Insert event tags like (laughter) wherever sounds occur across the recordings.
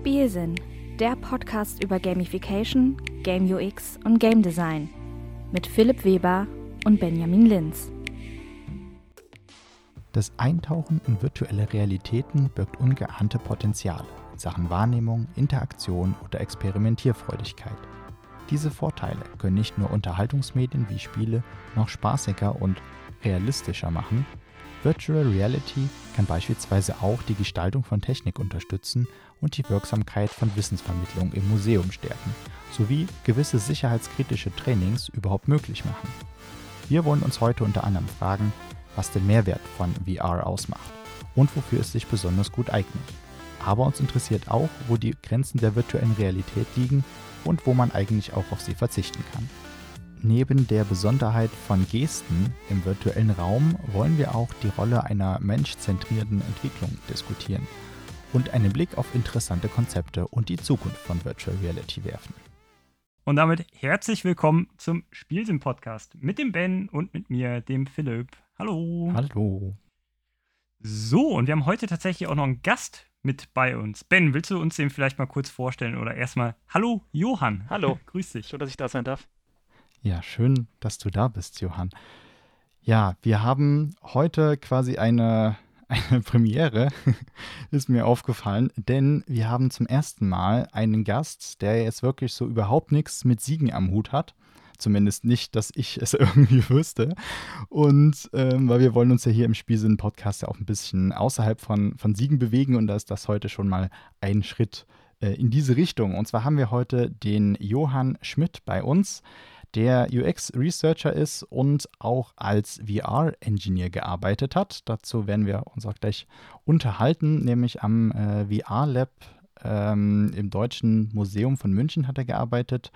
Spielsinn, der Podcast über Gamification, Game UX und Game Design mit Philipp Weber und Benjamin Linz. Das Eintauchen in virtuelle Realitäten birgt ungeahnte Potenziale in Sachen Wahrnehmung, Interaktion oder Experimentierfreudigkeit. Diese Vorteile können nicht nur Unterhaltungsmedien wie Spiele noch spaßiger und realistischer machen, Virtual Reality kann beispielsweise auch die Gestaltung von Technik unterstützen und die Wirksamkeit von Wissensvermittlung im Museum stärken, sowie gewisse sicherheitskritische Trainings überhaupt möglich machen. Wir wollen uns heute unter anderem fragen, was den Mehrwert von VR ausmacht und wofür es sich besonders gut eignet. Aber uns interessiert auch, wo die Grenzen der virtuellen Realität liegen und wo man eigentlich auch auf sie verzichten kann. Neben der Besonderheit von Gesten im virtuellen Raum wollen wir auch die Rolle einer menschzentrierten Entwicklung diskutieren und einen Blick auf interessante Konzepte und die Zukunft von Virtual Reality werfen. Und damit herzlich willkommen zum Spielsinn-Podcast mit dem Ben und mit mir, dem Philipp. Hallo. Hallo. So, und wir haben heute tatsächlich auch noch einen Gast mit bei uns. Ben, willst du uns den vielleicht mal kurz vorstellen oder erstmal Hallo, Johann. Hallo. (laughs) Grüß dich. Schön, dass ich da sein darf. Ja, schön, dass du da bist, Johann. Ja, wir haben heute quasi eine, (laughs) eine Premiere, (laughs) ist mir aufgefallen, denn wir haben zum ersten Mal einen Gast, der jetzt wirklich so überhaupt nichts mit Siegen am Hut hat. Zumindest nicht, dass ich es (laughs) irgendwie wüsste. Und ähm, weil wir wollen uns ja hier im Spielsinn-Podcast ja auch ein bisschen außerhalb von, von Siegen bewegen und da ist das heute schon mal ein Schritt äh, in diese Richtung. Und zwar haben wir heute den Johann Schmidt bei uns der UX-Researcher ist und auch als VR-Engineer gearbeitet hat. Dazu werden wir uns auch gleich unterhalten, nämlich am äh, VR-Lab ähm, im Deutschen Museum von München hat er gearbeitet.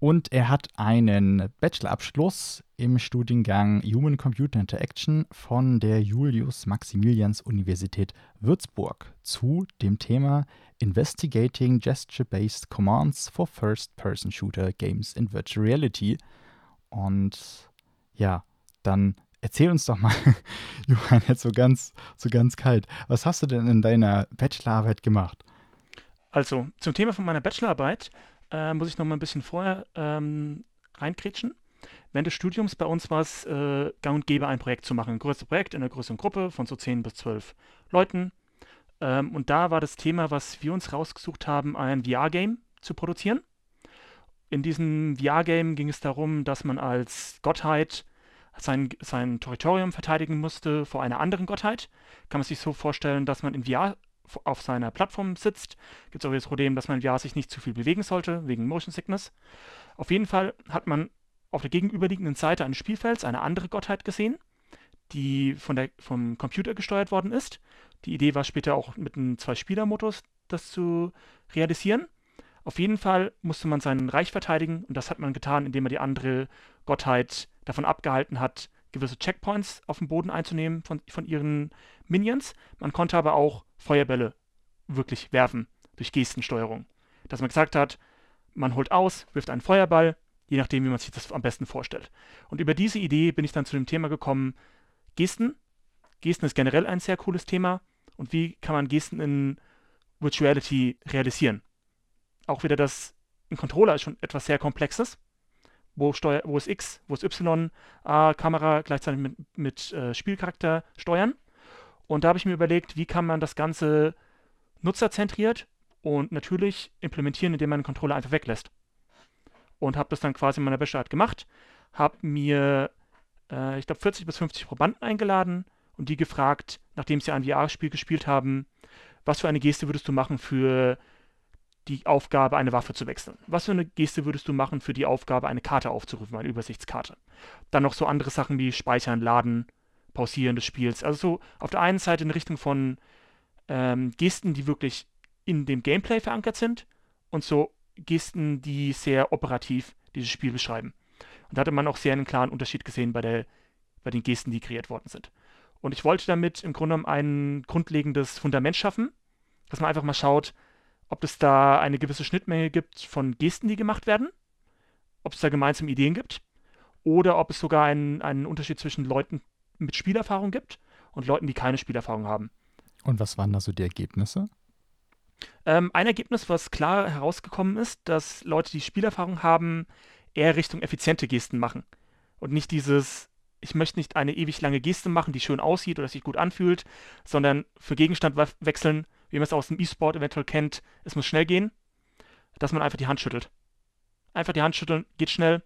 Und er hat einen Bachelorabschluss im Studiengang Human Computer Interaction von der Julius-Maximilians-Universität Würzburg zu dem Thema Investigating Gesture-Based Commands for First-Person Shooter Games in Virtual Reality. Und ja, dann erzähl uns doch mal, (laughs) Johann, jetzt so ganz, so ganz kalt. Was hast du denn in deiner Bachelorarbeit gemacht? Also, zum Thema von meiner Bachelorarbeit äh, muss ich noch mal ein bisschen vorher ähm, reinkrätschen. Während des Studiums bei uns war es äh, gang und gäbe, ein Projekt zu machen. Ein größeres Projekt in einer größeren Gruppe von so 10 bis 12 Leuten. Ähm, und da war das Thema, was wir uns rausgesucht haben, ein VR-Game zu produzieren. In diesem VR-Game ging es darum, dass man als Gottheit sein, sein Territorium verteidigen musste vor einer anderen Gottheit. Kann man sich so vorstellen, dass man in VR auf seiner Plattform sitzt. Gibt es auch das Problem, dass man VR sich nicht zu viel bewegen sollte, wegen Motion Sickness. Auf jeden Fall hat man auf der gegenüberliegenden Seite eines Spielfelds eine andere Gottheit gesehen, die von der, vom Computer gesteuert worden ist. Die Idee war später auch mit einem Zwei-Spieler-Modus das zu realisieren. Auf jeden Fall musste man sein Reich verteidigen und das hat man getan, indem man die andere Gottheit davon abgehalten hat, gewisse Checkpoints auf dem Boden einzunehmen von, von ihren Minions. Man konnte aber auch Feuerbälle wirklich werfen durch Gestensteuerung. Dass man gesagt hat, man holt aus, wirft einen Feuerball, je nachdem, wie man sich das am besten vorstellt. Und über diese Idee bin ich dann zu dem Thema gekommen, Gesten. Gesten ist generell ein sehr cooles Thema und wie kann man Gesten in Virtuality realisieren. Auch wieder das, ein Controller ist schon etwas sehr Komplexes, wo, Steuer, wo ist X, wo ist Y, A, Kamera gleichzeitig mit, mit äh, Spielcharakter steuern. Und da habe ich mir überlegt, wie kann man das Ganze nutzerzentriert und natürlich implementieren, indem man den Controller einfach weglässt. Und habe das dann quasi in meiner Bachelorarbeit gemacht, habe mir, äh, ich glaube, 40 bis 50 Probanden eingeladen, und die gefragt, nachdem sie ein VR-Spiel gespielt haben, was für eine Geste würdest du machen für die Aufgabe, eine Waffe zu wechseln? Was für eine Geste würdest du machen für die Aufgabe, eine Karte aufzurufen, eine Übersichtskarte? Dann noch so andere Sachen wie Speichern, Laden, Pausieren des Spiels. Also so auf der einen Seite in Richtung von ähm, Gesten, die wirklich in dem Gameplay verankert sind und so Gesten, die sehr operativ dieses Spiel beschreiben. Und da hatte man auch sehr einen klaren Unterschied gesehen bei, der, bei den Gesten, die kreiert worden sind. Und ich wollte damit im Grunde genommen ein grundlegendes Fundament schaffen, dass man einfach mal schaut, ob es da eine gewisse Schnittmenge gibt von Gesten, die gemacht werden, ob es da gemeinsame Ideen gibt oder ob es sogar einen, einen Unterschied zwischen Leuten mit Spielerfahrung gibt und Leuten, die keine Spielerfahrung haben. Und was waren da so die Ergebnisse? Ähm, ein Ergebnis, was klar herausgekommen ist, dass Leute, die Spielerfahrung haben, eher Richtung effiziente Gesten machen. Und nicht dieses, ich möchte nicht eine ewig lange Geste machen, die schön aussieht oder sich gut anfühlt, sondern für Gegenstand wechseln, wie man es aus dem E-Sport eventuell kennt, es muss schnell gehen, dass man einfach die Hand schüttelt. Einfach die Hand schütteln, geht schnell.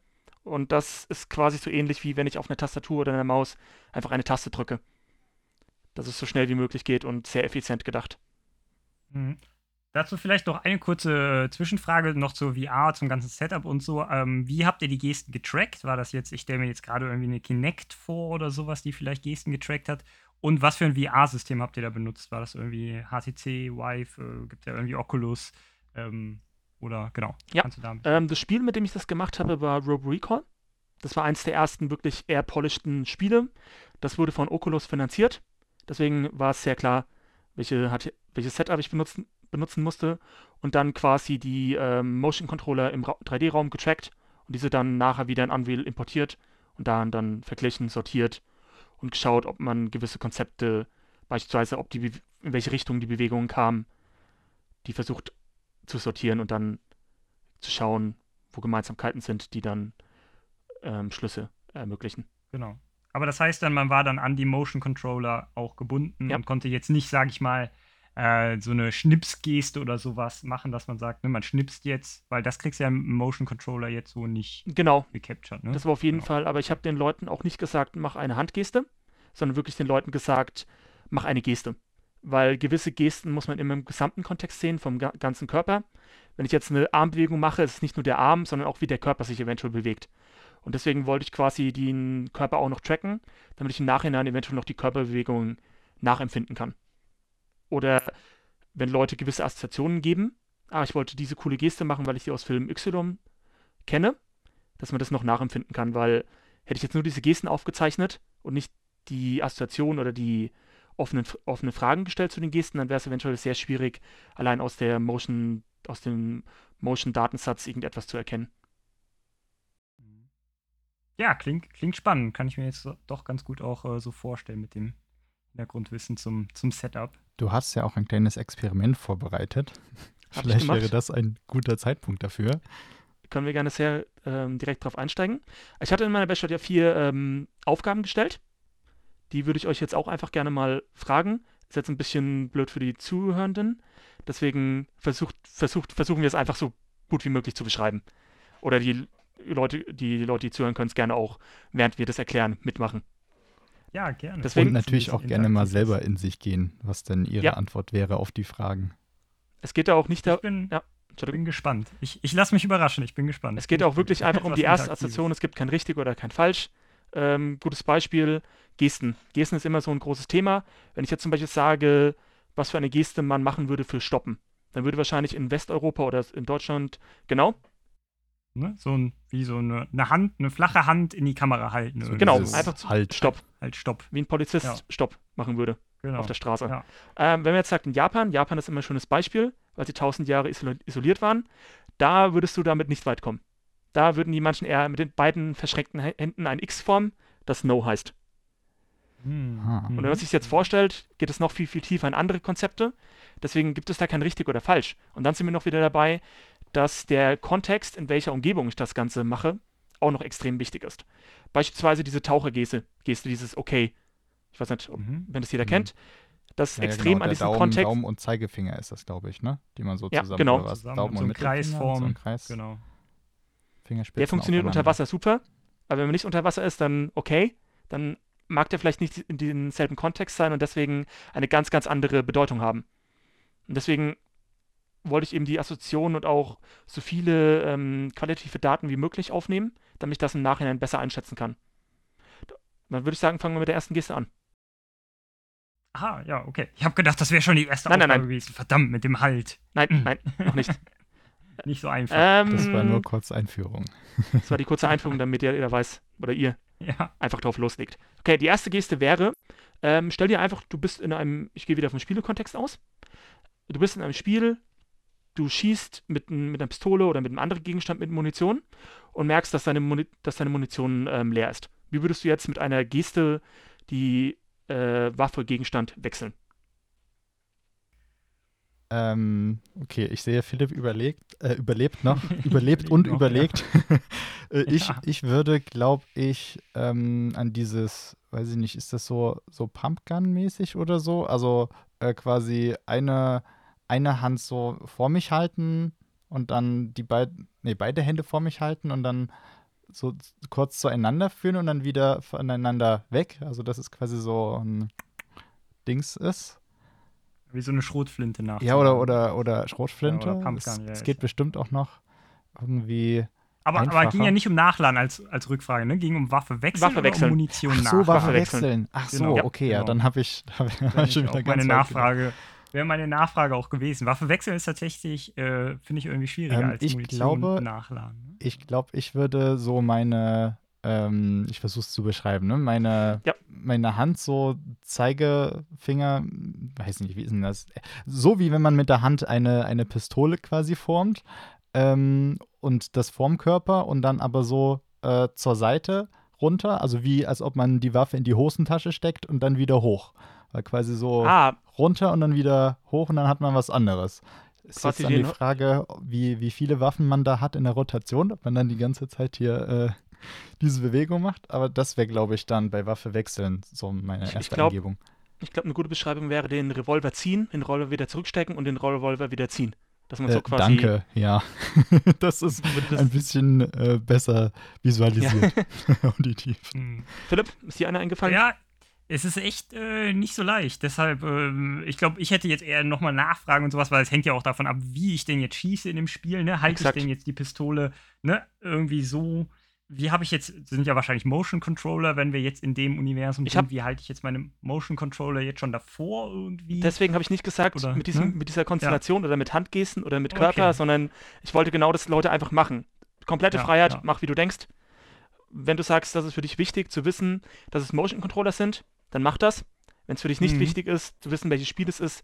Und das ist quasi so ähnlich wie wenn ich auf einer Tastatur oder einer Maus einfach eine Taste drücke. Dass es so schnell wie möglich geht und sehr effizient gedacht. Mhm. Dazu vielleicht noch eine kurze äh, Zwischenfrage noch zur VR, zum ganzen Setup und so. Ähm, wie habt ihr die Gesten getrackt? War das jetzt, ich stelle mir jetzt gerade irgendwie eine Kinect vor oder sowas, die vielleicht Gesten getrackt hat? Und was für ein VR-System habt ihr da benutzt? War das irgendwie HTC, Vive, äh, gibt ja irgendwie Oculus? Ähm, oder genau. Ja, ähm, das Spiel, mit dem ich das gemacht habe, war Rogue Recall. Das war eins der ersten wirklich eher polishten Spiele. Das wurde von Oculus finanziert. Deswegen war es sehr klar, welche, welches Setup ich benutzen, benutzen musste. Und dann quasi die ähm, Motion Controller im 3D-Raum getrackt und diese dann nachher wieder in Unreal importiert und daran dann verglichen, sortiert und geschaut, ob man gewisse Konzepte, beispielsweise ob die in welche Richtung die Bewegungen kamen, die versucht zu sortieren und dann zu schauen, wo Gemeinsamkeiten sind, die dann ähm, Schlüsse ermöglichen. Genau. Aber das heißt dann, man war dann an die Motion Controller auch gebunden ja. und konnte jetzt nicht, sage ich mal, äh, so eine Schnipsgeste oder sowas machen, dass man sagt, ne, man schnipst jetzt, weil das kriegst du ja im Motion Controller jetzt so nicht genau. gecaptured. Ne? Das war auf jeden genau. Fall, aber ich habe den Leuten auch nicht gesagt, mach eine Handgeste, sondern wirklich den Leuten gesagt, mach eine Geste weil gewisse Gesten muss man immer im gesamten Kontext sehen, vom ga ganzen Körper. Wenn ich jetzt eine Armbewegung mache, ist es nicht nur der Arm, sondern auch wie der Körper sich eventuell bewegt. Und deswegen wollte ich quasi den Körper auch noch tracken, damit ich im Nachhinein eventuell noch die Körperbewegungen nachempfinden kann. Oder wenn Leute gewisse Assoziationen geben, ah, ich wollte diese coole Geste machen, weil ich die aus Film Y kenne, dass man das noch nachempfinden kann, weil hätte ich jetzt nur diese Gesten aufgezeichnet und nicht die Assoziation oder die offene, offene Fragen gestellt zu den Gesten, dann wäre es eventuell sehr schwierig, allein aus der Motion, aus dem Motion-Datensatz irgendetwas zu erkennen. Ja, klingt, klingt spannend. Kann ich mir jetzt doch ganz gut auch äh, so vorstellen mit dem Hintergrundwissen zum, zum Setup. Du hast ja auch ein kleines Experiment vorbereitet. Vielleicht wäre das ein guter Zeitpunkt dafür. Können wir gerne sehr ähm, direkt darauf einsteigen. Ich hatte in meiner Bachelor ja vier ähm, Aufgaben gestellt die würde ich euch jetzt auch einfach gerne mal fragen. Ist jetzt ein bisschen blöd für die Zuhörenden. Deswegen versucht, versucht, versuchen wir es einfach so gut wie möglich zu beschreiben. Oder die Leute, die Leute, die zuhören, können es gerne auch, während wir das erklären, mitmachen. Ja, gerne. Deswegen Und natürlich auch gerne mal selber in sich gehen, was denn Ihre ja. Antwort wäre auf die Fragen. Es geht da auch nicht da. Ich bin gespannt. Ich, ich lasse mich überraschen, ich bin gespannt. Es geht auch wirklich einfach um die erste Assoziation. Es gibt kein richtig oder kein falsch. Ähm, gutes Beispiel, Gesten. Gesten ist immer so ein großes Thema. Wenn ich jetzt zum Beispiel sage, was für eine Geste man machen würde für Stoppen, dann würde wahrscheinlich in Westeuropa oder in Deutschland, genau. Ne? So ein, wie so eine, eine, Hand, eine flache Hand in die Kamera halten. So genau, einfach halt. Stopp. Halt Stopp. Wie ein Polizist ja. Stopp machen würde. Genau. Auf der Straße. Ja. Ähm, wenn man jetzt sagt, in Japan, Japan ist immer ein schönes Beispiel, weil sie tausend Jahre isoliert waren, da würdest du damit nicht weit kommen. Da würden die manchen eher mit den beiden verschränkten Händen ein X formen, das No heißt. Hm. Und wenn man sich jetzt vorstellt, geht es noch viel, viel tiefer in andere Konzepte. Deswegen gibt es da kein richtig oder falsch. Und dann sind wir noch wieder dabei, dass der Kontext, in welcher Umgebung ich das Ganze mache, auch noch extrem wichtig ist. Beispielsweise diese Tauchergeste, Geste, dieses Okay. Ich weiß nicht, ob, mhm. wenn das jeder mhm. kennt. Das ist ja, extrem genau, an diesem Daumen, Kontext. Daumen und Zeigefinger ist das, glaube ich, ne? Die man so ja, zusammen genau. Zusammen Daumen so und Kreisform. So Kreis. Genau. Fingerspitzen Der funktioniert unter Wasser super. Aber wenn man nicht unter Wasser ist, dann okay. Dann mag der vielleicht nicht in demselben Kontext sein und deswegen eine ganz, ganz andere Bedeutung haben. Und deswegen wollte ich eben die Assoziation und auch so viele ähm, qualitative Daten wie möglich aufnehmen, damit ich das im Nachhinein besser einschätzen kann. Dann würde ich sagen, fangen wir mit der ersten Geste an. Aha, ja, okay. Ich habe gedacht, das wäre schon die erste nein, Aufgabe nein, nein. gewesen. Verdammt, mit dem Halt. Nein, hm. nein, noch nicht. (laughs) nicht so einfach. Ähm, das war nur kurz Einführung. (laughs) Das war die kurze Einführung, damit ihr, ihr weiß, oder ihr ja. einfach drauf loslegt. Okay, die erste Geste wäre, ähm, stell dir einfach, du bist in einem, ich gehe wieder vom Spielekontext aus, du bist in einem Spiel, du schießt mit, mit einer Pistole oder mit einem anderen Gegenstand mit Munition und merkst, dass deine, Muni dass deine Munition ähm, leer ist. Wie würdest du jetzt mit einer Geste die äh, Waffe, Gegenstand wechseln? Ähm, okay, ich sehe, Philipp überlegt, äh, überlebt noch, (laughs) überlebt und noch, überlegt. (laughs) äh, ich, Ja. ich würde, glaube ich, ähm, an dieses, weiß ich nicht, ist das so, so Pumpgun-mäßig oder so? Also äh, quasi eine, eine Hand so vor mich halten und dann die beiden, nee, beide Hände vor mich halten und dann so kurz zueinander führen und dann wieder voneinander weg. Also, dass es quasi so ein Dings ist. Wie so eine Schrotflinte nach. Ja, oder, oder, oder Schrotflinte. Ja, oder Pumpgun, es, ja, es geht ja. bestimmt auch noch irgendwie. Aber, aber einfacher. ging ja nicht um Nachladen als, als Rückfrage, ne? Ging um Waffe wechseln Waffe oder wechseln. um Munition Ach nach. so, Waffe Waffe wechseln. Ach so, Genau. Okay, ja, genau. dann habe ich, hab ich, (laughs) hab Wäre ich schon wieder ganz meine. Nachfrage. Wäre meine Nachfrage auch gewesen. Waffe wechseln ist tatsächlich, äh, finde ich irgendwie schwieriger Ähm, als ich Munition glaube- nachladen. ne? Ich glaube, ich würde so meine, ähm, ich versuche es zu beschreiben, ne? Meine, Ja. meine Hand so Zeigefinger, weiß nicht, wie ist denn das? So wie wenn man mit der Hand eine, eine Pistole quasi formt ähm, und das Formkörper und dann aber so äh, zur Seite runter, also wie als ob man die Waffe in die Hosentasche steckt und dann wieder hoch. Weil quasi so Ah, runter und dann wieder hoch und dann hat man was anderes. Ist Quasi jetzt dann die Frage, wie, wie viele Waffen man da hat in der Rotation, ob man dann die ganze Zeit hier äh, (laughs) diese Bewegung macht. Aber das wäre, glaube ich, dann bei Waffe wechseln so meine Ich- ich erste glaub- Eingebung. ich glaube, eine gute Beschreibung wäre den Revolver ziehen, den Revolver wieder zurückstecken und den Revolver wieder ziehen. Dass man so Äh, quasi. danke, ja. (laughs) das ist das- ein bisschen äh, besser visualisiert. (laughs) Auditiv. Hm. Philipp, ist dir einer eingefallen? Ja, es ist echt äh, nicht so leicht. Deshalb, ähm, ich glaube, ich hätte jetzt eher nochmal nachfragen und sowas, weil es hängt ja auch davon ab, wie ich denn jetzt schieße in dem Spiel. Ne? Halte ich denn jetzt die Pistole ne? irgendwie so? Wie habe ich jetzt, sind ja wahrscheinlich Motion Controller, wenn wir jetzt in dem Universum Ich sind, hab- wie halte ich jetzt meine Motion Controller jetzt schon davor irgendwie? Deswegen habe ich nicht gesagt, Oder, mit, diesem, ne? mit dieser Konstellation oder mit Handgesten oder mit Okay. Körper, sondern ich wollte genau das Leute einfach machen. Komplette Ja, Freiheit, ja. mach wie du denkst. Wenn du sagst, das ist für dich wichtig zu wissen, dass es Motion Controllers sind, dann mach das. Wenn es für dich nicht Mhm. wichtig ist, zu wissen, welches Spiel es ist.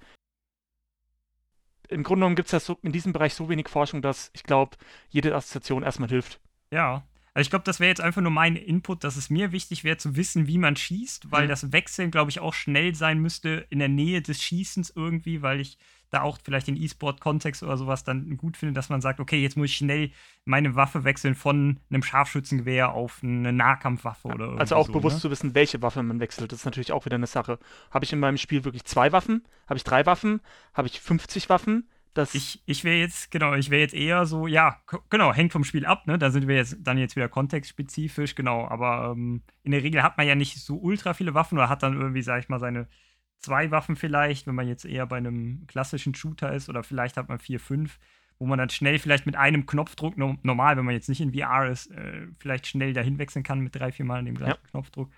Im Grunde genommen gibt es ja so, in diesem Bereich so wenig Forschung, dass ich glaube, jede Assoziation erstmal hilft. Ja. Also ich glaube, das wäre jetzt einfach nur mein Input, dass es mir wichtig wäre zu wissen, wie man schießt, weil Mhm. das Wechseln, glaube ich, auch schnell sein müsste in der Nähe des Schießens irgendwie, weil ich da auch vielleicht den E-Sport-Kontext oder sowas dann gut finde, dass man sagt, okay, jetzt muss ich schnell meine Waffe wechseln von einem Scharfschützengewehr auf eine Nahkampfwaffe oder irgendwie Also auch so, bewusst ne? zu wissen, welche Waffe man wechselt. Das ist natürlich auch wieder eine Sache. Habe ich in meinem Spiel wirklich zwei Waffen? Habe ich drei Waffen? Habe ich 50 Waffen? Das Ich, ich wäre jetzt, genau, ich wäre jetzt eher so, ja, genau, hängt vom Spiel ab, ne? Da sind wir jetzt dann jetzt wieder kontextspezifisch, genau. Aber ähm, in der Regel hat man ja nicht so ultra viele Waffen oder hat dann irgendwie, sag ich mal, seine zwei Waffen vielleicht, wenn man jetzt eher bei einem klassischen Shooter ist, oder vielleicht hat man vier, fünf, wo man dann schnell vielleicht mit einem Knopfdruck, no, normal, wenn man jetzt nicht in VR ist, äh, vielleicht schnell dahin wechseln kann mit drei, vier Mal in dem gleichen Knopfdruck.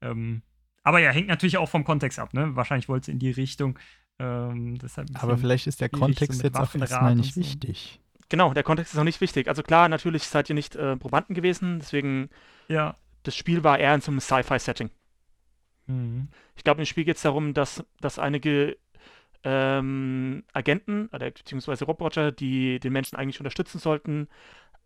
Ähm, aber ja, hängt natürlich auch vom Kontext ab, ne? Wahrscheinlich wollte es in die Richtung. Ähm, deshalb ein Aber vielleicht ist der so Kontext mit jetzt auch erstmal nicht so. wichtig. Genau, der Kontext ist auch nicht wichtig. Also klar, natürlich seid ihr nicht äh, Probanden gewesen, deswegen Ja. das Spiel war eher in so einem Sci-Fi-Setting. Mhm. Ich glaube, im Spiel geht es darum, dass, dass einige ähm, Agenten oder beziehungsweise Roboter, die den Menschen eigentlich unterstützen sollten,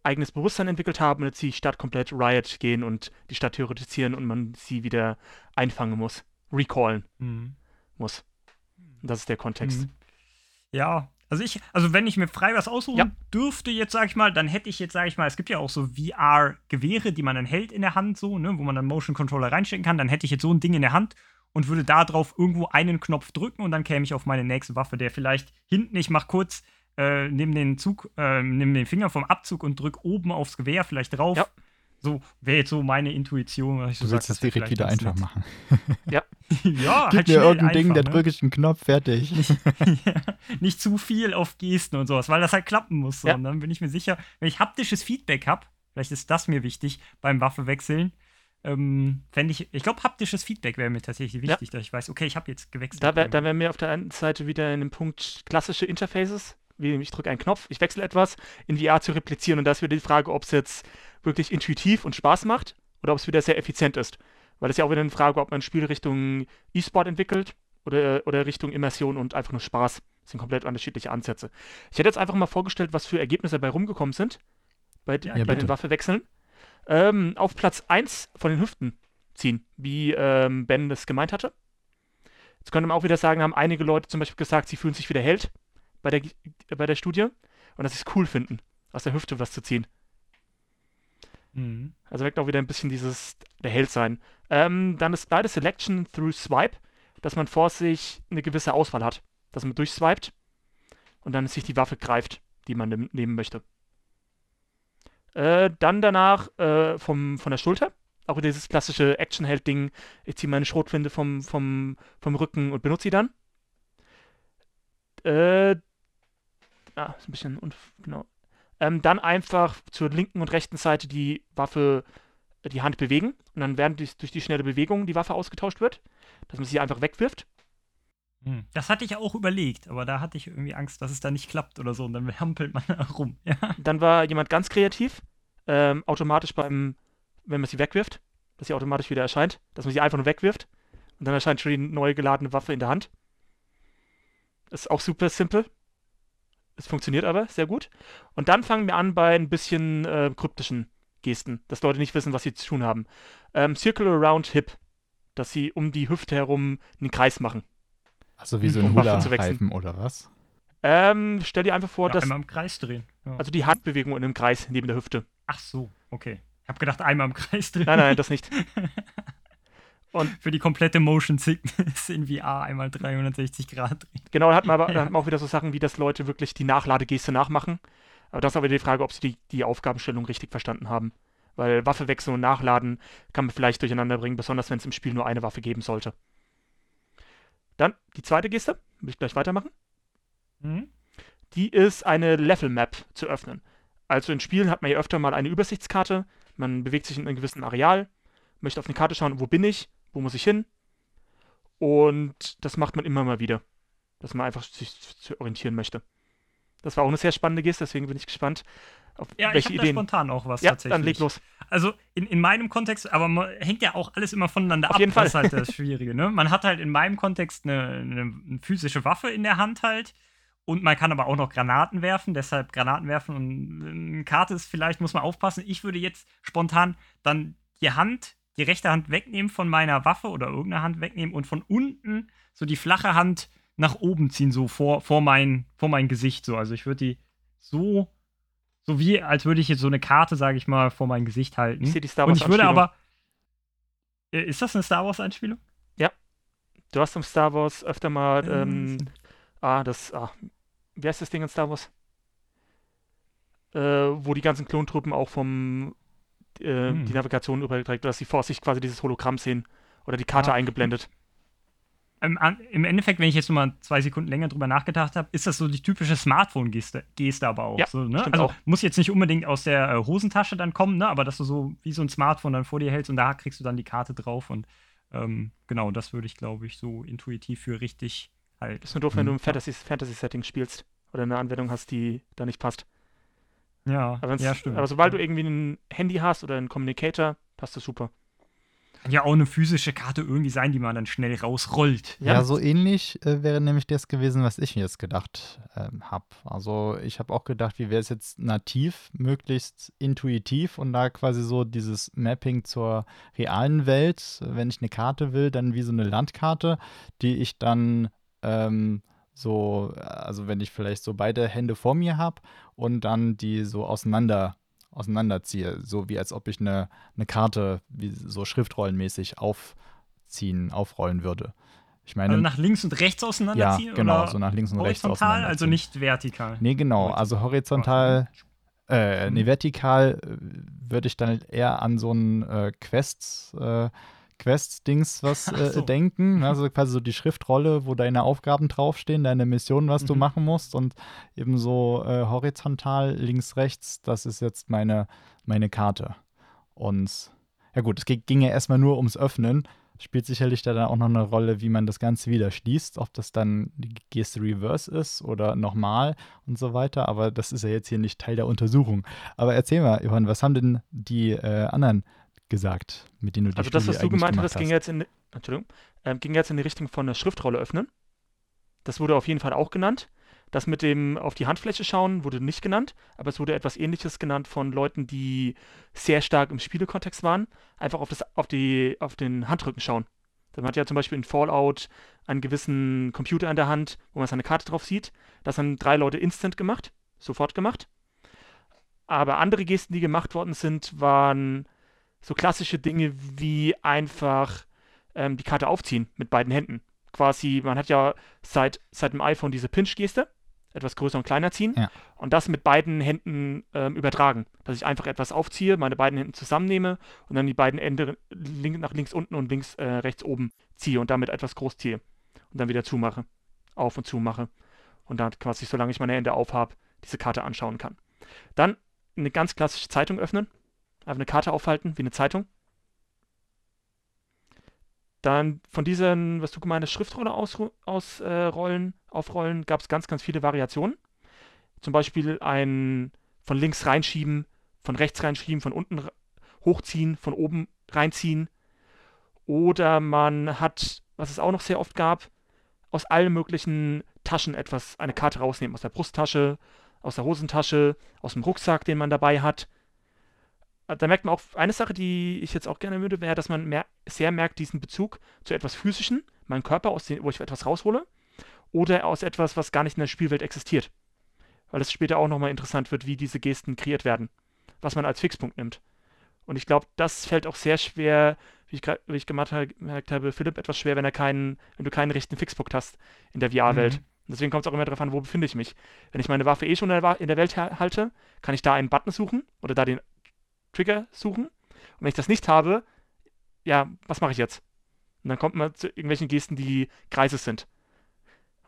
eigenes Bewusstsein entwickelt haben und jetzt die Stadt komplett Riot gehen und die Stadt theoretisieren und man sie wieder einfangen muss, recallen Mhm. muss. Und das ist der Kontext. Mhm. Ja, also ich, also wenn ich mir frei was aussuchen Ja. dürfte, jetzt sage ich mal, dann hätte ich jetzt, sage ich mal, es gibt ja auch so VR-Gewehre, die man dann hält in der Hand, so, ne, wo man dann Motion Controller reinstecken kann, dann hätte ich jetzt so ein Ding in der Hand und würde da drauf irgendwo einen Knopf drücken und dann käme ich auf meine nächste Waffe, der vielleicht hinten, ich mach kurz, äh, nimm den Zug, äh, nimm den Finger vom Abzug und drück oben aufs Gewehr vielleicht drauf. Ja. So wäre jetzt so meine Intuition. was ich so Du willst sag, es das direkt wieder einfach nett. machen. ja, (laughs) Gib halt mir irgendein Ding, da ne? drücke ich einen Knopf, fertig. (laughs) ja, nicht zu viel auf Gesten und sowas, weil das halt klappen muss. So. Ja. Und dann bin ich mir sicher, wenn ich haptisches Feedback habe, vielleicht ist das mir wichtig beim Waffewechseln, ähm, fände ich, ich glaube, haptisches Feedback wäre mir tatsächlich Ja. wichtig, dass ich weiß, okay, ich habe jetzt gewechselt. Da wäre wär mir auf der einen Seite wieder in dem Punkt klassische Interfaces, wie ich drücke einen Knopf, ich wechsle etwas, in VR zu replizieren und da ist wieder die Frage, ob es jetzt wirklich intuitiv und Spaß macht oder ob es wieder sehr effizient ist. Weil ist ja auch wieder eine Frage, ob man ein Spiel Richtung E-Sport entwickelt oder, oder Richtung Immersion und einfach nur Spaß. Das sind komplett unterschiedliche Ansätze. Ich hätte jetzt einfach mal vorgestellt, was für Ergebnisse dabei rumgekommen sind bei, Ja, bei den Waffewechseln. Ähm, auf Platz 1 von den Hüften ziehen, wie ähm, Ben das gemeint hatte. Jetzt könnte man auch wieder sagen, haben einige Leute zum Beispiel gesagt, sie fühlen sich wie der Held bei der, bei der Studie und dass sie es cool finden, aus der Hüfte was zu ziehen. Mhm. Also weckt auch wieder ein bisschen dieses der Held sein. Ähm, dann ist beide Selection through Swipe, dass man vor sich eine gewisse Auswahl hat. Dass man durchswiped und dann sich die Waffe greift, die man nehm- nehmen möchte. Äh, dann danach äh, vom, von der Schulter. Auch wieder dieses klassische Action-Held-Ding. Ich ziehe meine Schrotflinte vom, vom, vom Rücken und benutze sie dann. Äh, ah, ist ein bisschen unf genau. Ähm, dann einfach zur linken und rechten Seite die Waffe, äh, die Hand bewegen. Und dann während die, durch die schnelle Bewegung die Waffe ausgetauscht wird. Dass man sie einfach wegwirft. Hm. Das hatte ich auch überlegt, aber da hatte ich irgendwie Angst, dass es da nicht klappt oder so und dann (laughs) hampelt man da rum. (laughs) Ja. Dann war jemand ganz kreativ. Ähm, automatisch beim, wenn man sie wegwirft, dass sie automatisch wieder erscheint. Dass man sie einfach nur wegwirft. Und dann erscheint schon die neu geladene Waffe in der Hand. Ist auch super simpel. Es funktioniert aber sehr gut. Und dann fangen wir an bei ein bisschen äh, kryptischen Gesten, dass Leute nicht wissen, was sie zu tun haben. Ähm, Circle around Hip, dass sie um die Hüfte herum einen Kreis machen. Also wie so Um ein wechseln. Hula-Reifen oder was? Ähm, stell dir einfach vor, Ja, dass einmal im Kreis drehen. Ja. also die Handbewegung in einem Kreis neben der Hüfte. Ach so, okay. Ich habe gedacht, einmal im Kreis drehen. Nein, nein, das nicht. (laughs) Und Für die komplette Motion Sickness in VR einmal 360 Grad drehen. Genau, da hat man aber Ja. hat man auch wieder so Sachen wie, dass Leute wirklich die Nachladegeste nachmachen. Aber das ist aber die Frage, ob sie die, die Aufgabenstellung richtig verstanden haben. Weil Waffe wechseln und nachladen kann man vielleicht durcheinander bringen, besonders wenn es im Spiel nur eine Waffe geben sollte. Dann die zweite Geste, will ich gleich weitermachen. Mhm. Die ist eine Level Map zu öffnen. Also in Spielen hat man ja öfter mal eine Übersichtskarte. Man bewegt sich in einem gewissen Areal, möchte auf eine Karte schauen, wo bin ich, wo muss ich hin. Und das macht man immer mal wieder, dass man einfach sich zu orientieren möchte. Das war auch eine sehr spannende Geste, deswegen bin ich gespannt, auf Ja, ich welche da Ideen. spontan auch was ja, tatsächlich. dann leg los. Also in, in meinem Kontext, aber man, hängt ja auch alles immer voneinander Auf ab. jeden Das ist Fall. halt das Schwierige. Ne? Man hat halt in meinem Kontext eine, eine, eine physische Waffe in der Hand halt. Und man kann aber auch noch Granaten werfen, deshalb Granaten werfen und eine Karte ist vielleicht, muss man aufpassen. Ich würde jetzt spontan dann die Hand, die rechte Hand wegnehmen von meiner Waffe oder irgendeine Hand wegnehmen und von unten so die flache Hand nach oben ziehen, so vor, vor, mein, vor mein Gesicht. So. Also ich würde die so, so wie, als würde ich jetzt so eine Karte, sage ich mal, vor mein Gesicht halten. Ich sehe die Star Und Wars ich würde aber. Äh, Ist das eine Star Wars-Einspielung? Du hast im Star Wars öfter mal, Äh, ähm, ah, das, ah, wie heißt das Ding in Star Wars? Äh, wo die ganzen Klontruppen auch vom, äh, Hm. die Navigation überträgt, dass sie vor sich quasi dieses Hologramm sehen oder die Karte Ja. eingeblendet. Im, an, Im Endeffekt, wenn ich jetzt noch mal zwei Sekunden länger drüber nachgedacht habe, ist das so die typische Smartphone-Geste Geste aber auch. Ja, so, ne? Also auch. muss jetzt nicht unbedingt aus der äh, Hosentasche dann kommen, ne? aber dass du so wie so ein Smartphone dann vor dir hältst und da kriegst du dann die Karte drauf und ähm, genau, das würde ich, glaube ich, so intuitiv für richtig halten. Ist nur doof, wenn du Hm. im Fantasy- Fantasy-Setting spielst oder eine Anwendung hast, die da nicht passt. Ja, ja, stimmt. aber sobald du irgendwie ein Handy hast oder einen Communicator, passt das super. Kann ja auch eine physische Karte irgendwie sein, die man dann schnell rausrollt. Ja, Ja. so ähnlich äh, wäre nämlich das gewesen, was ich mir jetzt gedacht ähm, habe. Also ich habe auch gedacht, wie wäre es jetzt nativ, möglichst intuitiv und da quasi so dieses Mapping zur realen Welt, wenn ich eine Karte will, dann wie so eine Landkarte, die ich dann ähm, so, also wenn ich vielleicht so beide Hände vor mir habe und dann die so auseinander auseinanderziehe, so wie als ob ich eine, eine Karte wie so schriftrollenmäßig aufziehen, aufrollen würde. Ich meine, Also nach links und rechts ja, auseinanderziehen? genau, oder so nach links und rechts horizontal, also nicht vertikal. Nee, genau, also horizontal, äh, nee, Mhm. vertikal äh, würde ich dann eher an so ein äh, Quest, äh, Quest-Dings was äh, so. denken. (laughs) Also quasi so die Schriftrolle, wo deine Aufgaben draufstehen, deine Mission, was du Mhm. machen musst und eben so äh, horizontal, links, rechts, das ist jetzt meine, meine Karte. Und ja gut, es ging, ging ja erstmal nur ums Öffnen. Spielt sicherlich da dann auch noch eine Rolle, wie man das Ganze wieder schließt, ob das dann die Geste Reverse ist oder nochmal und so weiter. Aber das ist ja jetzt hier nicht Teil der Untersuchung. Aber erzähl mal, Johann, was haben denn die äh, anderen gesagt, mit denen du die Also das, was du gemeint hast, ging jetzt in, Entschuldigung, ähm, ging jetzt in die Richtung von der Schriftrolle öffnen. Das wurde auf jeden Fall auch genannt. Das mit dem auf die Handfläche schauen wurde nicht genannt, aber es wurde etwas ähnliches genannt von Leuten, die sehr stark im Spielekontext waren. Einfach auf, das, auf, die, auf den Handrücken schauen. Man hat ja zum Beispiel in Fallout einen gewissen Computer in der Hand, wo man seine Karte drauf sieht. Das haben drei Leute instant gemacht, sofort gemacht. Aber andere Gesten, die gemacht worden sind, waren so klassische Dinge wie einfach ähm, die Karte aufziehen mit beiden Händen. Quasi, man hat ja seit, seit dem iPhone diese Pinch-Geste, etwas größer und kleiner ziehen Ja. und das mit beiden Händen ähm, übertragen. Dass ich einfach etwas aufziehe, meine beiden Hände zusammennehme und dann die beiden Ende link, nach links unten und links äh, rechts oben ziehe und damit etwas groß ziehe und dann wieder zumache, auf und zumache und dann quasi, solange ich meine Hände aufhab, diese Karte anschauen kann. Dann eine ganz klassische Zeitung öffnen, einfach eine Karte aufhalten, wie eine Zeitung. Dann von diesen, was du gemeint hast, Schriftrolle ausrollen, aus, äh, rollen, aufrollen, gab es ganz, ganz viele Variationen. Zum Beispiel ein von links reinschieben, von rechts reinschieben, von unten hochziehen, von oben reinziehen. Oder man hat, was es auch noch sehr oft gab, aus allen möglichen Taschen etwas, eine Karte rausnehmen. Aus der Brusttasche, aus der Hosentasche, aus dem Rucksack, den man dabei hat. Äh, Da merkt man auch, eine Sache, die ich jetzt auch gerne würde, wäre, dass man mer sehr merkt diesen Bezug zu etwas Physischem, meinem Körper, aus dem, wo ich etwas raushole, oder aus etwas, was gar nicht in der Spielwelt existiert. Weil es später auch nochmal interessant wird, wie diese Gesten kreiert werden, was man als Fixpunkt nimmt. Und ich glaube, das fällt auch sehr schwer, wie ich, wie ich gemerkt habe, Philipp, etwas schwer, wenn, er keinen, wenn du keinen richtigen Fixpunkt hast in der VR-Welt. Mhm. Deswegen kommt es auch immer darauf an, wo befinde ich mich. Wenn ich meine Waffe eh schon in der, Welt ha- halte, kann ich da einen Button suchen oder da den Trigger suchen. Und wenn ich das nicht habe, ja, was mache ich jetzt? Und dann kommt man zu irgendwelchen Gesten, die Kreise sind.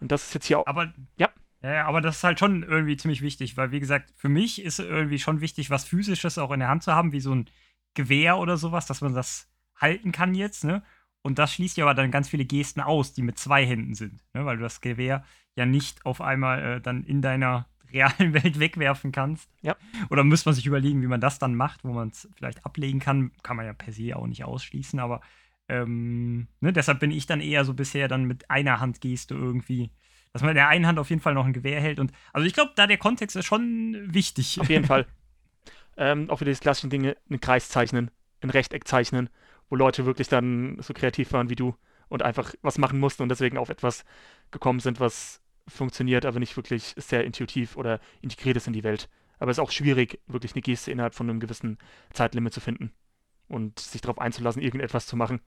Und das ist jetzt hier auch. Aber Ja. Ja, aber das ist halt schon irgendwie ziemlich wichtig, weil wie gesagt, für mich ist irgendwie schon wichtig, was physisches auch in der Hand zu haben, wie so ein Gewehr oder sowas, dass man das halten kann jetzt, ne? Und das schließt ja aber dann ganz viele Gesten aus, die mit zwei Händen sind, ne? Weil du das Gewehr ja nicht auf einmal äh, dann in deiner realen Welt wegwerfen kannst. Ja. Oder muss man sich überlegen, wie man das dann macht, wo man es vielleicht ablegen kann. Kann man ja per se auch nicht ausschließen, aber ähm, ne, deshalb bin ich dann eher so bisher dann mit einer Handgeste irgendwie, dass man in der einen Hand auf jeden Fall noch ein Gewehr hält. Und also ich glaube, da der Kontext ist schon wichtig. Auf jeden (laughs) Fall. Ähm, auch wieder diese klassischen Dinge, einen Kreis zeichnen, ein Rechteck zeichnen, wo Leute wirklich dann so kreativ waren wie du und einfach was machen mussten und deswegen auf etwas gekommen sind, was funktioniert, aber nicht wirklich sehr intuitiv oder integriert ist in die Welt. Aber es ist auch schwierig, wirklich eine Geste innerhalb von einem gewissen Zeitlimit zu finden und sich darauf einzulassen, irgendetwas zu machen.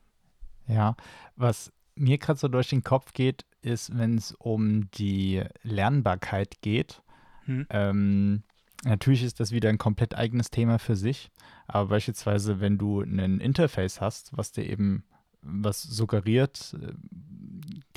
Ja, was mir gerade so durch den Kopf geht, ist, wenn es um die Lernbarkeit geht. Hm. Ähm, natürlich ist das wieder ein komplett eigenes Thema für sich. Aber beispielsweise, wenn du ein Interface hast, was dir eben was suggeriert, äh,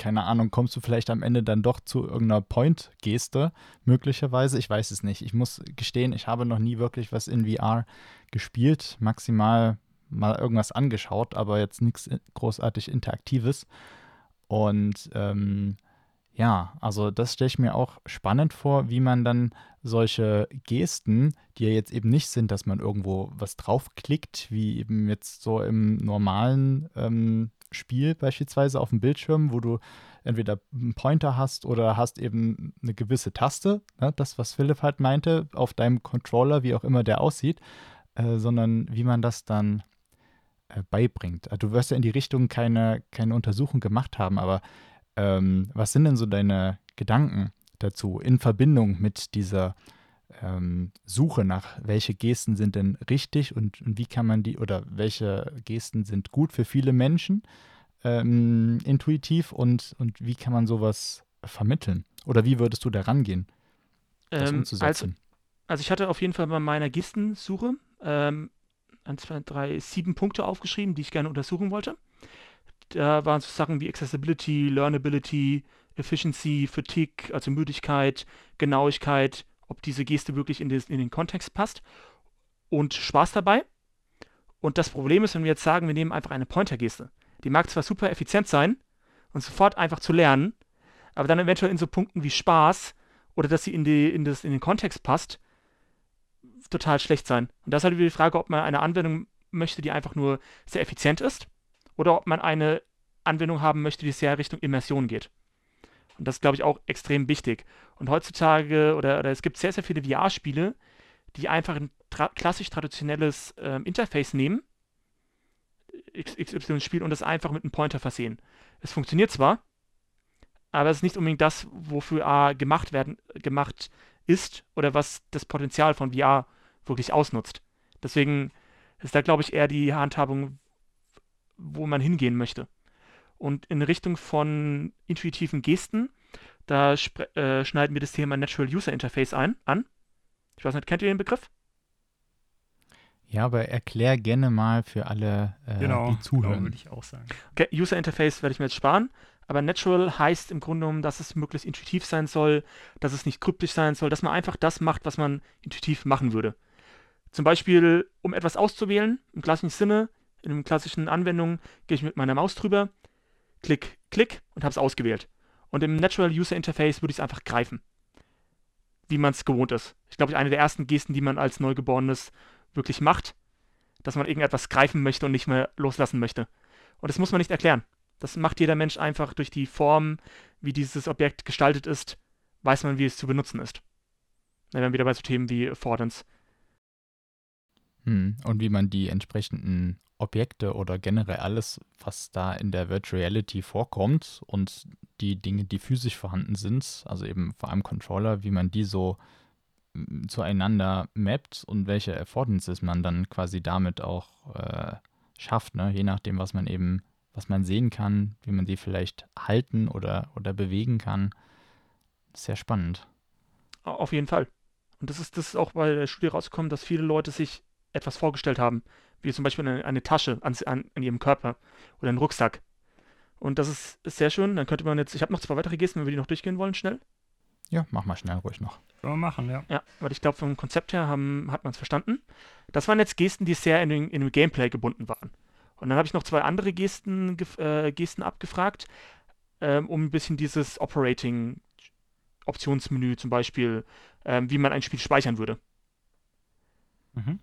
keine Ahnung, kommst du vielleicht am Ende dann doch zu irgendeiner Point-Geste, möglicherweise. Ich weiß es nicht. Ich muss gestehen, ich habe noch nie wirklich was in VR gespielt. Maximal mal irgendwas angeschaut, aber jetzt nichts großartig Interaktives. Und ähm, ja, also das stelle ich mir auch spannend vor, wie man dann solche Gesten, die ja jetzt eben nicht sind, dass man irgendwo was draufklickt, wie eben jetzt so im normalen ähm, Spiel beispielsweise auf dem Bildschirm, wo du entweder einen Pointer hast oder hast eben eine gewisse Taste, ne, das, was Philipp halt meinte, auf deinem Controller, wie auch immer der aussieht, äh, sondern wie man das dann äh, beibringt. Also du wirst ja in die Richtung keine, keine Untersuchung gemacht haben, aber ähm, was sind denn so deine Gedanken dazu in Verbindung mit dieser ähm, Suche nach, welche Gesten sind denn richtig und, und wie kann man die oder welche Gesten sind gut für viele Menschen ähm, intuitiv und, und wie kann man sowas vermitteln? Oder wie würdest du da rangehen, das Ähm, also, umzusetzen? also ich hatte auf jeden Fall bei meiner Gestensuche ähm, 1, 2, 3, 7 Punkte aufgeschrieben, die ich gerne untersuchen wollte. Da waren so Sachen wie Accessibility, Learnability, Efficiency, Fatigue, also Müdigkeit, Genauigkeit, ob diese Geste wirklich in, des, in den Kontext passt und Spaß dabei. Und das Problem ist, wenn wir jetzt sagen, wir nehmen einfach eine Pointer-Geste. Die mag zwar super effizient sein und sofort einfach zu lernen, aber dann eventuell in so Punkten wie Spaß oder dass sie in, die, in, das, in den Kontext passt, total schlecht sein. Und das ist halt die Frage, ob man eine Anwendung möchte, die einfach nur sehr effizient ist oder ob man eine Anwendung haben möchte, die sehr Richtung Immersion geht. Und das ist, glaube ich, auch extrem wichtig. Und heutzutage, oder, oder es gibt sehr, sehr viele VR-Spiele, die einfach ein tra klassisch traditionelles ähm, Interface nehmen, XY-Spiel, und das einfach mit einem Pointer versehen. Es funktioniert zwar, aber es ist nicht unbedingt das, wofür A gemacht werden, gemacht ist oder was das Potenzial von VR wirklich ausnutzt. Deswegen ist da, glaube ich, eher die Handhabung, wo man hingehen möchte. Und in Richtung von intuitiven Gesten, da äh, schneiden wir das Thema Natural User Interface ein, an. Ich weiß nicht, kennt ihr den Begriff? Ja, aber erklär gerne mal für alle, äh, genau, die zuhören. Genau, würde ich auch sagen. Okay, User Interface werde ich mir jetzt sparen. Aber Natural heißt im Grunde genommen, dass es möglichst intuitiv sein soll, dass es nicht kryptisch sein soll, dass man einfach das macht, was man intuitiv machen würde. Zum Beispiel, um etwas auszuwählen, im klassischen Sinne, in einer klassischen Anwendung, gehe ich mit meiner Maus drüber, klick, klick und habe es ausgewählt. Und im Natural User Interface würde ich es einfach greifen. Wie man es gewohnt ist. Ich glaube, eine der ersten Gesten, die man als Neugeborenes wirklich macht, dass man irgendetwas greifen möchte und nicht mehr loslassen möchte. Und das muss man nicht erklären. Das macht jeder Mensch einfach durch die Form, wie dieses Objekt gestaltet ist, weiß man, wie es zu benutzen ist. Dann wären wir wieder bei so Themen wie Affordance. Hm. Und wie man die entsprechenden Objekte oder generell alles, was da in der Virtual Reality vorkommt und die Dinge, die physisch vorhanden sind, also eben vor allem Controller, wie man die so hm, zueinander mappt und welche Affordances man dann quasi damit auch äh, schafft, ne? je nachdem, was man eben, was man sehen kann, wie man die vielleicht halten oder, oder bewegen kann. Sehr spannend. Auf jeden Fall. Und das ist, das ist auch bei der Studie rausgekommen, dass viele Leute sich etwas vorgestellt haben, wie zum Beispiel eine, eine Tasche an, an, an, ihrem Körper oder einen Rucksack. Und das ist, ist sehr schön. Dann könnte man jetzt, ich habe noch zwei weitere Gesten, wenn wir die noch durchgehen wollen, schnell. Ja, mach mal schnell ruhig noch. Können wir machen, ja. Ja, weil ich glaube, vom Konzept her haben, hat man es verstanden. Das waren jetzt Gesten, die sehr in, den, in dem Gameplay gebunden waren. Und dann habe ich noch zwei andere Gesten, äh, Gesten abgefragt, ähm, um ein bisschen dieses Operating-Optionsmenü zum Beispiel, ähm, wie man ein Spiel speichern würde. Mhm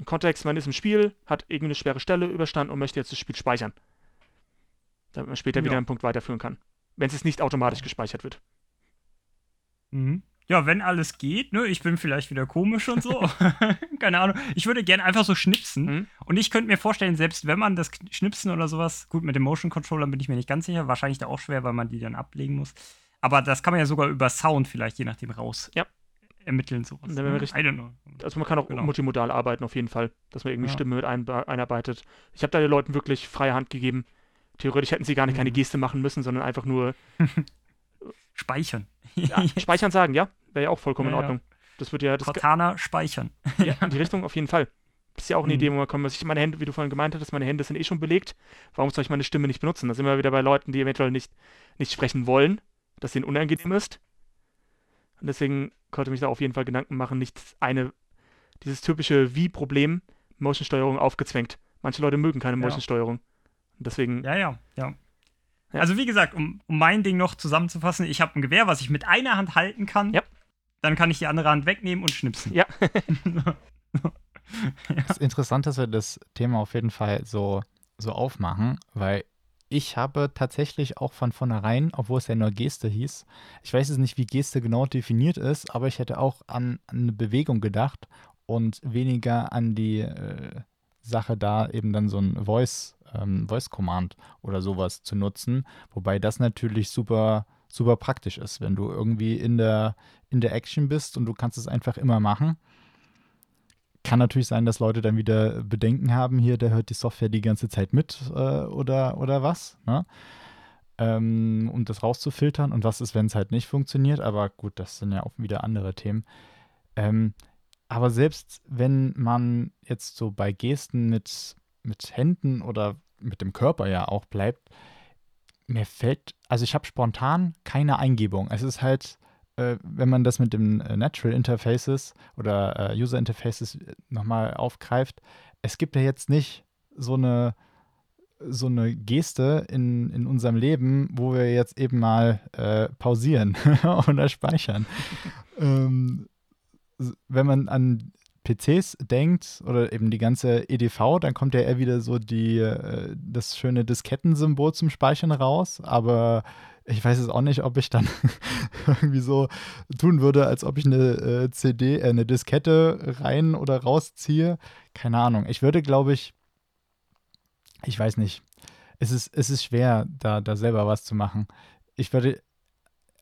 im Kontext, man ist im Spiel, hat irgendeine schwere Stelle überstanden und möchte jetzt das Spiel speichern. Damit man später ja. wieder einen Punkt weiterführen kann. Wenn es nicht automatisch gespeichert wird. Mhm. Ja, wenn alles geht, ne? Ich bin vielleicht wieder komisch und so. (laughs) Keine Ahnung. Ich würde gerne einfach so schnipsen. Mhm. Und ich könnte mir vorstellen, selbst wenn man das Schnipsen oder sowas, gut, mit dem Motion Controller bin ich mir nicht ganz sicher, wahrscheinlich da auch schwer, weil man die dann ablegen muss. Aber das kann man ja sogar über Sound vielleicht je nachdem raus ja ermitteln, sowas. Ne? Richtig, I don't know. Also man kann auch genau. multimodal arbeiten auf jeden Fall, dass man irgendwie ja. Stimme mit ein, einarbeitet. Ich habe da den Leuten wirklich freie Hand gegeben. Theoretisch hätten sie gar nicht mhm. keine Geste machen müssen, sondern einfach nur (laughs) speichern. ja, speichern sagen, ja, wäre ja auch vollkommen ja, in Ordnung. Das wird ja das Cortana speichern. ja, in die Richtung auf jeden Fall. Das ist ja auch eine mhm. Idee, wo man kommt. Ich meine Hände, wie du vorhin gemeint hattest, meine Hände sind eh schon belegt. Warum soll ich meine Stimme nicht benutzen? Da sind wir wieder bei Leuten, die eventuell nicht, nicht sprechen wollen, dass denen unangenehm ist. Und deswegen konnte mich da auf jeden Fall Gedanken machen, nicht eine, dieses typische Wie-Problem, Motion-Steuerung aufgezwängt. Manche Leute mögen keine Motion-Steuerung. Deswegen. Ja, ja, ja. Ja. Also wie gesagt, um, um, mein Ding noch zusammenzufassen, ich habe ein Gewehr, was ich mit einer Hand halten kann. Ja. Dann kann ich die andere Hand wegnehmen und schnipsen. Ja. ja. (laughs) Es ist interessant, dass wir das Thema auf jeden Fall so, so aufmachen, weil ich habe tatsächlich auch von vornherein, obwohl es ja nur Geste hieß, ich weiß jetzt nicht, wie Geste genau definiert ist, aber ich hätte auch an, eine Bewegung gedacht und weniger an die äh, Sache da eben dann so ein Voice, ähm, Voice Command oder sowas zu nutzen, wobei das natürlich super super praktisch ist, wenn du irgendwie in der in der Action bist und du kannst es einfach immer machen kann natürlich sein, dass Leute dann wieder Bedenken haben, hier, der hört die Software die ganze Zeit mit äh, oder, oder was, ne? ähm, um das rauszufiltern. Und was ist, wenn es halt nicht funktioniert? Aber gut, das sind ja auch wieder andere Themen. Ähm, aber selbst wenn man jetzt so bei Gesten mit, mit Händen oder mit dem Körper ja auch bleibt, mir fällt, also ich habe spontan keine Eingebung. Es ist halt äh, wenn man das mit den äh, Natural Interfaces oder äh, User Interfaces äh, nochmal aufgreift, es gibt ja jetzt nicht so eine so eine Geste in, in unserem Leben, wo wir jetzt eben mal äh, pausieren (laughs) oder speichern. (laughs) ähm, wenn man an PCs denkt oder eben die ganze EDV, dann kommt ja eher wieder so die, äh, das schöne Diskettensymbol zum Speichern raus, aber ich weiß jetzt auch nicht, ob ich dann (laughs) irgendwie so tun würde, als ob ich eine äh, CD, äh, eine Diskette rein oder rausziehe. Keine Ahnung. Ich würde, glaube ich, ich weiß nicht. Es ist, es ist schwer, da, da selber was zu machen. Ich würde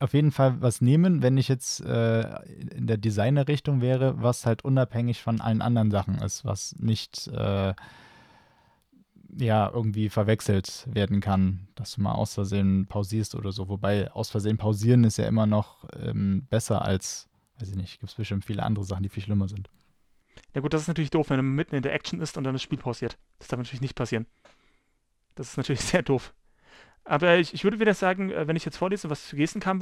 auf jeden Fall was nehmen, wenn ich jetzt äh, in der Designer-Richtung wäre, was halt unabhängig von allen anderen Sachen ist, was nicht äh, ja irgendwie verwechselt werden kann, dass du mal aus Versehen pausierst oder so. Wobei aus Versehen pausieren ist ja immer noch ähm, besser als, weiß ich nicht, gibt es bestimmt viele andere Sachen, die viel schlimmer sind. Ja gut, das ist natürlich doof, wenn man mitten in der Action ist und dann das Spiel pausiert. Das darf natürlich nicht passieren. Das ist natürlich (laughs) sehr doof. Aber ich, ich würde wieder sagen, äh, wenn ich jetzt vorlese, was zu Gesten kam,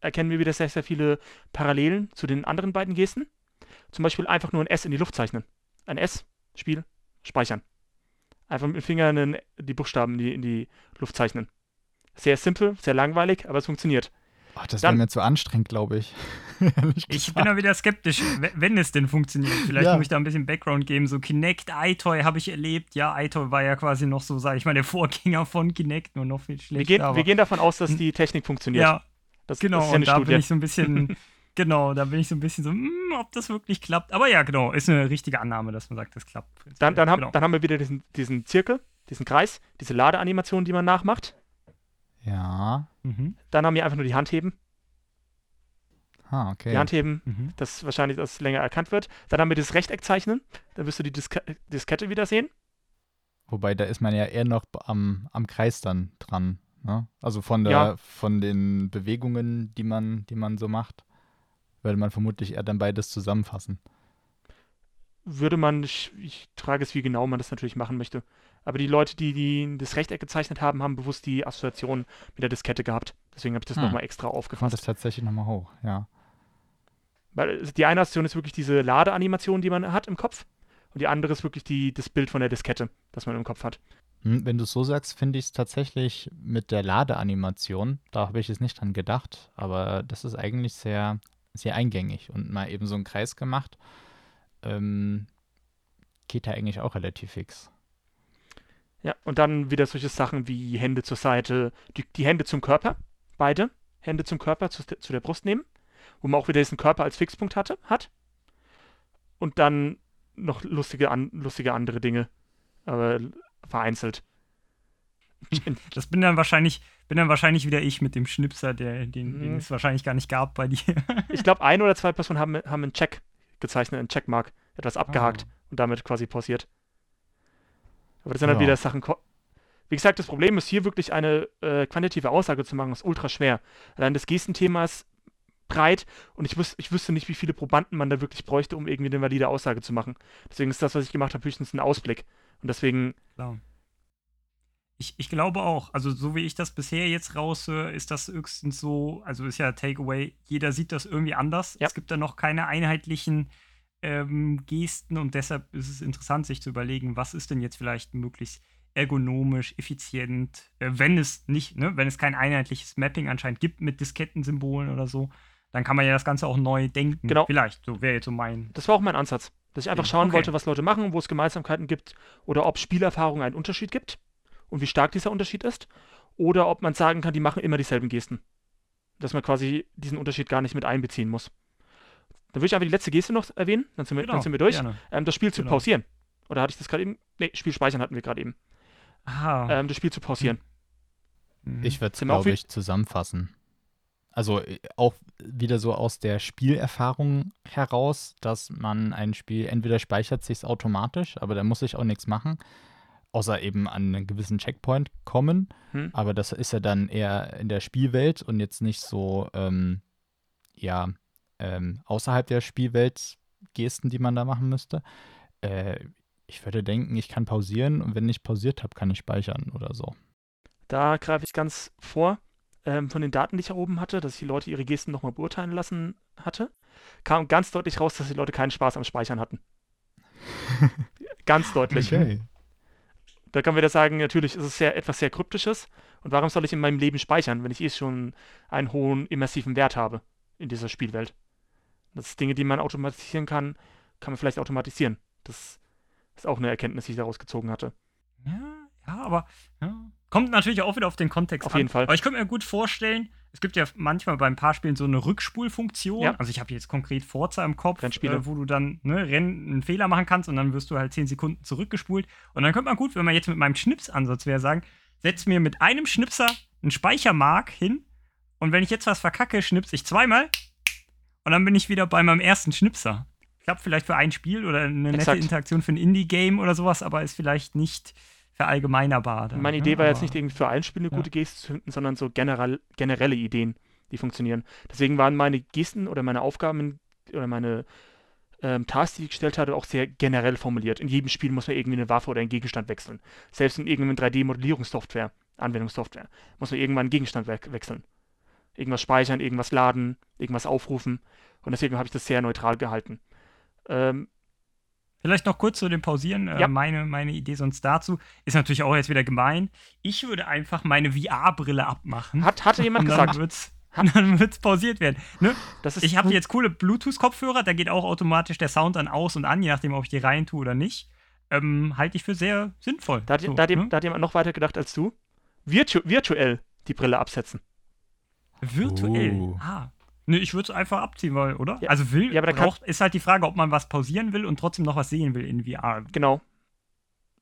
erkennen wir wieder sehr, sehr viele Parallelen zu den anderen beiden Gesten. Zum Beispiel einfach nur ein S in die Luft zeichnen. Ein S, Spiel, speichern. Einfach mit dem Finger einen, die Buchstaben in die, in die Luft zeichnen. Sehr simpel, sehr langweilig, aber es funktioniert. Ach, das wäre mir zu anstrengend, glaube ich. (laughs) ich bin da wieder skeptisch, wenn es denn funktioniert. Vielleicht ja. muss ich da ein bisschen Background geben. So Kinect, iToy habe ich erlebt. Ja, iToy war ja quasi noch so, sage ich mal, der Vorgänger von Kinect, nur noch viel schlechter. Wir gehen, wir gehen davon aus, dass die Technik funktioniert. Ja, das, genau. Das ist ja und da Studie. bin ich so ein bisschen, (laughs) genau, da bin ich so ein bisschen so, mh, hm, ob das wirklich klappt. Aber ja, genau, ist eine richtige Annahme, dass man sagt, das klappt. Dann, dann, haben, genau. dann haben wir wieder diesen, diesen Zirkel, diesen Kreis, diese Ladeanimation, die man nachmacht. Ja. Mhm. Dann haben wir einfach nur die Hand heben. Ah, okay. Die Hand heben, mhm. dass wahrscheinlich das länger erkannt wird. Dann haben wir das Rechteck zeichnen. Dann wirst du die Diske Diskette wieder sehen. Wobei, da ist man ja eher noch am, am Kreis dann dran. Ne? Also von, der, ja. von den Bewegungen, die man, die man so macht, würde man vermutlich eher dann beides zusammenfassen. Würde man, ich, ich trage es, wie genau man das natürlich machen möchte. Aber die Leute, die, die das Rechteck gezeichnet haben, haben bewusst die Assoziation mit der Diskette gehabt. Deswegen habe ich das hm. nochmal extra aufgefasst. Das tatsächlich nochmal hoch, ja. Weil die eine Aktion ist wirklich diese Ladeanimation, die man hat im Kopf. Und die andere ist wirklich die, das Bild von der Diskette, das man im Kopf hat. Hm, wenn du es so sagst, finde ich es tatsächlich mit der Ladeanimation, da habe ich es nicht dran gedacht, aber das ist eigentlich sehr, sehr eingängig und mal eben so einen Kreis gemacht, ähm, geht da eigentlich auch relativ fix. Ja, und dann wieder solche Sachen wie Hände zur Seite, die, die Hände zum Körper, beide Hände zum Körper, zu, zu der Brust nehmen wo man auch wieder diesen Körper als Fixpunkt hatte, hat. Und dann noch lustige, an, lustige andere Dinge, aber vereinzelt. (laughs) (laughs) Das bin dann wahrscheinlich, bin dann wahrscheinlich wieder ich mit dem Schnipser, der, den, mhm. den es wahrscheinlich gar nicht gab bei dir. (laughs) Ich glaube, ein oder zwei Personen haben, haben einen Check gezeichnet, einen Checkmark, etwas abgehakt oh. und damit quasi pausiert. Aber das sind ja. dann wieder Sachen. Wie gesagt, das Problem ist hier wirklich eine äh, quantitative Aussage zu machen, ist ultra schwer. Allein das Gestenthema ist breit und ich, wüs ich wüsste nicht, wie viele Probanden man da wirklich bräuchte, um irgendwie eine valide Aussage zu machen. Deswegen ist das, was ich gemacht habe, höchstens ein Ausblick. Und deswegen. Klar. Ich, ich glaube auch, also so wie ich das bisher jetzt raushöre, ist das höchstens so, also ist ja Takeaway, jeder sieht das irgendwie anders. Ja. Es gibt da noch keine einheitlichen ähm, Gesten und deshalb ist es interessant, sich zu überlegen, was ist denn jetzt vielleicht möglichst ergonomisch, effizient, äh, wenn es nicht, ne, wenn es kein einheitliches Mapping anscheinend gibt mit Diskettensymbolen oder so, dann kann man ja das Ganze auch neu denken. Genau. Vielleicht, so wäre jetzt so mein. Das war auch mein Ansatz. Dass ich einfach schauen okay. wollte, was Leute machen, wo es Gemeinsamkeiten gibt oder ob Spielerfahrung einen Unterschied gibt und wie stark dieser Unterschied ist. Oder ob man sagen kann, die machen immer dieselben Gesten. Dass man quasi diesen Unterschied gar nicht mit einbeziehen muss. Dann würde ich einfach die letzte Geste noch erwähnen, dann sind wir, genau, dann sind wir durch. Ähm, das Spiel zu genau. pausieren. Oder hatte ich das gerade eben? Ne, Spiel speichern hatten wir gerade eben. Ähm, das Spiel zu pausieren. Ich würde es, glaube ich, zusammenfassen also äh, auch wieder so aus der Spielerfahrung heraus, dass man ein Spiel entweder speichert sich automatisch, aber da muss ich auch nichts machen, außer eben an einen gewissen Checkpoint kommen. Hm. Aber das ist ja dann eher in der Spielwelt und jetzt nicht so, ähm, ja, ähm, außerhalb der Spielwelt Gesten, die man da machen müsste. Äh, ich würde denken, ich kann pausieren und wenn ich pausiert habe, kann ich speichern oder so. Da greife ich ganz vor ähm, von den Daten, die ich oben hatte, dass ich die Leute ihre Gesten nochmal beurteilen lassen hatte, kam ganz deutlich raus, dass die Leute keinen Spaß am Speichern hatten. (laughs) ganz deutlich. Okay. Da kann man wieder sagen, natürlich ist es sehr, etwas sehr Kryptisches. Und warum soll ich in meinem Leben speichern, wenn ich eh schon einen hohen immersiven Wert habe in dieser Spielwelt? Das sind Dinge, die man automatisieren kann, kann man vielleicht automatisieren. Das ist auch eine Erkenntnis, die ich daraus gezogen hatte. Ja, ja, aber ja. Kommt natürlich auch wieder auf den Kontext auf an. Auf jeden Fall. Aber ich könnte mir gut vorstellen, es gibt ja manchmal bei ein paar Spielen so eine Rückspulfunktion. Ja. Also ich habe jetzt konkret Forza im Kopf, äh, wo du dann ne, Rennen einen Fehler machen kannst und dann wirst du halt 10 Sekunden zurückgespult. Und dann könnte man gut, wenn man jetzt mit meinem Schnipsansatz wäre, sagen, setz mir mit einem Schnipser einen Speichermark hin, Und wenn ich jetzt was verkacke, schnipse ich zweimal und dann bin ich wieder bei meinem ersten Schnipser. Klappt vielleicht für ein Spiel oder eine nette Exakt. Interaktion für ein Indie-Game oder sowas, aber ist vielleicht nicht verallgemeinerbar. dann, Meine ne? Idee war jetzt nicht irgendwie für ein Spiel eine Ja. gute Geste zu finden, sondern so generell, generelle Ideen, die funktionieren. Deswegen waren meine Gesten oder meine Aufgaben oder meine ähm, Tasks, die ich gestellt hatte, auch sehr generell formuliert. In jedem Spiel muss man irgendwie eine Waffe oder einen Gegenstand wechseln. Selbst in irgendeiner 3D-Modellierungssoftware, Anwendungssoftware, muss man irgendwann einen Gegenstand we wechseln. Irgendwas speichern, irgendwas laden, irgendwas aufrufen. Und deswegen habe ich das sehr neutral gehalten. Ähm, Vielleicht noch kurz zu dem Pausieren. Äh, Ja. meine, meine Idee sonst dazu ist natürlich auch jetzt wieder gemein. Ich würde einfach meine VR-Brille abmachen. hat, hatte jemand gesagt, wird's, und (laughs) dann wird's pausiert werden. Ne? das ist Ich habe jetzt coole Bluetooth-Kopfhörer, da geht auch automatisch der Sound dann aus und an, je nachdem, ob ich die rein tue oder nicht. Ähm, halte ich für sehr sinnvoll. Da hat, So, da, hat, ne? da hat jemand noch weiter gedacht als du. Virtu virtuell die Brille absetzen. Virtuell. Uh. Ah. Ne, ich würde es einfach abziehen, weil, oder? Ja. Also will, Ja, aber braucht, ist halt die Frage, ob man was pausieren will und trotzdem noch was sehen will in VR. Genau.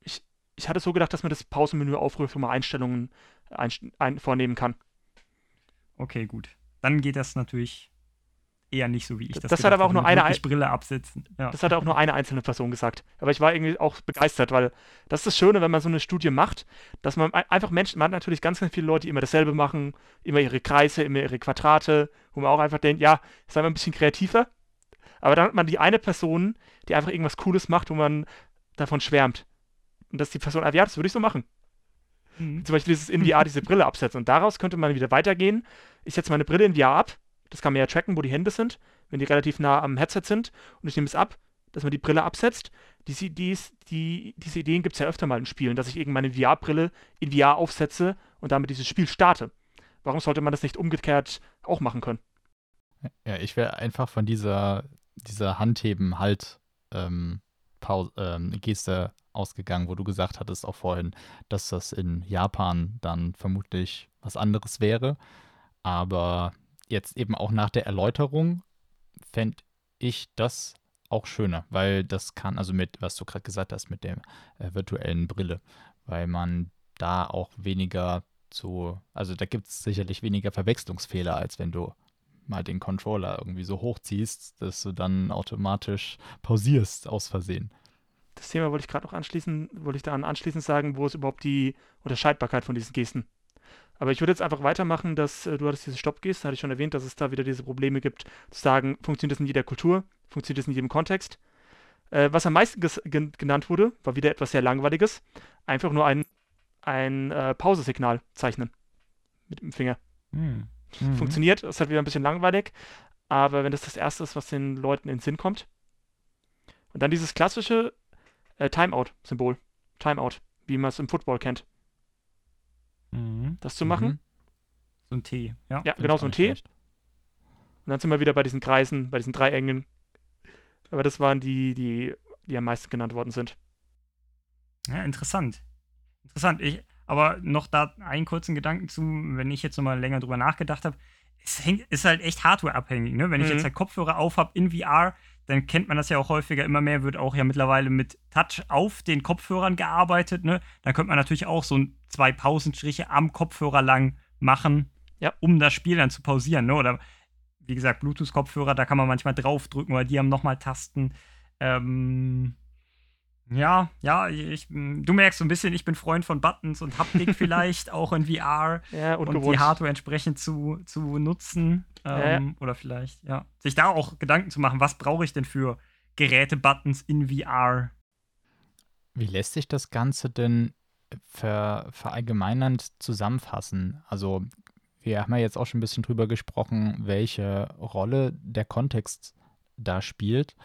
Ich, ich hatte so gedacht, dass man das Pausenmenü aufruft, wo man Einstellungen einst- ein, vornehmen kann. Okay, gut. Dann geht das natürlich eher nicht so, wie ich das Das hat aber auch nur eine Brille absitzen. Ja. Das hat auch nur eine einzelne Person gesagt. Aber ich war irgendwie auch begeistert, weil das ist das Schöne, wenn man so eine Studie macht, dass man ein- einfach Menschen, man hat natürlich ganz, ganz viele Leute, die immer dasselbe machen, immer ihre Kreise, immer ihre Quadrate, wo man auch einfach denkt, ja, sei mal ein bisschen kreativer. Aber dann hat man die eine Person, die einfach irgendwas Cooles macht, wo man davon schwärmt. Und dass die Person, ah, ja, das würde ich so machen. Mhm. zum Beispiel dieses in VR diese Brille absetzen. Und daraus könnte man wieder weitergehen. Ich setze meine Brille in VR ab. Das kann man ja tracken, wo die Hände sind, wenn die relativ nah am Headset sind. Und ich nehme es ab, dass man die Brille absetzt. Diese, dies, die, diese Ideen gibt es ja öfter mal in Spielen, dass ich irgendeine VR-Brille in VR aufsetze und damit dieses Spiel starte. Warum sollte man das nicht umgekehrt auch machen können? Ja, ich wäre einfach von dieser, dieser Handheben halt ähm, Pau- ähm, Geste ausgegangen, wo du gesagt hattest auch vorhin, dass das in Japan dann vermutlich was anderes wäre. Aber jetzt eben auch nach der Erläuterung fände ich das auch schöner, weil das kann, also mit, was du gerade gesagt hast, mit der äh, virtuellen Brille, weil man da auch weniger zu, also da gibt es sicherlich weniger Verwechslungsfehler, als wenn du mal den Controller irgendwie so hochziehst, dass du dann automatisch pausierst aus Versehen. Das Thema wollte ich gerade noch anschließen, wollte ich daran anschließend sagen, wo ist überhaupt die Unterscheidbarkeit von diesen Gesten. Aber ich würde jetzt einfach weitermachen, dass äh, du hattest diese Stoppgeste, hatte ich schon erwähnt, dass es da wieder diese Probleme gibt, zu sagen, funktioniert das in jeder Kultur, funktioniert das in jedem Kontext. Äh, was am meisten genannt wurde, war wieder etwas sehr Langweiliges. Einfach nur ein, ein äh, Pausesignal zeichnen. Mit dem Finger. Mhm. Mhm. Funktioniert, ist halt wieder ein bisschen langweilig, aber wenn das das Erste ist, was den Leuten in den Sinn kommt. Und dann dieses klassische äh, Timeout-Symbol. Timeout, wie man es im Football kennt. Mhm. Das zu machen. Mhm. So ein T, ja. Ja, genau ich so ein T. schlecht. Und dann sind wir wieder bei diesen Kreisen, bei diesen Dreiengen. Aber das waren die, die, die am meisten genannt worden sind. Ja, interessant. Interessant. Ich, aber noch da einen kurzen Gedanken zu, wenn ich jetzt nochmal länger drüber nachgedacht habe. Es hängt, ist halt echt hardwareabhängig. Ne? Wenn ich Mhm. jetzt halt Kopfhörer auf habe in VR, dann kennt man das ja auch häufiger. Immer mehr wird auch ja mittlerweile mit Touch auf den Kopfhörern gearbeitet. Ne? Dann könnte man natürlich auch so ein, zwei Pausenstriche am Kopfhörer lang machen, Ja. um das Spiel dann zu pausieren. Ne? Oder wie gesagt, Bluetooth-Kopfhörer, da kann man manchmal draufdrücken oder die haben nochmal Tasten. Ähm, ja, ja, ich, du merkst so ein bisschen, ich bin Freund von Buttons und Haptik (laughs) vielleicht, auch in VR Ja, und ungewohnt. die Hardware entsprechend zu, zu nutzen. Ähm, Oder vielleicht, ja, sich da auch Gedanken zu machen, was brauche ich denn für Geräte-Buttons in VR? Wie lässt sich das Ganze denn ver, verallgemeinernd zusammenfassen? Also, wir haben ja jetzt auch schon ein bisschen drüber gesprochen, welche Rolle der Kontext da spielt.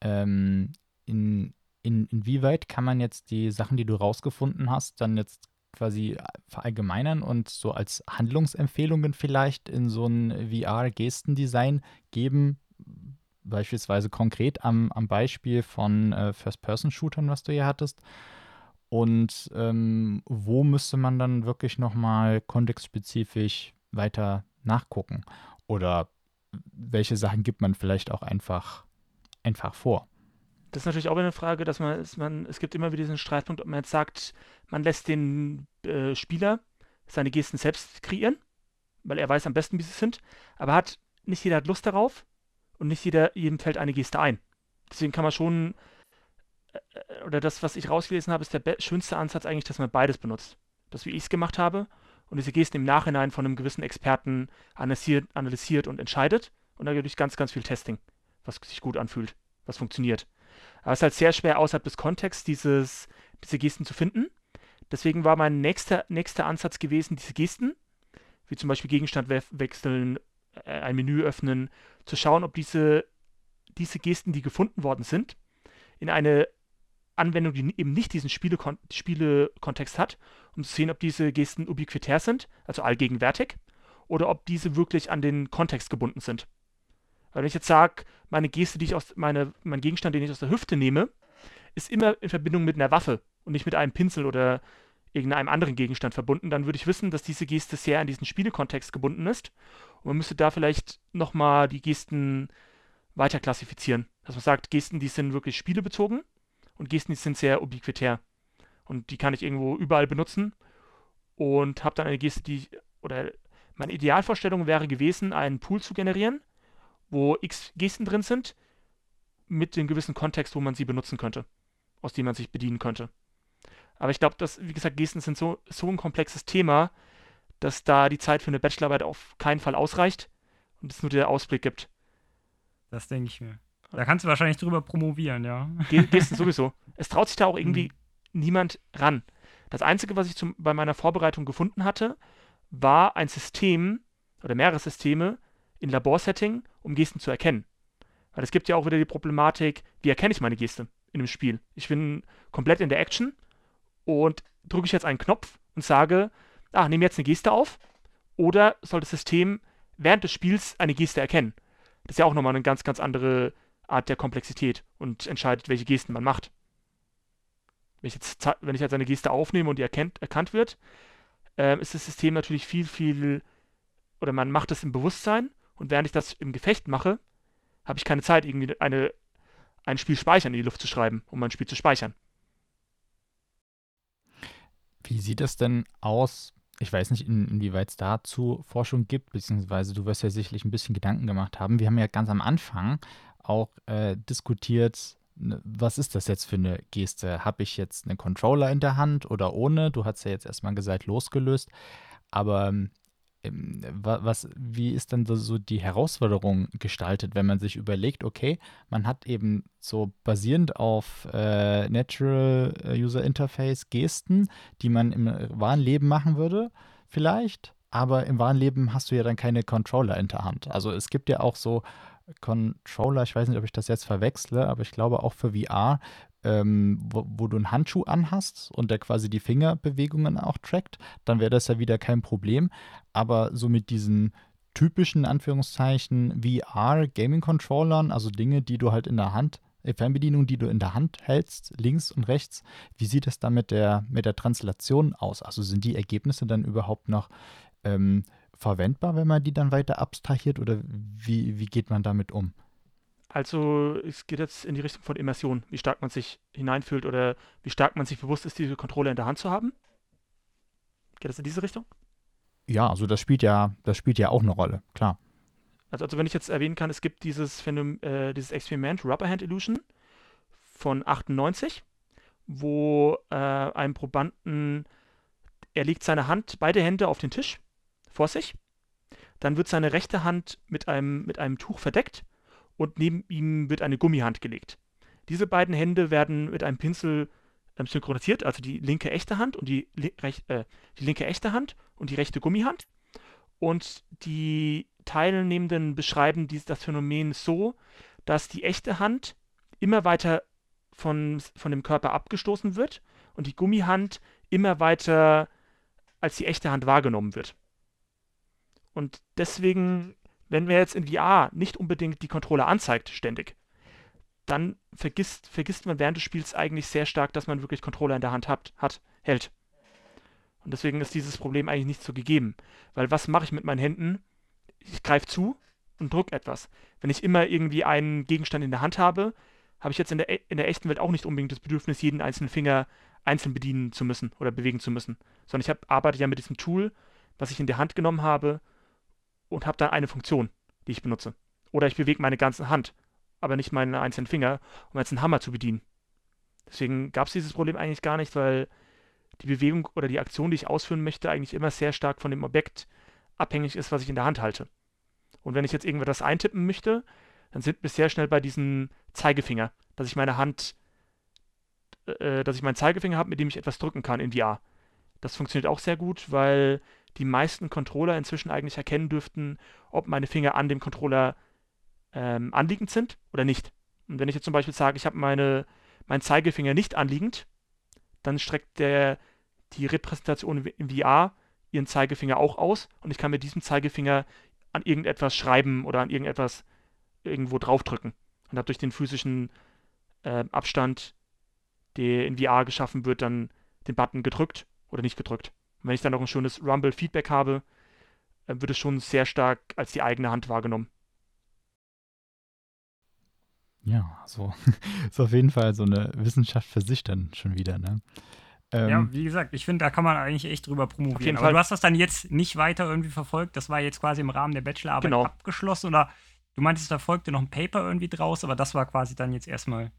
Ähm, in, in, inwieweit kann man jetzt die Sachen, die du rausgefunden hast, dann jetzt quasi verallgemeinern und so als Handlungsempfehlungen vielleicht in so ein VR-Gestendesign geben? Beispielsweise konkret am, am Beispiel von äh, First-Person-Shootern, was du hier hattest. Und ähm, wo müsste man dann wirklich nochmal kontextspezifisch weiter nachgucken? Oder welche Sachen gibt man vielleicht auch einfach, einfach vor? Das ist natürlich auch eine Frage, dass man, dass man, es gibt immer wieder diesen Streitpunkt, ob man jetzt sagt, man lässt den äh, Spieler seine Gesten selbst kreieren weil er weiß am besten, wie sie sind, aber hat nicht jeder hat Lust darauf und nicht jeder, jedem fällt eine Geste ein. Deswegen kann man schon, äh, oder das, was ich rausgelesen habe, ist der schönste Ansatz eigentlich, dass man beides benutzt. Das, wie ich es gemacht habe, und diese Gesten im Nachhinein von einem gewissen Experten analysiert, analysiert und entscheidet. Und dadurch ganz, ganz viel Testing, was sich gut anfühlt, was funktioniert. Aber es ist halt sehr schwer, außerhalb des Kontexts dieses, diese Gesten zu finden. Deswegen war mein nächster, nächster Ansatz gewesen, diese Gesten, wie zum Beispiel Gegenstand we wechseln, äh, ein Menü öffnen, zu schauen, ob diese, diese Gesten, die gefunden worden sind, in eine Anwendung, die eben nicht diesen Spielekon Spielekontext hat, um zu sehen, ob diese Gesten ubiquitär sind, also allgegenwärtig, oder ob diese wirklich an den Kontext gebunden sind. Weil wenn ich jetzt sage, meine Geste, die ich aus, meine, mein Gegenstand, den ich aus der Hüfte nehme, ist immer in Verbindung mit einer Waffe und nicht mit einem Pinsel oder irgendeinem anderen Gegenstand verbunden, dann würde ich wissen, dass diese Geste sehr an diesen Spielekontext gebunden ist. Und man müsste da vielleicht nochmal die Gesten weiter klassifizieren. Dass man sagt, Gesten, die sind wirklich spielebezogen und Gesten, die sind sehr ubiquitär. Und die kann ich irgendwo überall benutzen und habe dann eine Geste, die, oder meine Idealvorstellung wäre gewesen, einen Pool zu generieren, wo x Gesten drin sind, mit dem gewissen Kontext, wo man sie benutzen könnte, aus dem man sich bedienen könnte. Aber ich glaube, dass, wie gesagt, Gesten sind so, so ein komplexes Thema, dass da die Zeit für eine Bachelorarbeit auf keinen Fall ausreicht und es nur der Ausblick gibt. Das denke ich mir. Da kannst du wahrscheinlich drüber promovieren, ja. Gesten sowieso. (laughs) Es traut sich da auch irgendwie mhm. niemand ran. Das Einzige, was ich zum, bei meiner Vorbereitung gefunden hatte, war ein System oder mehrere Systeme in Laborsetting, um Gesten zu erkennen. Weil es gibt ja auch wieder die Problematik, wie erkenne ich meine Geste in einem Spiel? Ich bin komplett in der Action und drücke ich jetzt einen Knopf und sage, ah, nehme jetzt eine Geste auf, oder soll das System während des Spiels eine Geste erkennen? Das ist ja auch nochmal eine ganz, ganz andere Art der Komplexität und entscheidet, welche Gesten man macht. Wenn ich jetzt, wenn ich jetzt eine Geste aufnehme und die erkennt, erkannt wird, äh, ist das System natürlich viel, viel, oder man macht es im Bewusstsein und während ich das im Gefecht mache, habe ich keine Zeit, irgendwie eine, ein Spiel speichern in die Luft zu schreiben, um mein Spiel zu speichern. Wie sieht es denn aus? Ich weiß nicht, in, inwieweit es dazu Forschung gibt, beziehungsweise du wirst ja sicherlich ein bisschen Gedanken gemacht haben. Wir haben ja ganz am Anfang auch äh, diskutiert, ne, was ist das jetzt für eine Geste? Habe ich jetzt einen Controller in der Hand oder ohne? Du hast ja jetzt erstmal gesagt, losgelöst. Aber ähm, was, wie ist dann so die Herausforderung gestaltet, wenn man sich überlegt, okay, man hat eben so basierend auf äh, Natural äh, User Interface Gesten, die man im wahren Leben machen würde, vielleicht, aber im wahren Leben hast du ja dann keine Controller in der Hand. Also es gibt ja auch so Controller, ich weiß nicht, ob ich das jetzt verwechsle, aber ich glaube auch für VR, ähm, wo, wo, du einen Handschuh anhast und der quasi die Fingerbewegungen auch trackt, dann wäre das ja wieder kein Problem. Aber so mit diesen typischen Anführungszeichen VR Gaming Controllern, also Dinge, die du halt in der Hand äh, Fernbedienung, die du in der Hand hältst, links und rechts. Wie sieht es da mit der, mit der Translation aus? Also sind die Ergebnisse dann überhaupt noch ähm, verwendbar, wenn man die dann weiter abstrahiert oder wie, wie geht man damit um? Also es geht jetzt in die Richtung von Immersion, wie stark man sich hineinfühlt oder wie stark man sich bewusst ist, diese Kontrolle in der Hand zu haben. Geht das in diese Richtung? Ja, also das spielt ja, das spielt ja auch eine Rolle, klar. Also, also wenn ich jetzt erwähnen kann, es gibt dieses Phänomen, äh, dieses Experiment Rubber Hand Illusion von 98, wo äh, einem Probanden, er legt seine Hand, beide Hände auf den Tisch vor sich, dann wird seine rechte Hand mit einem, mit einem Tuch verdeckt und neben ihm wird eine Gummihand gelegt. Diese beiden Hände werden mit einem Pinsel ähm, synchronisiert, also die linke echte Hand und die, äh, die linke echte Hand und die rechte Gummihand. Und die Teilnehmenden beschreiben dies, das Phänomen so, dass die echte Hand immer weiter von, von dem Körper abgestoßen wird und die Gummihand immer weiter als die echte Hand wahrgenommen wird. Und deswegen wenn mir jetzt in VR nicht unbedingt die Controller anzeigt, ständig, dann vergisst, vergisst man während des Spiels eigentlich sehr stark, dass man wirklich Controller in der Hand hat, hat hält. Und deswegen ist dieses Problem eigentlich nicht so gegeben. Weil was mache ich mit meinen Händen? Ich greife zu und drücke etwas. Wenn ich immer irgendwie einen Gegenstand in der Hand habe, habe ich jetzt in der, e, in der echten Welt auch nicht unbedingt das Bedürfnis, jeden einzelnen Finger einzeln bedienen zu müssen oder bewegen zu müssen. Sondern ich hab, arbeite ja mit diesem Tool, was ich in der Hand genommen habe und habe dann eine Funktion, die ich benutze. Oder ich bewege meine ganze Hand, aber nicht meine einzelnen Finger, um jetzt einen Hammer zu bedienen. Deswegen gab es dieses Problem eigentlich gar nicht, weil die Bewegung oder die Aktion, die ich ausführen möchte, eigentlich immer sehr stark von dem Objekt abhängig ist, was ich in der Hand halte. Und wenn ich jetzt irgendwas eintippen möchte, dann sind wir sehr schnell bei diesem Zeigefinger, dass ich meine Hand, äh, dass ich meinen Zeigefinger habe, mit dem ich etwas drücken kann in VR. Das funktioniert auch sehr gut, weil die meisten Controller inzwischen eigentlich erkennen dürften, ob meine Finger an dem Controller ähm, anliegend sind oder nicht. Und wenn ich jetzt zum Beispiel sage, ich habe meine, meinen Zeigefinger nicht anliegend, dann streckt der die Repräsentation in VR ihren Zeigefinger auch aus und ich kann mit diesem Zeigefinger an irgendetwas schreiben oder an irgendetwas irgendwo draufdrücken und habe durch den physischen äh, Abstand, der in VR geschaffen wird, dann den Button gedrückt oder nicht gedrückt. Und wenn ich dann noch ein schönes Rumble-Feedback habe, äh, wird es schon sehr stark als die eigene Hand wahrgenommen. Ja, so (laughs) ist auf jeden Fall so eine Wissenschaft für sich dann schon wieder, ne? Ähm, ja, wie gesagt, ich finde, da kann man eigentlich echt drüber promovieren. Aber Fall. du hast das dann jetzt nicht weiter irgendwie verfolgt. Das war jetzt quasi im Rahmen der Bachelorarbeit genau. abgeschlossen oder du meintest, da folgte noch ein Paper irgendwie draus, aber das war quasi dann jetzt erstmal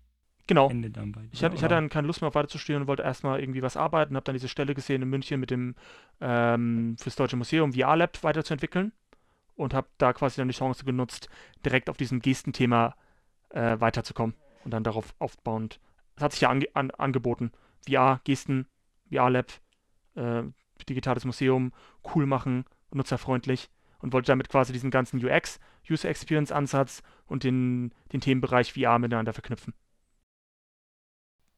genau. Ende dann bei dir. Ich, hatte, ich hatte dann keine Lust mehr auf weiterzustehen und wollte erstmal irgendwie was arbeiten, habe dann diese Stelle gesehen in München mit dem ähm, fürs Deutsche Museum VR Lab weiterzuentwickeln und habe da quasi dann die Chance genutzt, direkt auf diesem Gestenthema äh, weiterzukommen und dann darauf aufbauend. Es hat sich ja ange an, angeboten. VR, Gesten, VR Lab, äh, digitales Museum, cool machen, nutzerfreundlich und wollte damit quasi diesen ganzen UX, User Experience Ansatz und den, den Themenbereich VR miteinander verknüpfen.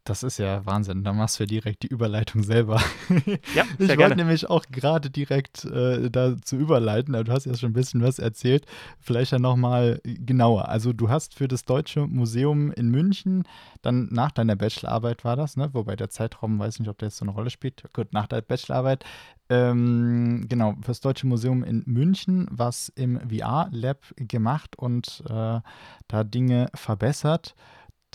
Das ist ja Wahnsinn. Da machst du ja direkt die Überleitung selber. (laughs) Ja, ich wollte nämlich auch gerade direkt äh, dazu überleiten, aber du hast ja schon ein bisschen was erzählt. Vielleicht dann nochmal genauer. Also du hast für das Deutsche Museum in München, dann nach deiner Bachelorarbeit war das, ne? wobei der Zeitraum, weiß nicht, ob der jetzt so eine Rolle spielt. Gut, nach der Bachelorarbeit. Ähm, genau, für das Deutsche Museum in München was im VR-Lab gemacht und äh, da Dinge verbessert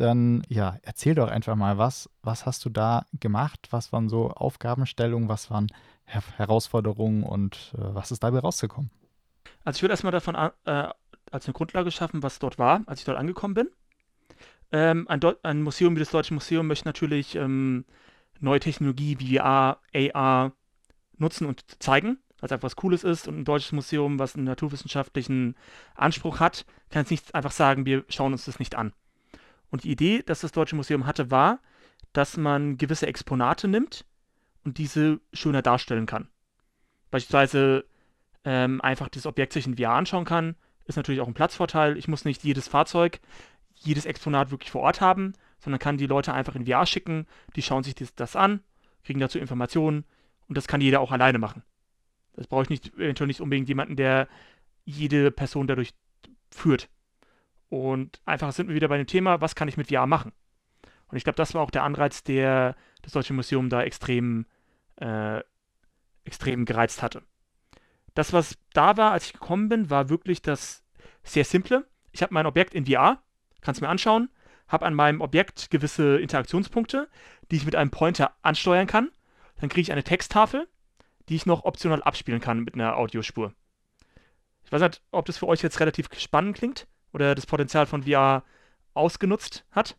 dann ja, erzähl doch einfach mal, was, was hast du da gemacht? Was waren so Aufgabenstellungen? Was waren Her Herausforderungen und äh, was ist dabei rausgekommen? Also ich würde erstmal davon äh, als eine Grundlage schaffen, was dort war, als ich dort angekommen bin. Ähm, ein, ein, Museum wie das Deutsche Museum möchte natürlich ähm, neue Technologie wie VR, AR nutzen und zeigen, weil es einfach was Cooles ist. Und ein deutsches Museum, was einen naturwissenschaftlichen Anspruch hat, kann jetzt nicht einfach sagen, wir schauen uns das nicht an. Und die Idee, dass das Deutsche Museum hatte, war, dass man gewisse Exponate nimmt und diese schöner darstellen kann. Beispielsweise ähm, einfach das Objekt sich in VR anschauen kann, ist natürlich auch ein Platzvorteil. Ich muss nicht jedes Fahrzeug, jedes Exponat wirklich vor Ort haben, sondern kann die Leute einfach in VR schicken, die schauen sich das, das an, kriegen dazu Informationen und das kann jeder auch alleine machen. Das brauche ich nicht, eventuell nicht unbedingt jemanden, der jede Person dadurch führt. Und einfach sind wir wieder bei dem Thema, was kann ich mit VR machen? Und ich glaube, das war auch der Anreiz, der das Deutsche Museum da extrem, äh, extrem gereizt hatte. Das, was da war, als ich gekommen bin, war wirklich das sehr simple. Ich habe mein Objekt in VR, kann es mir anschauen, habe an meinem Objekt gewisse Interaktionspunkte, die ich mit einem Pointer ansteuern kann. Dann kriege ich eine Texttafel, die ich noch optional abspielen kann mit einer Audiospur. Ich weiß nicht, ob das für euch jetzt relativ spannend klingt oder das Potenzial von VR ausgenutzt hat.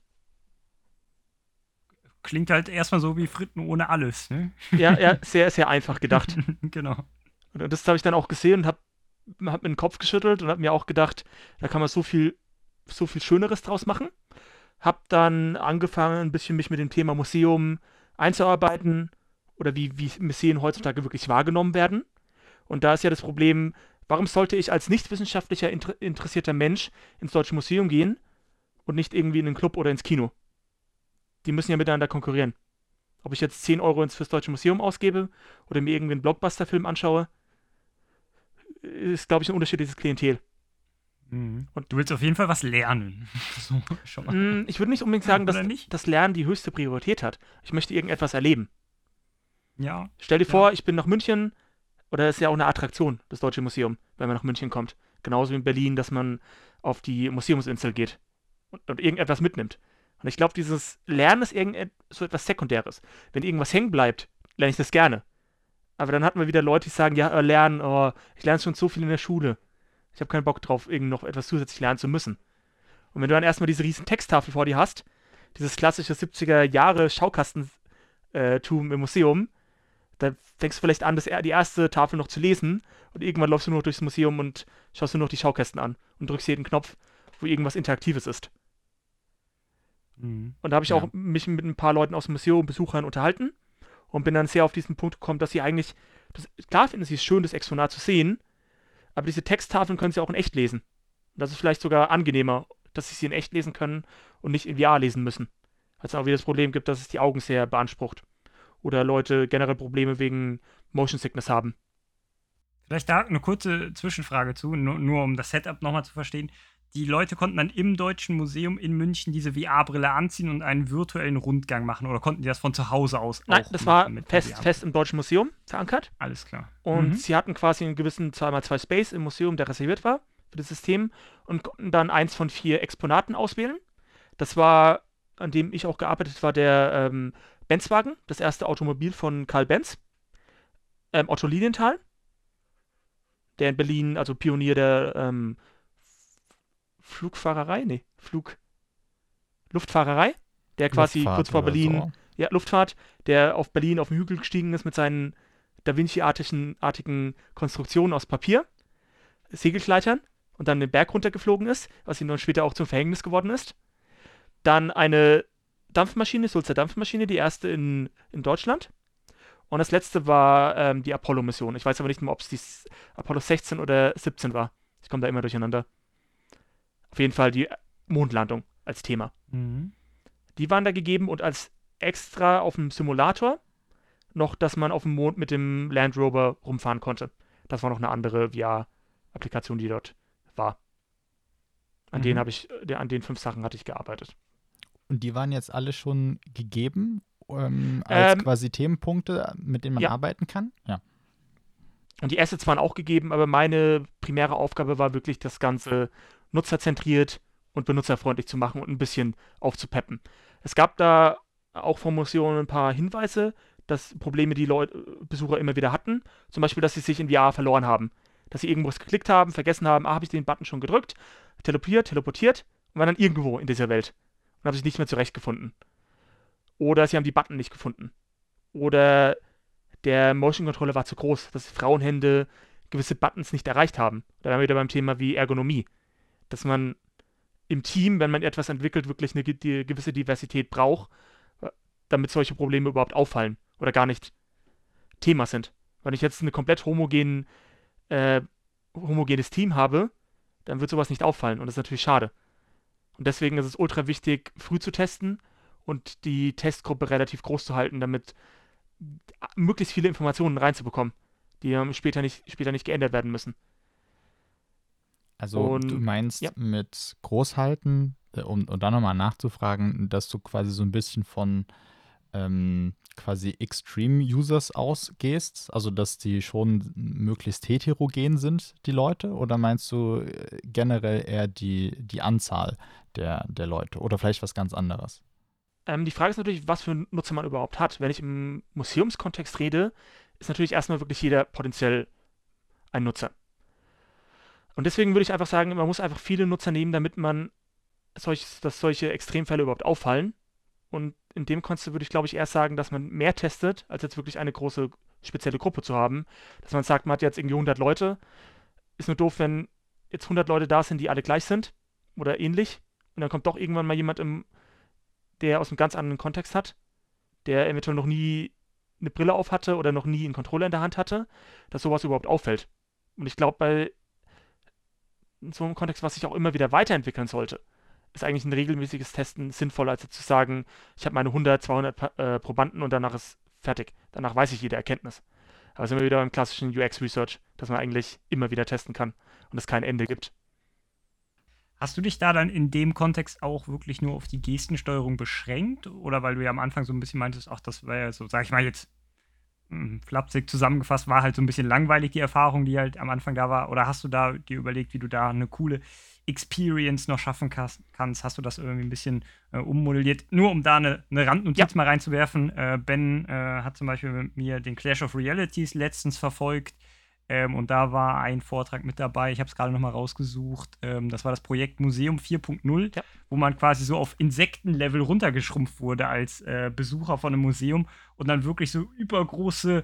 Klingt halt erstmal so wie Fritten ohne alles, ne? Ja, ja, (laughs) sehr, sehr einfach gedacht. genau. Und das habe ich dann auch gesehen und habe hab mir den Kopf geschüttelt und habe mir auch gedacht, da kann man so viel, so viel Schöneres draus machen. Hab dann angefangen, ein bisschen mich mit dem Thema Museum einzuarbeiten oder wie, wie Museen heutzutage wirklich wahrgenommen werden. Und da ist ja das Problem, Warum sollte ich als nicht wissenschaftlicher inter interessierter Mensch ins Deutsche Museum gehen und nicht irgendwie in den Club oder ins Kino? Die müssen ja miteinander konkurrieren. Ob ich jetzt 10 Euro ins fürs Deutsche Museum ausgebe oder mir irgendeinen Blockbuster-Film anschaue, ist, glaube ich, ein unterschiedliches Klientel. Mhm. Und du willst auf jeden Fall was lernen. (laughs) so, mm, ich würde nicht unbedingt sagen, dass das Lernen die höchste Priorität hat. Ich möchte irgendetwas erleben. Ja. Stell dir ja. vor, ich bin nach München, oder ist ja auch eine Attraktion, das Deutsche Museum, wenn man nach München kommt. Genauso wie in Berlin, dass man auf die Museumsinsel geht und, und irgendetwas mitnimmt. Und ich glaube, dieses Lernen ist irgend so etwas Sekundäres. Wenn irgendwas hängen bleibt, lerne ich das gerne. Aber dann hatten wir wieder Leute, die sagen, ja, äh, lernen, oh, ich lerne schon so viel in der Schule. Ich habe keinen Bock drauf, irgend noch etwas zusätzlich lernen zu müssen. Und wenn du dann erstmal diese riesen Texttafel vor dir hast, dieses klassische 70er Jahre Schaukastentum äh, im Museum, da fängst du vielleicht an, das, die erste Tafel noch zu lesen und irgendwann läufst du nur noch durchs Museum und schaust du nur noch die Schaukästen an und drückst jeden Knopf, wo irgendwas Interaktives ist. Mhm. Und da habe ich ja. auch mich mit ein paar Leuten aus dem Museum, Besuchern unterhalten und bin dann sehr auf diesen Punkt gekommen, dass sie eigentlich, das, klar finden sie es schön, das Exponat zu sehen, aber diese Texttafeln können sie auch in echt lesen. Und das ist vielleicht sogar angenehmer, dass sie sie in echt lesen können und nicht in VR lesen müssen. Weil es auch wieder das Problem gibt, dass es die Augen sehr beansprucht. Oder Leute generell Probleme wegen Motion Sickness haben. Vielleicht da eine kurze Zwischenfrage zu, nur, nur um das Setup nochmal zu verstehen die Leute konnten dann im Deutschen Museum in München diese VR-Brille anziehen und einen virtuellen Rundgang machen oder konnten die das von zu Hause aus Nein, das war fest, fest im Deutschen Museum verankert. Alles klar. Und mhm. sie hatten quasi einen gewissen 2x2 Space im Museum, der reserviert war für das System und konnten dann eins von vier Exponaten auswählen. Das war, an dem ich auch gearbeitet war, der ähm, Benzwagen, das erste Automobil von Karl Benz. Ähm, Otto Lilienthal, der in Berlin, also Pionier der ähm, Flugfahrerei, nee, Flug, Luftfahrerei, der quasi Luftfahrt kurz vor Berlin, so. ja, Luftfahrt, der auf Berlin auf den Hügel gestiegen ist mit seinen Da Vinci-artigen artigen Konstruktionen aus Papier, Segelgleitern und dann den Berg runtergeflogen ist, was ihm dann später auch zum Verhängnis geworden ist. Dann eine Dampfmaschine, Sulzer Dampfmaschine, die erste in, in Deutschland. Und das letzte war ähm, die Apollo-Mission. Ich weiß aber nicht mehr, ob es die Apollo 16 oder 17 war. Ich komme da immer durcheinander. Auf jeden Fall die Mondlandung als Thema. Mhm. Die waren da gegeben und als extra auf dem Simulator noch, dass man auf dem Mond mit dem Land Rover rumfahren konnte. Das war noch eine andere VR-Applikation, die dort war. An mhm. denen habe ich, äh, an den fünf Sachen hatte ich gearbeitet. Und die waren jetzt alle schon gegeben ähm, als ähm, quasi Themenpunkte, mit denen man ja. arbeiten kann? Ja. Und die Assets waren auch gegeben, aber meine primäre Aufgabe war wirklich das Ganze nutzerzentriert und benutzerfreundlich zu machen und ein bisschen aufzupeppen. Es gab da auch vom Museum ein paar Hinweise, dass Probleme die Leute, Besucher immer wieder hatten. Zum Beispiel, dass sie sich in VR verloren haben. Dass sie irgendwas geklickt haben, vergessen haben, ah, habe ich den Button schon gedrückt, teleportiert, teleportiert und waren dann irgendwo in dieser Welt und haben sich nicht mehr zurechtgefunden. Oder sie haben die Button nicht gefunden. Oder der Motion Controller war zu groß, dass Frauenhände gewisse Buttons nicht erreicht haben. Da wären wir wieder beim Thema wie Ergonomie dass man im Team, wenn man etwas entwickelt, wirklich eine gewisse Diversität braucht, äh, damit solche Probleme überhaupt auffallen oder gar nicht Thema sind. Wenn ich jetzt ein komplett homogen, äh, homogenes Team habe, dann wird sowas nicht auffallen und das ist natürlich schade. Und deswegen ist es ultra wichtig, früh zu testen und die Testgruppe relativ groß zu halten, damit möglichst viele Informationen reinzubekommen, die später nicht, später nicht geändert werden müssen. Also und, du meinst ja. mit Großhalten, äh, um, um dann nochmal nachzufragen, dass du quasi so ein bisschen von ähm, quasi Extreme-Users ausgehst, also dass die schon möglichst heterogen sind, die Leute, oder meinst du äh, generell eher die, die Anzahl der, der Leute oder vielleicht was ganz anderes? Ähm, die Frage ist natürlich, was für Nutzer man überhaupt hat. Wenn ich im Museumskontext rede, ist natürlich erstmal wirklich jeder potenziell ein Nutzer. Und deswegen würde ich einfach sagen, man muss einfach viele Nutzer nehmen, damit man solch, dass solche Extremfälle überhaupt auffallen. Und in dem Kontext würde ich, glaube ich, erst sagen, dass man mehr testet, als jetzt wirklich eine große spezielle Gruppe zu haben. Dass man sagt, man hat jetzt irgendwie 100 Leute. Ist nur doof, wenn jetzt 100 Leute da sind, die alle gleich sind oder ähnlich. Und dann kommt doch irgendwann mal jemand, im, der aus einem ganz anderen Kontext hat, der eventuell noch nie eine Brille auf hatte oder noch nie einen Controller in der Hand hatte, dass sowas überhaupt auffällt. Und ich glaube, bei so einem Kontext, was sich auch immer wieder weiterentwickeln sollte, ist eigentlich ein regelmäßiges Testen sinnvoller, als zu sagen, ich habe meine 100, 200 äh, Probanden und danach ist fertig. Danach weiß ich jede Erkenntnis. Aber sind wir wieder beim klassischen UX-Research, dass man eigentlich immer wieder testen kann und es kein Ende gibt. Hast du dich da dann in dem Kontext auch wirklich nur auf die Gestensteuerung beschränkt? Oder weil du ja am Anfang so ein bisschen meintest, ach, das wäre ja so, sag ich mal jetzt, hm, flapsig zusammengefasst, war halt so ein bisschen langweilig, die Erfahrung, die halt am Anfang da war. Oder hast du da dir überlegt, wie du da eine coole Experience noch schaffen kannst? Hast du das irgendwie ein bisschen äh, ummodelliert? Nur um da eine, eine Randnotiz ja. mal reinzuwerfen. Äh, ben äh, hat zum Beispiel mit mir den Clash of Realities letztens verfolgt. Ähm, und da war ein Vortrag mit dabei, ich habe es gerade nochmal rausgesucht. Ähm, das war das Projekt Museum 4.0, ja. wo man quasi so auf Insektenlevel runtergeschrumpft wurde als äh, Besucher von einem Museum und dann wirklich so übergroße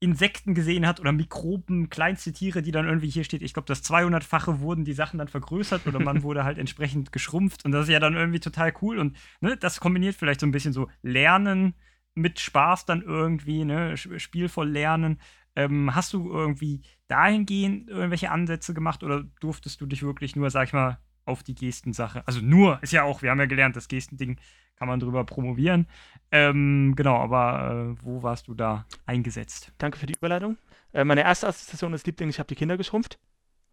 Insekten gesehen hat oder Mikroben, kleinste Tiere, die dann irgendwie hier steht, ich glaube, das 200-fache wurden die Sachen dann vergrößert oder man (laughs) wurde halt entsprechend geschrumpft und das ist ja dann irgendwie total cool und ne, das kombiniert vielleicht so ein bisschen so Lernen mit Spaß dann irgendwie, ne, spielvoll lernen. Ähm, hast du irgendwie dahingehend irgendwelche Ansätze gemacht oder durftest du dich wirklich nur, sag ich mal, auf die Gestensache, also nur, ist ja auch, wir haben ja gelernt, das Gestending kann man drüber promovieren. Ähm, genau, aber äh, wo warst du da eingesetzt? Danke für die Überleitung. Äh, meine erste Assoziation ist Liebling, ich habe die Kinder geschrumpft.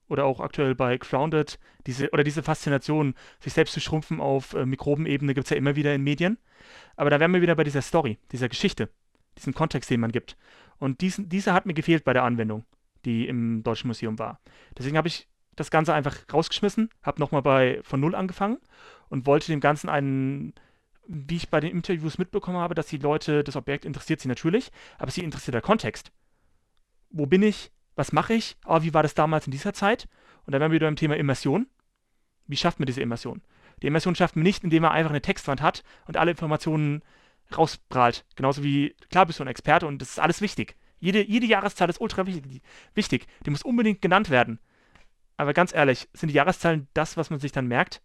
Oder auch aktuell bei Grounded, diese, oder diese Faszination, sich selbst zu schrumpfen auf äh, Mikrobenebene, gibt es ja immer wieder in Medien. Aber da wären wir wieder bei dieser Story, dieser Geschichte, diesem Kontext, den man gibt. Und diesen, dieser hat mir gefehlt bei der Anwendung, die im Deutschen Museum war. Deswegen habe ich das Ganze einfach rausgeschmissen, habe nochmal bei von Null angefangen und wollte dem Ganzen einen wie ich bei den Interviews mitbekommen habe, dass die Leute, das Objekt interessiert sie natürlich, aber sie interessiert der Kontext. Wo bin ich? Was mache ich? Oh, wie war das damals in dieser Zeit? Und dann wären wir wieder beim Thema Immersion. Wie schafft man diese Immersion? Die Immersion schafft man nicht, indem man einfach eine Textwand hat und alle Informationen rausprahlt. Genauso wie, klar bist du ein Experte und das ist alles wichtig. Jede, jede Jahreszahl ist ultra wichtig, wichtig. Die muss unbedingt genannt werden. Aber ganz ehrlich, sind die Jahreszahlen das, was man sich dann merkt?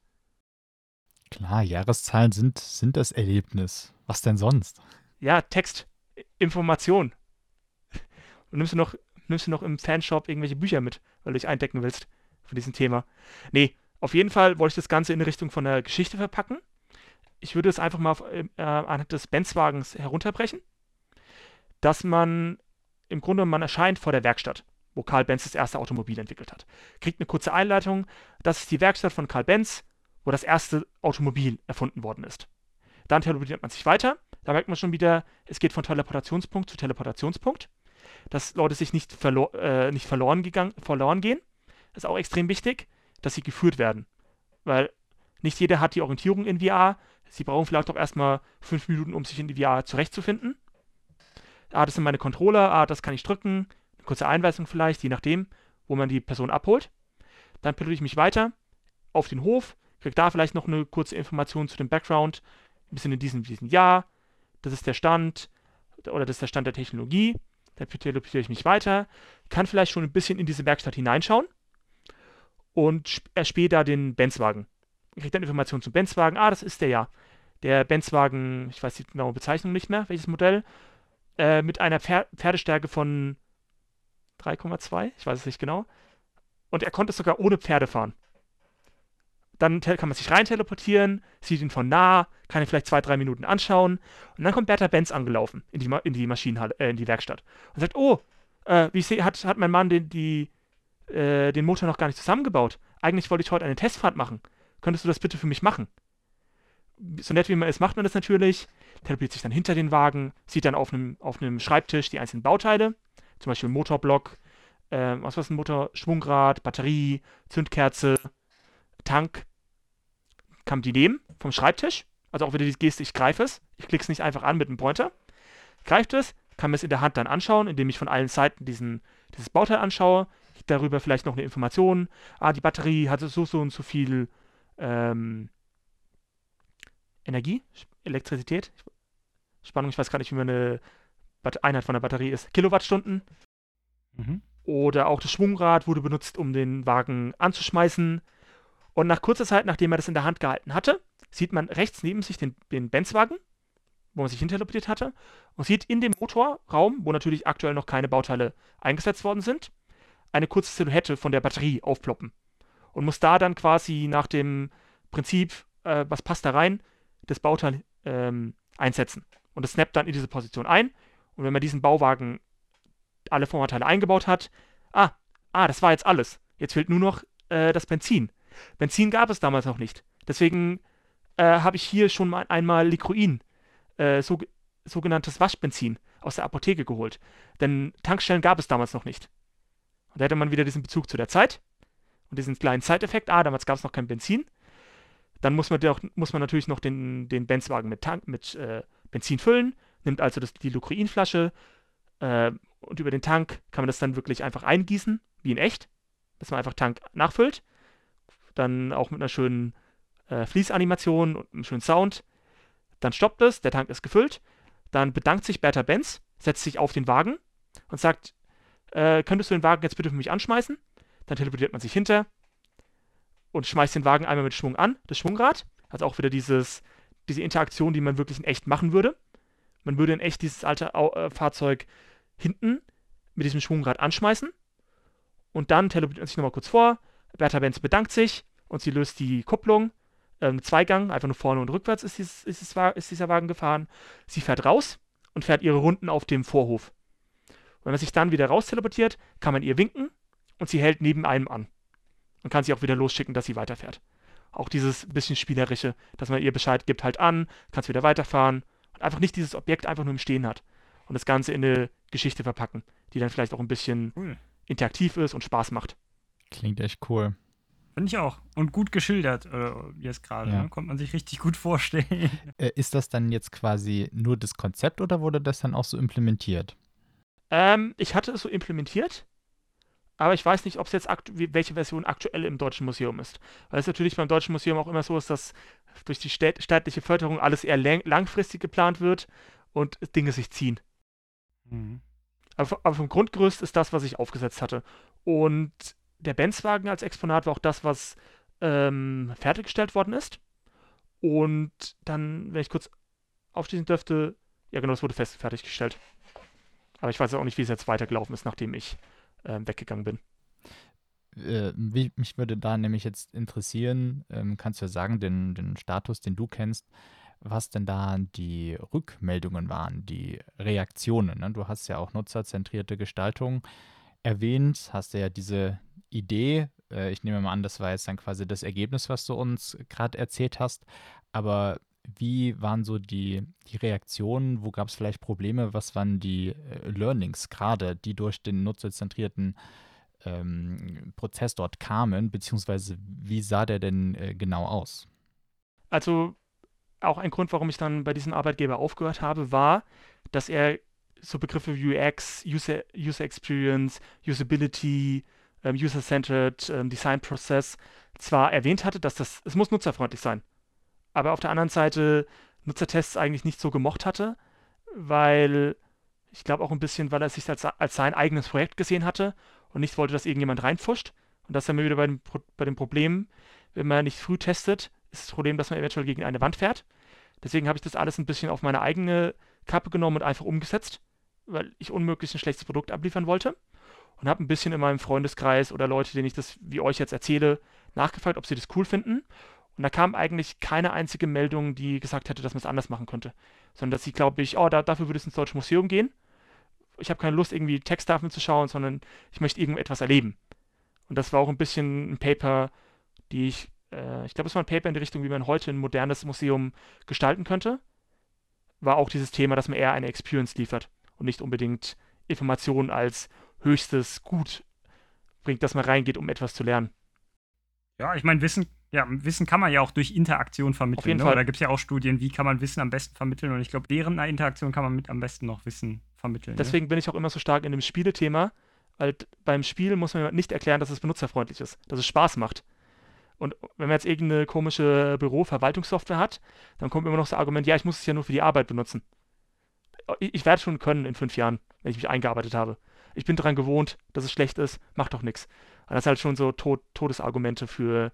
Klar, Jahreszahlen sind, sind das Erlebnis. Was denn sonst? Ja, Text, Information. Und nimmst du noch, nimmst du noch im Fanshop irgendwelche Bücher mit, weil du dich eindecken willst von diesem Thema. Nee, auf jeden Fall wollte ich das Ganze in Richtung von der Geschichte verpacken. Ich würde es einfach mal auf, äh, anhand des Benzwagens herunterbrechen, dass man im Grunde man erscheint vor der Werkstatt, wo Karl Benz das erste Automobil entwickelt hat. Kriegt eine kurze Einleitung. Das ist die Werkstatt von Karl Benz wo das erste Automobil erfunden worden ist. Dann teleportiert man sich weiter. Da merkt man schon wieder, es geht von Teleportationspunkt zu Teleportationspunkt. Dass Leute sich nicht, verlo äh, nicht verloren, gegangen, verloren gehen. Das ist auch extrem wichtig, dass sie geführt werden. Weil nicht jeder hat die Orientierung in VR. Sie brauchen vielleicht auch erstmal fünf Minuten, um sich in die VR zurechtzufinden. Ah, das sind meine Controller. Ah, das kann ich drücken. Eine kurze Einweisung vielleicht, je nachdem, wo man die Person abholt. Dann pilote ich mich weiter auf den Hof, krieg da vielleicht noch eine kurze Information zu dem Background, ein bisschen in diesem, diesem Jahr, das ist der Stand oder das ist der Stand der Technologie, dann teleportiere ich mich weiter, kann vielleicht schon ein bisschen in diese Werkstatt hineinschauen und erspähe da den Benzwagen. Ich kriege dann Informationen zum Benzwagen, ah, das ist der ja. Der Benzwagen, ich weiß die genaue Bezeichnung nicht mehr, welches Modell, äh, mit einer Pfer Pferdestärke von 3,2, ich weiß es nicht genau. Und er konnte sogar ohne Pferde fahren. Dann kann man sich rein teleportieren, sieht ihn von nah, kann ihn vielleicht zwei, drei Minuten anschauen. Und dann kommt Bertha Benz angelaufen in die, Ma in die Maschinenhalle, äh, in die Werkstatt. Und sagt, oh, äh, wie ich sehe, hat, hat mein Mann den, die, äh, den Motor noch gar nicht zusammengebaut. Eigentlich wollte ich heute eine Testfahrt machen. Könntest du das bitte für mich machen? So nett wie man ist, macht man das natürlich. Teleportiert sich dann hinter den Wagen, sieht dann auf einem, auf Schreibtisch die einzelnen Bauteile. Zum Beispiel Motorblock, äh, was war ein Motor, Schwungrad, Batterie, Zündkerze, Tank kam die nehmen vom Schreibtisch. Also auch wieder die Geste, ich greife es. Ich klicke es nicht einfach an mit einem Pointer. Greift es, kann mir es in der Hand dann anschauen, indem ich von allen Seiten diesen, dieses Bauteil anschaue. Darüber vielleicht noch eine Information. Ah, die Batterie hatte so, so und so viel ähm, Energie, Elektrizität, Spannung, ich weiß gar nicht, wie man eine Einheit von der Batterie ist. Kilowattstunden. Mhm. Oder auch das Schwungrad wurde benutzt, um den Wagen anzuschmeißen. Und nach kurzer Zeit, nachdem er das in der Hand gehalten hatte, sieht man rechts neben sich den, den Benzwagen, wo man sich hinteleportiert hatte, und sieht in dem Motorraum, wo natürlich aktuell noch keine Bauteile eingesetzt worden sind, eine kurze Silhouette von der Batterie aufploppen. Und muss da dann quasi nach dem Prinzip, äh, was passt da rein, das Bauteil ähm, einsetzen. Und es snappt dann in diese Position ein. Und wenn man diesen Bauwagen alle Vorteile eingebaut hat, ah, ah, das war jetzt alles. Jetzt fehlt nur noch äh, das Benzin. Benzin gab es damals noch nicht. Deswegen äh, habe ich hier schon mal einmal Liquoin, äh, so, sogenanntes Waschbenzin, aus der Apotheke geholt. Denn Tankstellen gab es damals noch nicht. Und da hätte man wieder diesen Bezug zu der Zeit und diesen kleinen Zeiteffekt. Ah, damals gab es noch kein Benzin. Dann muss man, auch, muss man natürlich noch den, den Benzwagen mit, Tank, mit äh, Benzin füllen, nimmt also das, die Lucreinflasche, Äh, und über den Tank kann man das dann wirklich einfach eingießen, wie in echt, dass man einfach Tank nachfüllt. Dann auch mit einer schönen äh, Fließanimation und einem schönen Sound. Dann stoppt es, der Tank ist gefüllt. Dann bedankt sich Bertha Benz, setzt sich auf den Wagen und sagt, äh, könntest du den Wagen jetzt bitte für mich anschmeißen? Dann teleportiert man sich hinter und schmeißt den Wagen einmal mit Schwung an, das Schwungrad. Also auch wieder dieses, diese Interaktion, die man wirklich in echt machen würde. Man würde in echt dieses alte äh, Fahrzeug hinten mit diesem Schwungrad anschmeißen und dann teleportiert man sich nochmal kurz vor. Bertha Benz bedankt sich und sie löst die Kupplung. Ähm, Zweigang, einfach nur vorne und rückwärts ist, dieses, ist, dieses, ist dieser Wagen gefahren. Sie fährt raus und fährt ihre Runden auf dem Vorhof. Und wenn man sich dann wieder raus teleportiert, kann man ihr winken und sie hält neben einem an. Und kann sie auch wieder losschicken, dass sie weiterfährt. Auch dieses bisschen spielerische, dass man ihr Bescheid gibt, halt an, kannst wieder weiterfahren und einfach nicht dieses Objekt einfach nur im Stehen hat. Und das Ganze in eine Geschichte verpacken, die dann vielleicht auch ein bisschen cool. interaktiv ist und Spaß macht. Klingt echt cool. Finde ich auch. Und gut geschildert, äh, jetzt gerade. Ja. Ne? Kommt man sich richtig gut vorstellen. (laughs) Äh, ist das dann jetzt quasi nur das Konzept oder wurde das dann auch so implementiert? Ähm, ich hatte es so implementiert, aber ich weiß nicht, ob es jetzt welche Version aktuell im Deutschen Museum ist. Weil es natürlich beim Deutschen Museum auch immer so ist, dass durch die staatliche Förderung alles eher langfristig geplant wird und Dinge sich ziehen. Mhm. Aber, aber vom Grundgerüst ist das, was ich aufgesetzt hatte. Und der Benzwagen als Exponat war auch das, was ähm, fertiggestellt worden ist. Und dann, wenn ich kurz aufschließen dürfte, ja genau, es wurde fest fertiggestellt. Aber ich weiß auch nicht, wie es jetzt weitergelaufen ist, nachdem ich ähm, weggegangen bin. Äh, mich würde da nämlich jetzt interessieren, ähm, kannst du ja sagen, den, den Status, den du kennst, was denn da die Rückmeldungen waren, die Reaktionen. Ne? Du hast ja auch nutzerzentrierte Gestaltung erwähnt, hast ja diese Idee. Äh, ich nehme mal an, das war jetzt dann quasi das Ergebnis, was du uns gerade erzählt hast. Aber wie waren so die, die Reaktionen? Wo gab es vielleicht Probleme? Was waren die äh, Learnings gerade, die durch den nutzerzentrierten ähm, Prozess dort kamen? Beziehungsweise wie sah der denn äh, genau aus? Also auch ein Grund, warum ich dann bei diesem Arbeitgeber aufgehört habe, war, dass er so Begriffe wie UX, User, User Experience, Usability, ähm, User-Centered ähm, Design Process zwar erwähnt hatte, dass das, es muss nutzerfreundlich sein, aber auf der anderen Seite Nutzertests eigentlich nicht so gemocht hatte, weil ich glaube auch ein bisschen, weil er sich als, als sein eigenes Projekt gesehen hatte und nicht wollte, dass irgendjemand reinfuscht. Und das ist dann wieder bei dem, bei dem Problem, wenn man nicht früh testet, ist das Problem, dass man eventuell gegen eine Wand fährt. Deswegen habe ich das alles ein bisschen auf meine eigene Kappe genommen und einfach umgesetzt, weil ich unmöglich ein schlechtes Produkt abliefern wollte. Und habe ein bisschen in meinem Freundeskreis oder Leute, denen ich das wie euch jetzt erzähle, nachgefragt, ob sie das cool finden. Und da kam eigentlich keine einzige Meldung, die gesagt hätte, dass man es anders machen könnte. Sondern dass sie, glaube ich, oh, da, dafür würde es ins Deutsche Museum gehen. Ich habe keine Lust, irgendwie Texttafeln zu schauen, sondern ich möchte irgendetwas erleben. Und das war auch ein bisschen ein Paper, die ich, äh, ich glaube, es war ein Paper in die Richtung, wie man heute ein modernes Museum gestalten könnte. War auch dieses Thema, dass man eher eine Experience liefert und nicht unbedingt Informationen als höchstes Gut bringt, dass man reingeht, um etwas zu lernen. Ja, ich meine, Wissen ja, Wissen kann man ja auch durch Interaktion vermitteln. Auf jeden ne? Fall. Da gibt es ja auch Studien, wie kann man Wissen am besten vermitteln. Und ich glaube, während einer Interaktion kann man mit am besten noch Wissen vermitteln. Deswegen ne? bin ich auch immer so stark in dem Spielethema, weil beim Spiel muss man nicht erklären, dass es benutzerfreundlich ist, dass es Spaß macht. Und wenn man jetzt irgendeine komische Büro-Verwaltungssoftware hat, dann kommt immer noch das Argument, ja, ich muss es ja nur für die Arbeit benutzen. Ich, ich werde schon können in fünf Jahren, wenn ich mich eingearbeitet habe. Ich bin daran gewohnt, dass es schlecht ist, macht doch nichts. Das sind halt schon so Tod Todesargumente für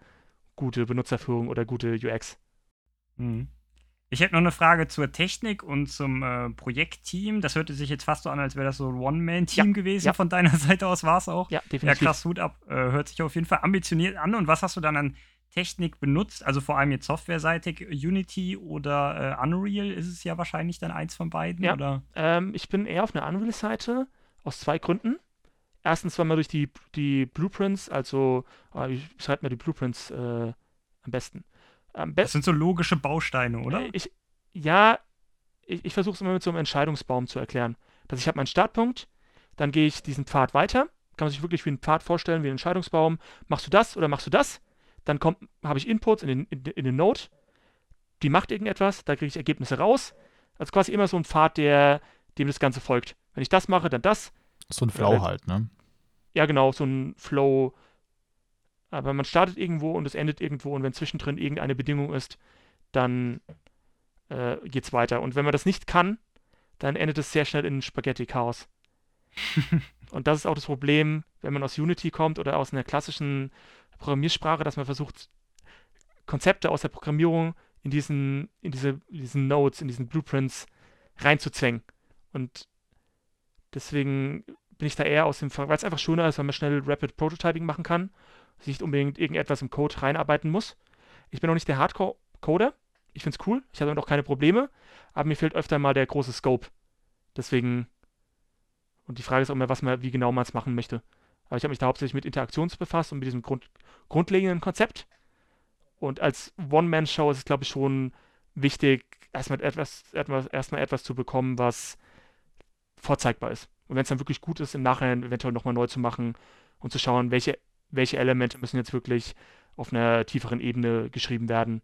gute Benutzerführung oder gute UX. Mhm. Ich hätte noch eine Frage zur Technik und zum äh, Projektteam. Das hörte sich jetzt fast so an, als wäre das so ein One-Man-Team ja, gewesen. Ja. Von deiner (laughs) Seite aus war es auch. Ja, definitiv. Ja, krass, Hut ab. Äh, hört sich auf jeden Fall ambitioniert an. Und was hast du dann an Technik benutzt? Also vor allem jetzt softwareseitig, Unity oder äh, Unreal ist es ja wahrscheinlich dann eins von beiden? Ja, oder? Ähm, ich bin eher auf einer Unreal-Seite aus zwei Gründen erstens, man durch die, die Blueprints, also, äh, wie schreibt man die Blueprints äh, am besten? Am be das sind so logische Bausteine, oder? Äh, ich, ja, ich, ich versuche es immer mit so einem Entscheidungsbaum zu erklären. Dass ich habe meinen Startpunkt, dann gehe ich diesen Pfad weiter, kann man sich wirklich wie einen Pfad vorstellen, wie einen Entscheidungsbaum. Machst du das oder machst du das? Dann habe ich Inputs in den, in, in den Node, die macht irgendetwas, da kriege ich Ergebnisse raus. Also quasi immer so ein Pfad, der dem das Ganze folgt. Wenn ich das mache, dann das. So ein Flow Ja, halt, ne? Ja, genau, so ein Flow. Aber man startet irgendwo und es endet irgendwo und wenn zwischendrin irgendeine Bedingung ist, dann äh, geht's weiter. Und wenn man das nicht kann, dann endet es sehr schnell in Spaghetti-Chaos. (laughs) und das ist auch das Problem, wenn man aus Unity kommt oder aus einer klassischen Programmiersprache, dass man versucht, Konzepte aus der Programmierung in diesen, in diese, in diesen Nodes, in diesen Blueprints reinzuzwängen. Und deswegen bin ich da eher aus dem, weil es einfach schöner ist, wenn man schnell Rapid Prototyping machen kann, sich nicht unbedingt irgendetwas im Code reinarbeiten muss. Ich bin auch nicht der Hardcore-Coder. Ich finde es cool. Ich habe damit auch keine Probleme. Aber mir fehlt öfter mal der große Scope. Deswegen. Und die Frage ist auch immer, was man, wie genau man es machen möchte. Aber ich habe mich da hauptsächlich mit Interaktion befasst und mit diesem Grund, grundlegenden Konzept. Und als One-Man-Show ist es, glaube ich, schon wichtig, erstmal etwas, etwas, erstmal etwas zu bekommen, was vorzeigbar ist. Und wenn es dann wirklich gut ist, im Nachhinein eventuell nochmal neu zu machen und zu schauen, welche, welche Elemente müssen jetzt wirklich auf einer tieferen Ebene geschrieben werden.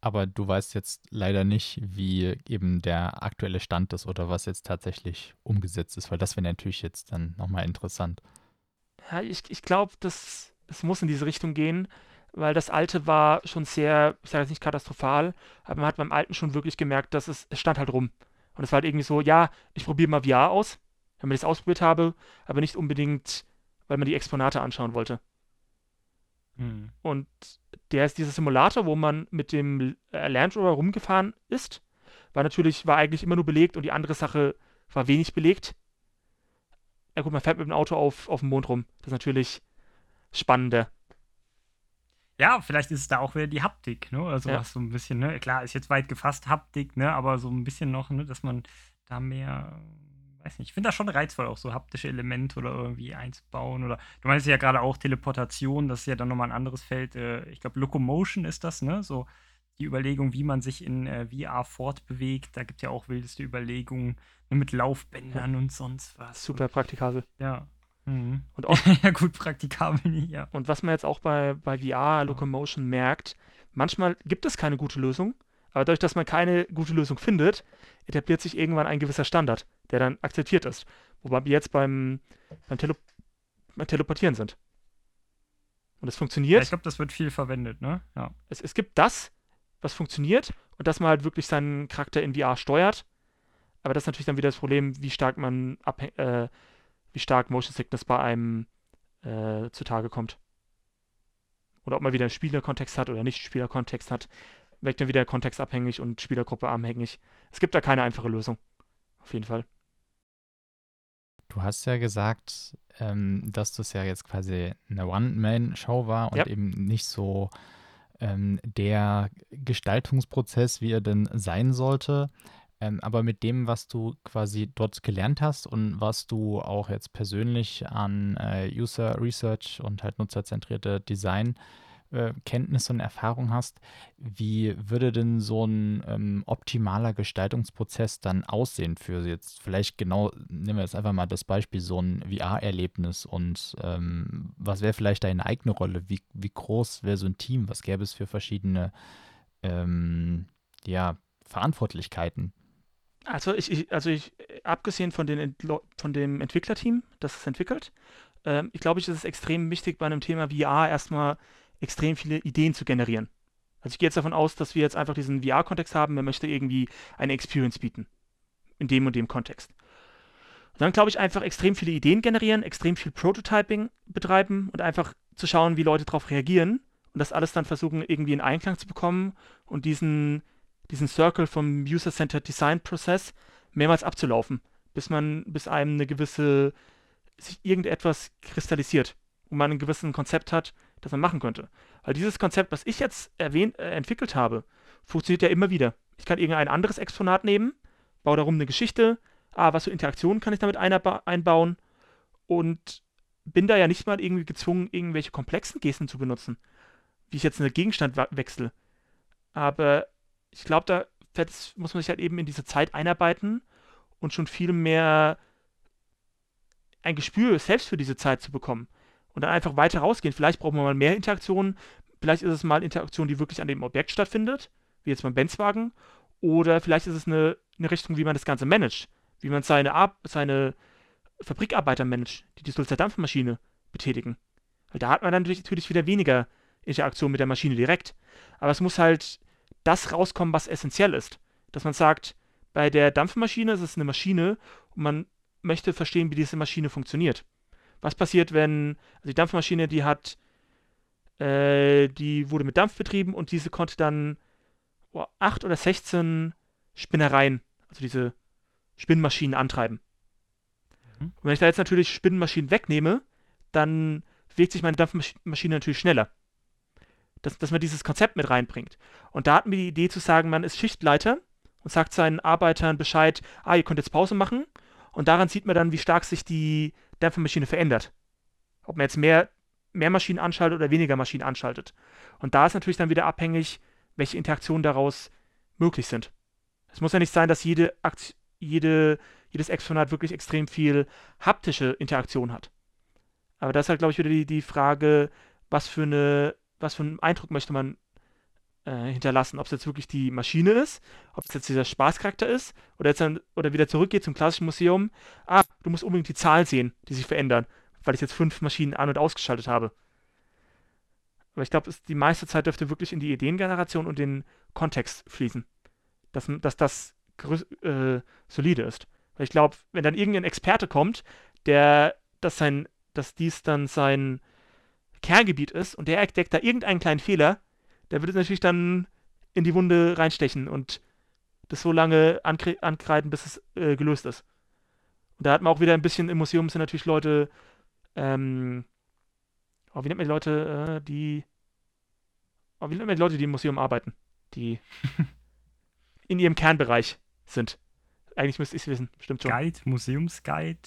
Aber du weißt jetzt leider nicht, wie eben der aktuelle Stand ist oder was jetzt tatsächlich umgesetzt ist, weil das wäre natürlich jetzt dann nochmal interessant. Ja, ich, ich glaube, das, das muss in diese Richtung gehen, weil das alte war schon sehr, ich sage jetzt nicht katastrophal, aber man hat beim alten schon wirklich gemerkt, dass es, es stand halt rum. Und es war halt irgendwie so, ja, ich probiere mal VR aus, wenn ich das ausprobiert habe, aber nicht unbedingt, weil man die Exponate anschauen wollte. Hm. Und der ist dieser Simulator, wo man mit dem äh, Land Rover rumgefahren ist, war natürlich, war eigentlich immer nur belegt und die andere Sache war wenig belegt. Ja gut, man fährt mit dem Auto auf, auf dem Mond rum. Das ist natürlich spannender. Ja, vielleicht ist es da auch wieder die Haptik, ne? Also Ja. so ein bisschen, ne? Klar, ist jetzt weit gefasst Haptik, ne? Aber so ein bisschen noch, ne, dass man da mehr, weiß nicht, ich finde das schon reizvoll, auch so haptische Elemente oder irgendwie einzubauen. Oder du meinst ja gerade auch Teleportation, das ist ja dann nochmal ein anderes Feld. Äh, ich glaube, Locomotion ist das, ne? So die Überlegung, wie man sich in äh, VR fortbewegt. Da gibt es ja auch wildeste Überlegungen ne, mit Laufbändern und sonst was. Super praktikabel. Ja. Mhm. Und auch (laughs) ja, gut, praktikabel nicht, (laughs) ja. Und was man jetzt auch bei, bei VR Locomotion merkt, manchmal gibt es keine gute Lösung, aber dadurch, dass man keine gute Lösung findet, etabliert sich irgendwann ein gewisser Standard, der dann akzeptiert ist. Wobei wir jetzt beim, beim, Tele beim Teleportieren sind. Und es ja funktioniert. ich glaube, das wird viel verwendet, ne? Ja. es, es gibt das, was funktioniert und dass man halt wirklich seinen Charakter in VR steuert. Aber das ist natürlich dann wieder das Problem, wie stark man abhäng- äh, wie stark Motion Sickness bei einem äh, zutage kommt. Oder ob man wieder einen Spielerkontext hat oder nicht Spielerkontext hat, wirkt dann wieder kontextabhängig und Spielergruppe abhängig. Es gibt da keine einfache Lösung. Auf jeden Fall. Du hast ja gesagt, ähm, dass das ja jetzt quasi eine One-Man-Show war und Ja. eben nicht so ähm, der Gestaltungsprozess, wie er denn sein sollte. Ähm, aber mit dem, was du quasi dort gelernt hast und was du auch jetzt persönlich an äh, User Research und halt nutzerzentrierte Design äh, Kenntnis und Erfahrung hast, wie würde denn so ein ähm, optimaler Gestaltungsprozess dann aussehen für jetzt vielleicht genau, nehmen wir jetzt einfach mal das Beispiel, so ein VR-Erlebnis und ähm, was wäre vielleicht deine eigene Rolle? Wie, wie groß wäre so ein Team? Was gäbe es für verschiedene ähm, ja, Verantwortlichkeiten? Also ich, ich, also ich, abgesehen von, den von dem Entwicklerteam, das es entwickelt, ähm, ich glaube, ich ist es extrem wichtig bei einem Thema VR erstmal extrem viele Ideen zu generieren. Also ich gehe jetzt davon aus, dass wir jetzt einfach diesen VR-Kontext haben, man möchte irgendwie eine Experience bieten. In dem und dem Kontext. Und dann glaube ich einfach extrem viele Ideen generieren, extrem viel Prototyping betreiben und einfach zu schauen, wie Leute darauf reagieren und das alles dann versuchen irgendwie in Einklang zu bekommen und diesen diesen Circle vom User-Centered Design Prozess mehrmals abzulaufen, bis man, bis einem eine gewisse, sich irgendetwas kristallisiert und man ein gewisses Konzept hat, das man machen könnte. Weil dieses Konzept, was ich jetzt erwähnt, äh, entwickelt habe, funktioniert ja immer wieder. Ich kann irgendein anderes Exponat nehmen, baue darum eine Geschichte, ah, was für Interaktionen kann ich damit einbauen und bin da ja nicht mal irgendwie gezwungen, irgendwelche komplexen Gesten zu benutzen, wie ich jetzt einen Gegenstand wechsle. Aber ich glaube, da muss man sich halt eben in diese Zeit einarbeiten und schon viel mehr ein Gespür selbst für diese Zeit zu bekommen. Und dann einfach weiter rausgehen. Vielleicht brauchen wir mal mehr Interaktionen. Vielleicht ist es mal Interaktion, die wirklich an dem Objekt stattfindet, wie jetzt beim Benzwagen. Oder vielleicht ist es eine, eine Richtung, wie man das Ganze managt. wie man seine, Ar seine Fabrikarbeiter managt, die die Sulzer Dampfmaschine betätigen. Weil da hat man dann natürlich wieder weniger Interaktion mit der Maschine direkt. Aber es muss halt das rauskommen, was essentiell ist. Dass man sagt, bei der Dampfmaschine ist es eine Maschine und man möchte verstehen, wie diese Maschine funktioniert. Was passiert, wenn also die Dampfmaschine, die hat, äh, die wurde mit Dampf betrieben und diese konnte dann oh, 8 oder 16 Spinnereien, also diese Spinnmaschinen antreiben. Mhm. Und wenn ich da jetzt natürlich Spinnmaschinen wegnehme, dann bewegt sich meine Dampfmaschine natürlich schneller. Dass, dass man dieses Konzept mit reinbringt. Und da hatten wir die Idee zu sagen, man ist Schichtleiter und sagt seinen Arbeitern Bescheid, ah, ihr könnt jetzt Pause machen. Und daran sieht man dann, wie stark sich die Dampfmaschine verändert. Ob man jetzt mehr, mehr Maschinen anschaltet oder weniger Maschinen anschaltet. Und da ist natürlich dann wieder abhängig, welche Interaktionen daraus möglich sind. Es muss ja nicht sein, dass jede, Akt, jede jedes Exponat wirklich extrem viel haptische Interaktion hat. Aber das ist halt, glaube ich, wieder die, die Frage, was für, eine, was für einen Eindruck möchte man äh, hinterlassen. Ob es jetzt wirklich die Maschine ist, ob es jetzt dieser Spaßcharakter ist oder jetzt dann, oder wieder zurückgeht zum klassischen Museum. Ah, du musst unbedingt die Zahlen sehen, die sich verändern, weil ich jetzt fünf Maschinen an- und ausgeschaltet habe. Aber ich glaube, die meiste Zeit dürfte wirklich in die Ideengeneration und den Kontext fließen. Dass, dass das äh, solide ist. Weil ich glaube, wenn dann irgendein Experte kommt, der, dass sein, dass dies dann sein Kerngebiet ist und der entdeckt da irgendeinen kleinen Fehler, der wird es natürlich dann in die Wunde reinstechen und das so lange ankreiden, bis es äh, gelöst ist. Und da hat man auch wieder ein bisschen im Museum sind natürlich Leute, ähm, oh, wie nennt man die Leute, äh, die, oh, wie nennt man die Leute, die im Museum arbeiten, die (laughs) in ihrem Kernbereich sind. Eigentlich müsste ich es wissen, stimmt schon. Guide, Museumsguide,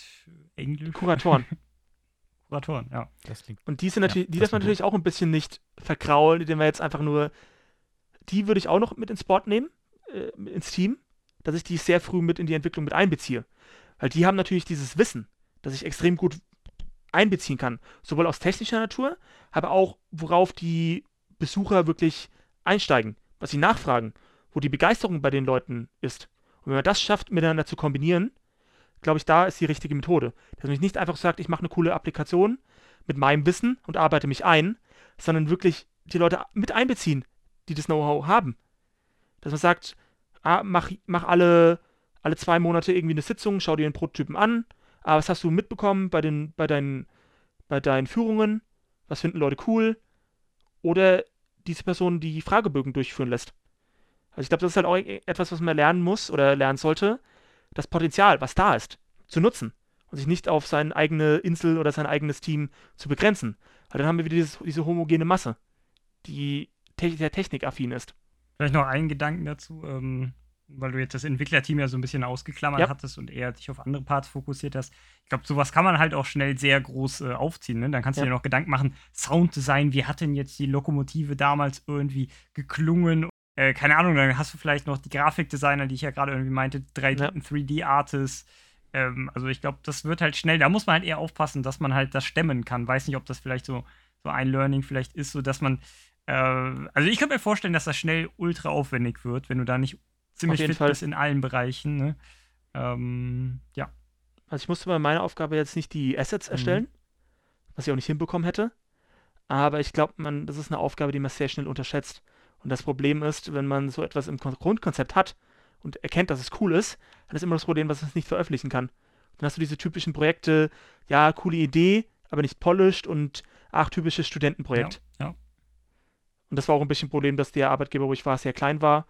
Englisch. Kuratoren. (laughs) Kuratoren, ja. Und die sind natürlich, ja, die darf man natürlich auch ein bisschen nicht verkraulen, indem wir jetzt einfach nur, die würde ich auch noch mit ins Board nehmen, äh, ins Team, dass ich die sehr früh mit in die Entwicklung mit einbeziehe. Weil die haben natürlich dieses Wissen, das ich extrem gut einbeziehen kann. Sowohl aus technischer Natur, aber auch, worauf die Besucher wirklich einsteigen, was sie nachfragen, wo die Begeisterung bei den Leuten ist. Und wenn man das schafft, miteinander zu kombinieren, glaube ich, da ist die richtige Methode. Dass man nicht einfach sagt, ich mache eine coole Applikation mit meinem Wissen und arbeite mich ein, sondern wirklich die Leute mit einbeziehen, die das Know-how haben. Dass man sagt, ah, mach, mach alle, alle zwei Monate irgendwie eine Sitzung, schau dir den Prototypen an, ah, was hast du mitbekommen bei, den, bei, deinen, bei deinen Führungen, was finden Leute cool, oder diese Person die Fragebögen durchführen lässt. Also ich glaube, das ist halt auch e-, etwas, was man lernen muss oder lernen sollte, das Potenzial, was da ist, zu nutzen und sich nicht auf seine eigene Insel oder sein eigenes Team zu begrenzen. Weil dann haben wir wieder dieses, diese homogene Masse, die te der Technik affin ist. Vielleicht noch einen Gedanken dazu, ähm, weil du jetzt das Entwicklerteam ja so ein bisschen ausgeklammert ja. hattest und eher dich auf andere Parts fokussiert hast. Ich glaube, sowas kann man halt auch schnell sehr groß äh, aufziehen. Ne? Dann kannst du ja. dir noch Gedanken machen, Sounddesign, wie hat denn jetzt die Lokomotive damals irgendwie geklungen äh, keine Ahnung, dann hast du vielleicht noch die Grafikdesigner, die ich ja gerade irgendwie meinte, 3, ja. 3D-Artists. Ähm, also ich glaube, das wird halt schnell, da muss man halt eher aufpassen, dass man halt das stemmen kann. Weiß nicht, ob das vielleicht so, so ein Learning vielleicht ist, so dass man, äh, also ich könnte mir vorstellen, dass das schnell ultra aufwendig wird, wenn du da nicht ziemlich fit Fall. bist in allen Bereichen. Ne? Ähm, ja. Also ich musste bei meiner Aufgabe jetzt nicht die Assets mhm. erstellen, mhm. was ich auch nicht hinbekommen hätte. Aber ich glaube, das ist eine Aufgabe, die man sehr schnell unterschätzt. Und das Problem ist, wenn man so etwas im Grundkonzept hat und erkennt, dass es cool ist, dann ist immer das Problem, dass es nicht veröffentlichen kann. Dann hast du diese typischen Projekte, ja, coole Idee, aber nicht polished und ach, typisches Studentenprojekt. Ja, ja. Und das war auch ein bisschen ein Problem, dass der Arbeitgeber, wo ich war, sehr klein war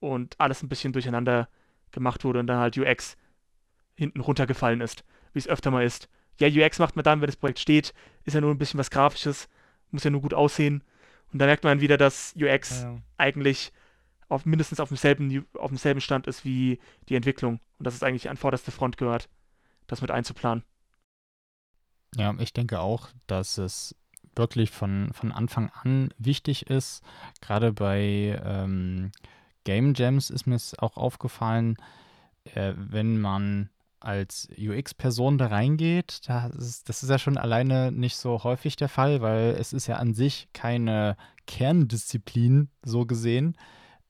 und alles ein bisschen durcheinander gemacht wurde und dann halt UX hinten runtergefallen ist, wie es öfter mal ist. Ja, UX macht man dann, wenn das Projekt steht, ist ja nur ein bisschen was Grafisches, muss ja nur gut aussehen und da merkt man wieder, dass UX ja. eigentlich auf, mindestens auf demselben, auf demselben Stand ist wie die Entwicklung. Und dass es eigentlich an vorderste Front gehört, das mit einzuplanen. Ja, ich denke auch, dass es wirklich von, von Anfang an wichtig ist. Gerade bei ähm, Game Jams ist mir es auch aufgefallen, äh, wenn man als UX-Person da reingeht, das ist, das ist ja schon alleine nicht so häufig der Fall, weil es ist ja an sich keine Kerndisziplin so gesehen.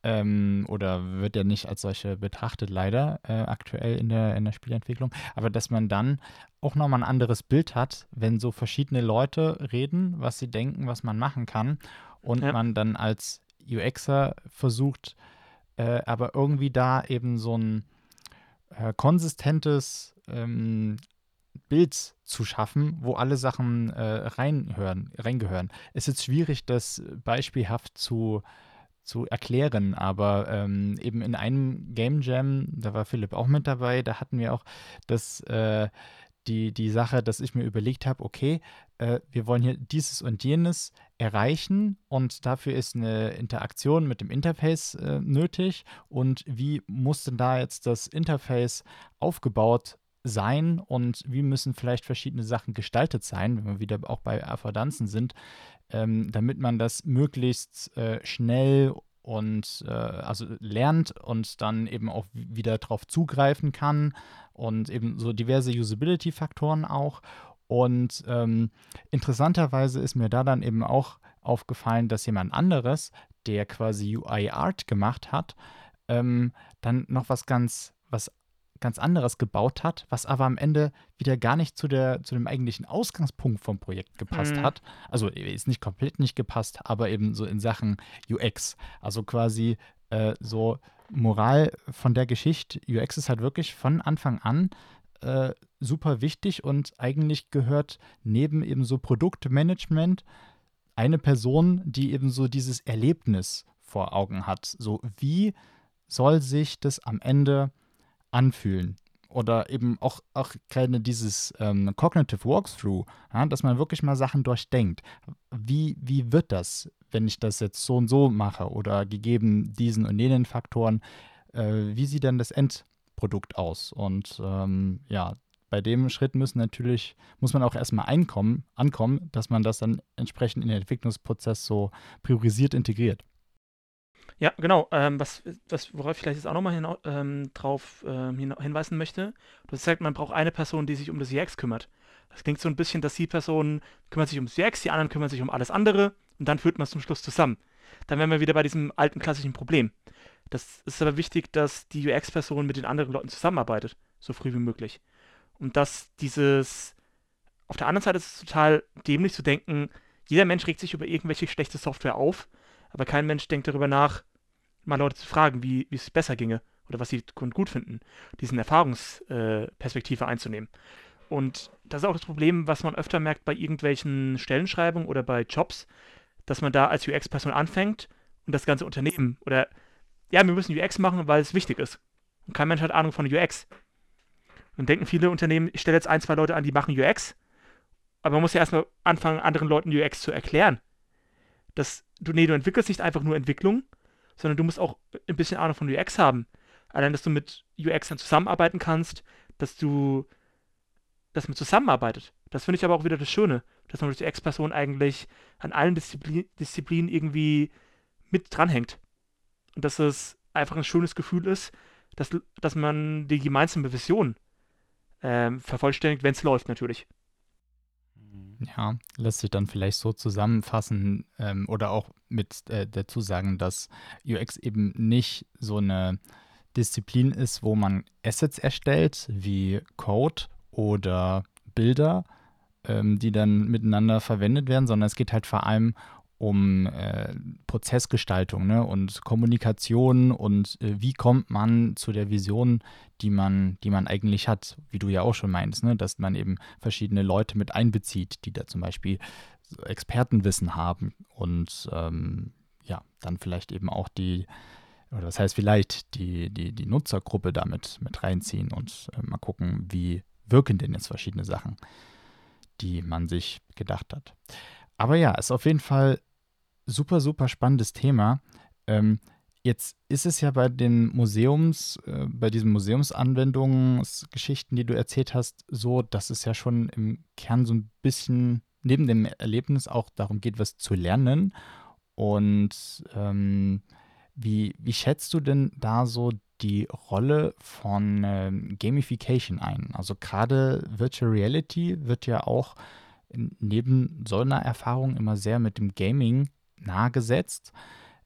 ähm, oder wird ja nicht als solche betrachtet, leider, äh, aktuell in der, in der Spielentwicklung. Aber dass man dann auch nochmal ein anderes Bild hat, wenn so verschiedene Leute reden, was sie denken, was man machen kann. Und ja. man dann als UXer versucht, äh, aber irgendwie da eben so ein äh, konsistentes ähm, Bild zu schaffen, wo alle Sachen äh, reinhören, reingehören. Es ist schwierig, das beispielhaft zu zu erklären. Aber ähm, eben in einem Game Jam, da war Philipp auch mit dabei, da hatten wir auch das, äh, die, die Sache, dass ich mir überlegt habe, okay, äh, wir wollen hier dieses und jenes erreichen und dafür ist eine Interaktion mit dem Interface äh, nötig. Und wie muss denn da jetzt das Interface aufgebaut sein und wie müssen vielleicht verschiedene Sachen gestaltet sein, wenn wir wieder auch bei Affordanzen sind, ähm, damit man das möglichst äh, schnell und äh, also lernt und dann eben auch wieder drauf zugreifen kann und eben so diverse Usability-Faktoren auch. Und ähm, interessanterweise ist mir da dann eben auch aufgefallen, dass jemand anderes, der quasi UI-Art gemacht hat, ähm, dann noch was ganz, was ganz anderes gebaut hat, was aber am Ende wieder gar nicht zu, der, zu dem eigentlichen Ausgangspunkt vom Projekt gepasst mhm. hat. Also ist nicht komplett nicht gepasst, aber eben so in Sachen UX. Also quasi äh, so Moral von der Geschichte. UX ist halt wirklich von Anfang an äh, super wichtig und eigentlich gehört neben eben so Produktmanagement eine Person, die eben so dieses Erlebnis vor Augen hat. So wie soll sich das am Ende anfühlen. Oder eben auch, auch gerade dieses ähm, Cognitive Walkthrough, ja, dass man wirklich mal Sachen durchdenkt. Wie, wie wird das, wenn ich das jetzt so und so mache? Oder gegeben diesen und jenen Faktoren, äh, wie sieht dann das Endprodukt aus? Und ähm, ja, bei dem Schritt müssen natürlich, muss man auch erstmal einkommen, ankommen, dass man das dann entsprechend in den Entwicklungsprozess so priorisiert integriert. Ja, genau. Ähm, was, was, worauf ich vielleicht jetzt auch nochmal hin, ähm, drauf ähm, hin, hinweisen möchte, du hast gesagt, man braucht eine Person, die sich um das UX kümmert. Das klingt so ein bisschen, dass die Person kümmert sich ums UX, die anderen kümmern sich um alles andere und dann führt man es zum Schluss zusammen. Dann wären wir wieder bei diesem alten klassischen Problem. Das ist aber wichtig, dass die UX-Person mit den anderen Leuten zusammenarbeitet, so früh wie möglich. Und dass dieses, auf der anderen Seite ist es total dämlich zu denken, jeder Mensch regt sich über irgendwelche schlechte Software auf aber kein Mensch denkt darüber nach, mal Leute zu fragen, wie es besser ginge oder was sie gut finden, diesen Erfahrungsperspektive äh, einzunehmen. Und das ist auch das Problem, was man öfter merkt bei irgendwelchen Stellenschreibungen oder bei Jobs, dass man da als UX-Person anfängt und das ganze Unternehmen oder ja, wir müssen UX machen, weil es wichtig ist. Und kein Mensch hat Ahnung von UX. Und denken viele Unternehmen, ich stelle jetzt ein, zwei Leute an, die machen UX, aber man muss ja erstmal anfangen, anderen Leuten UX zu erklären dass du, nee, du entwickelst nicht einfach nur Entwicklung, sondern du musst auch ein bisschen Ahnung von UX haben. Allein, dass du mit UX dann zusammenarbeiten kannst, dass du, dass man zusammenarbeitet. Das finde ich aber auch wieder das Schöne, dass man als UX-Person eigentlich an allen Disziplin, Disziplinen irgendwie mit dranhängt. Und dass es einfach ein schönes Gefühl ist, dass, dass man die gemeinsame Vision ähm, vervollständigt, wenn es läuft natürlich. Ja, lässt sich dann vielleicht so zusammenfassen ähm, oder auch mit äh, dazu sagen, dass UX eben nicht so eine Disziplin ist, wo man Assets erstellt, wie Code oder Bilder, ähm, die dann miteinander verwendet werden, sondern es geht halt vor allem um äh, Prozessgestaltung ne? und Kommunikation und äh, wie kommt man zu der Vision, die man, die man eigentlich hat, wie du ja auch schon meinst, ne? dass man eben verschiedene Leute mit einbezieht, die da zum Beispiel Expertenwissen haben und ähm, ja, dann vielleicht eben auch die, oder das heißt vielleicht die, die, die Nutzergruppe damit mit reinziehen und äh, mal gucken, wie wirken denn jetzt verschiedene Sachen, die man sich gedacht hat. Aber ja, ist auf jeden Fall super, super spannendes Thema. Ähm, jetzt ist es ja bei den Museums, äh, bei diesen Museumsanwendungsgeschichten, die du erzählt hast, so, dass es ja schon im Kern so ein bisschen neben dem Erlebnis auch darum geht, was zu lernen. Und ähm, wie, wie schätzt du denn da so die Rolle von ähm, Gamification ein? Also gerade Virtual Reality wird ja auch neben so einer Erfahrung immer sehr mit dem Gaming nahegesetzt.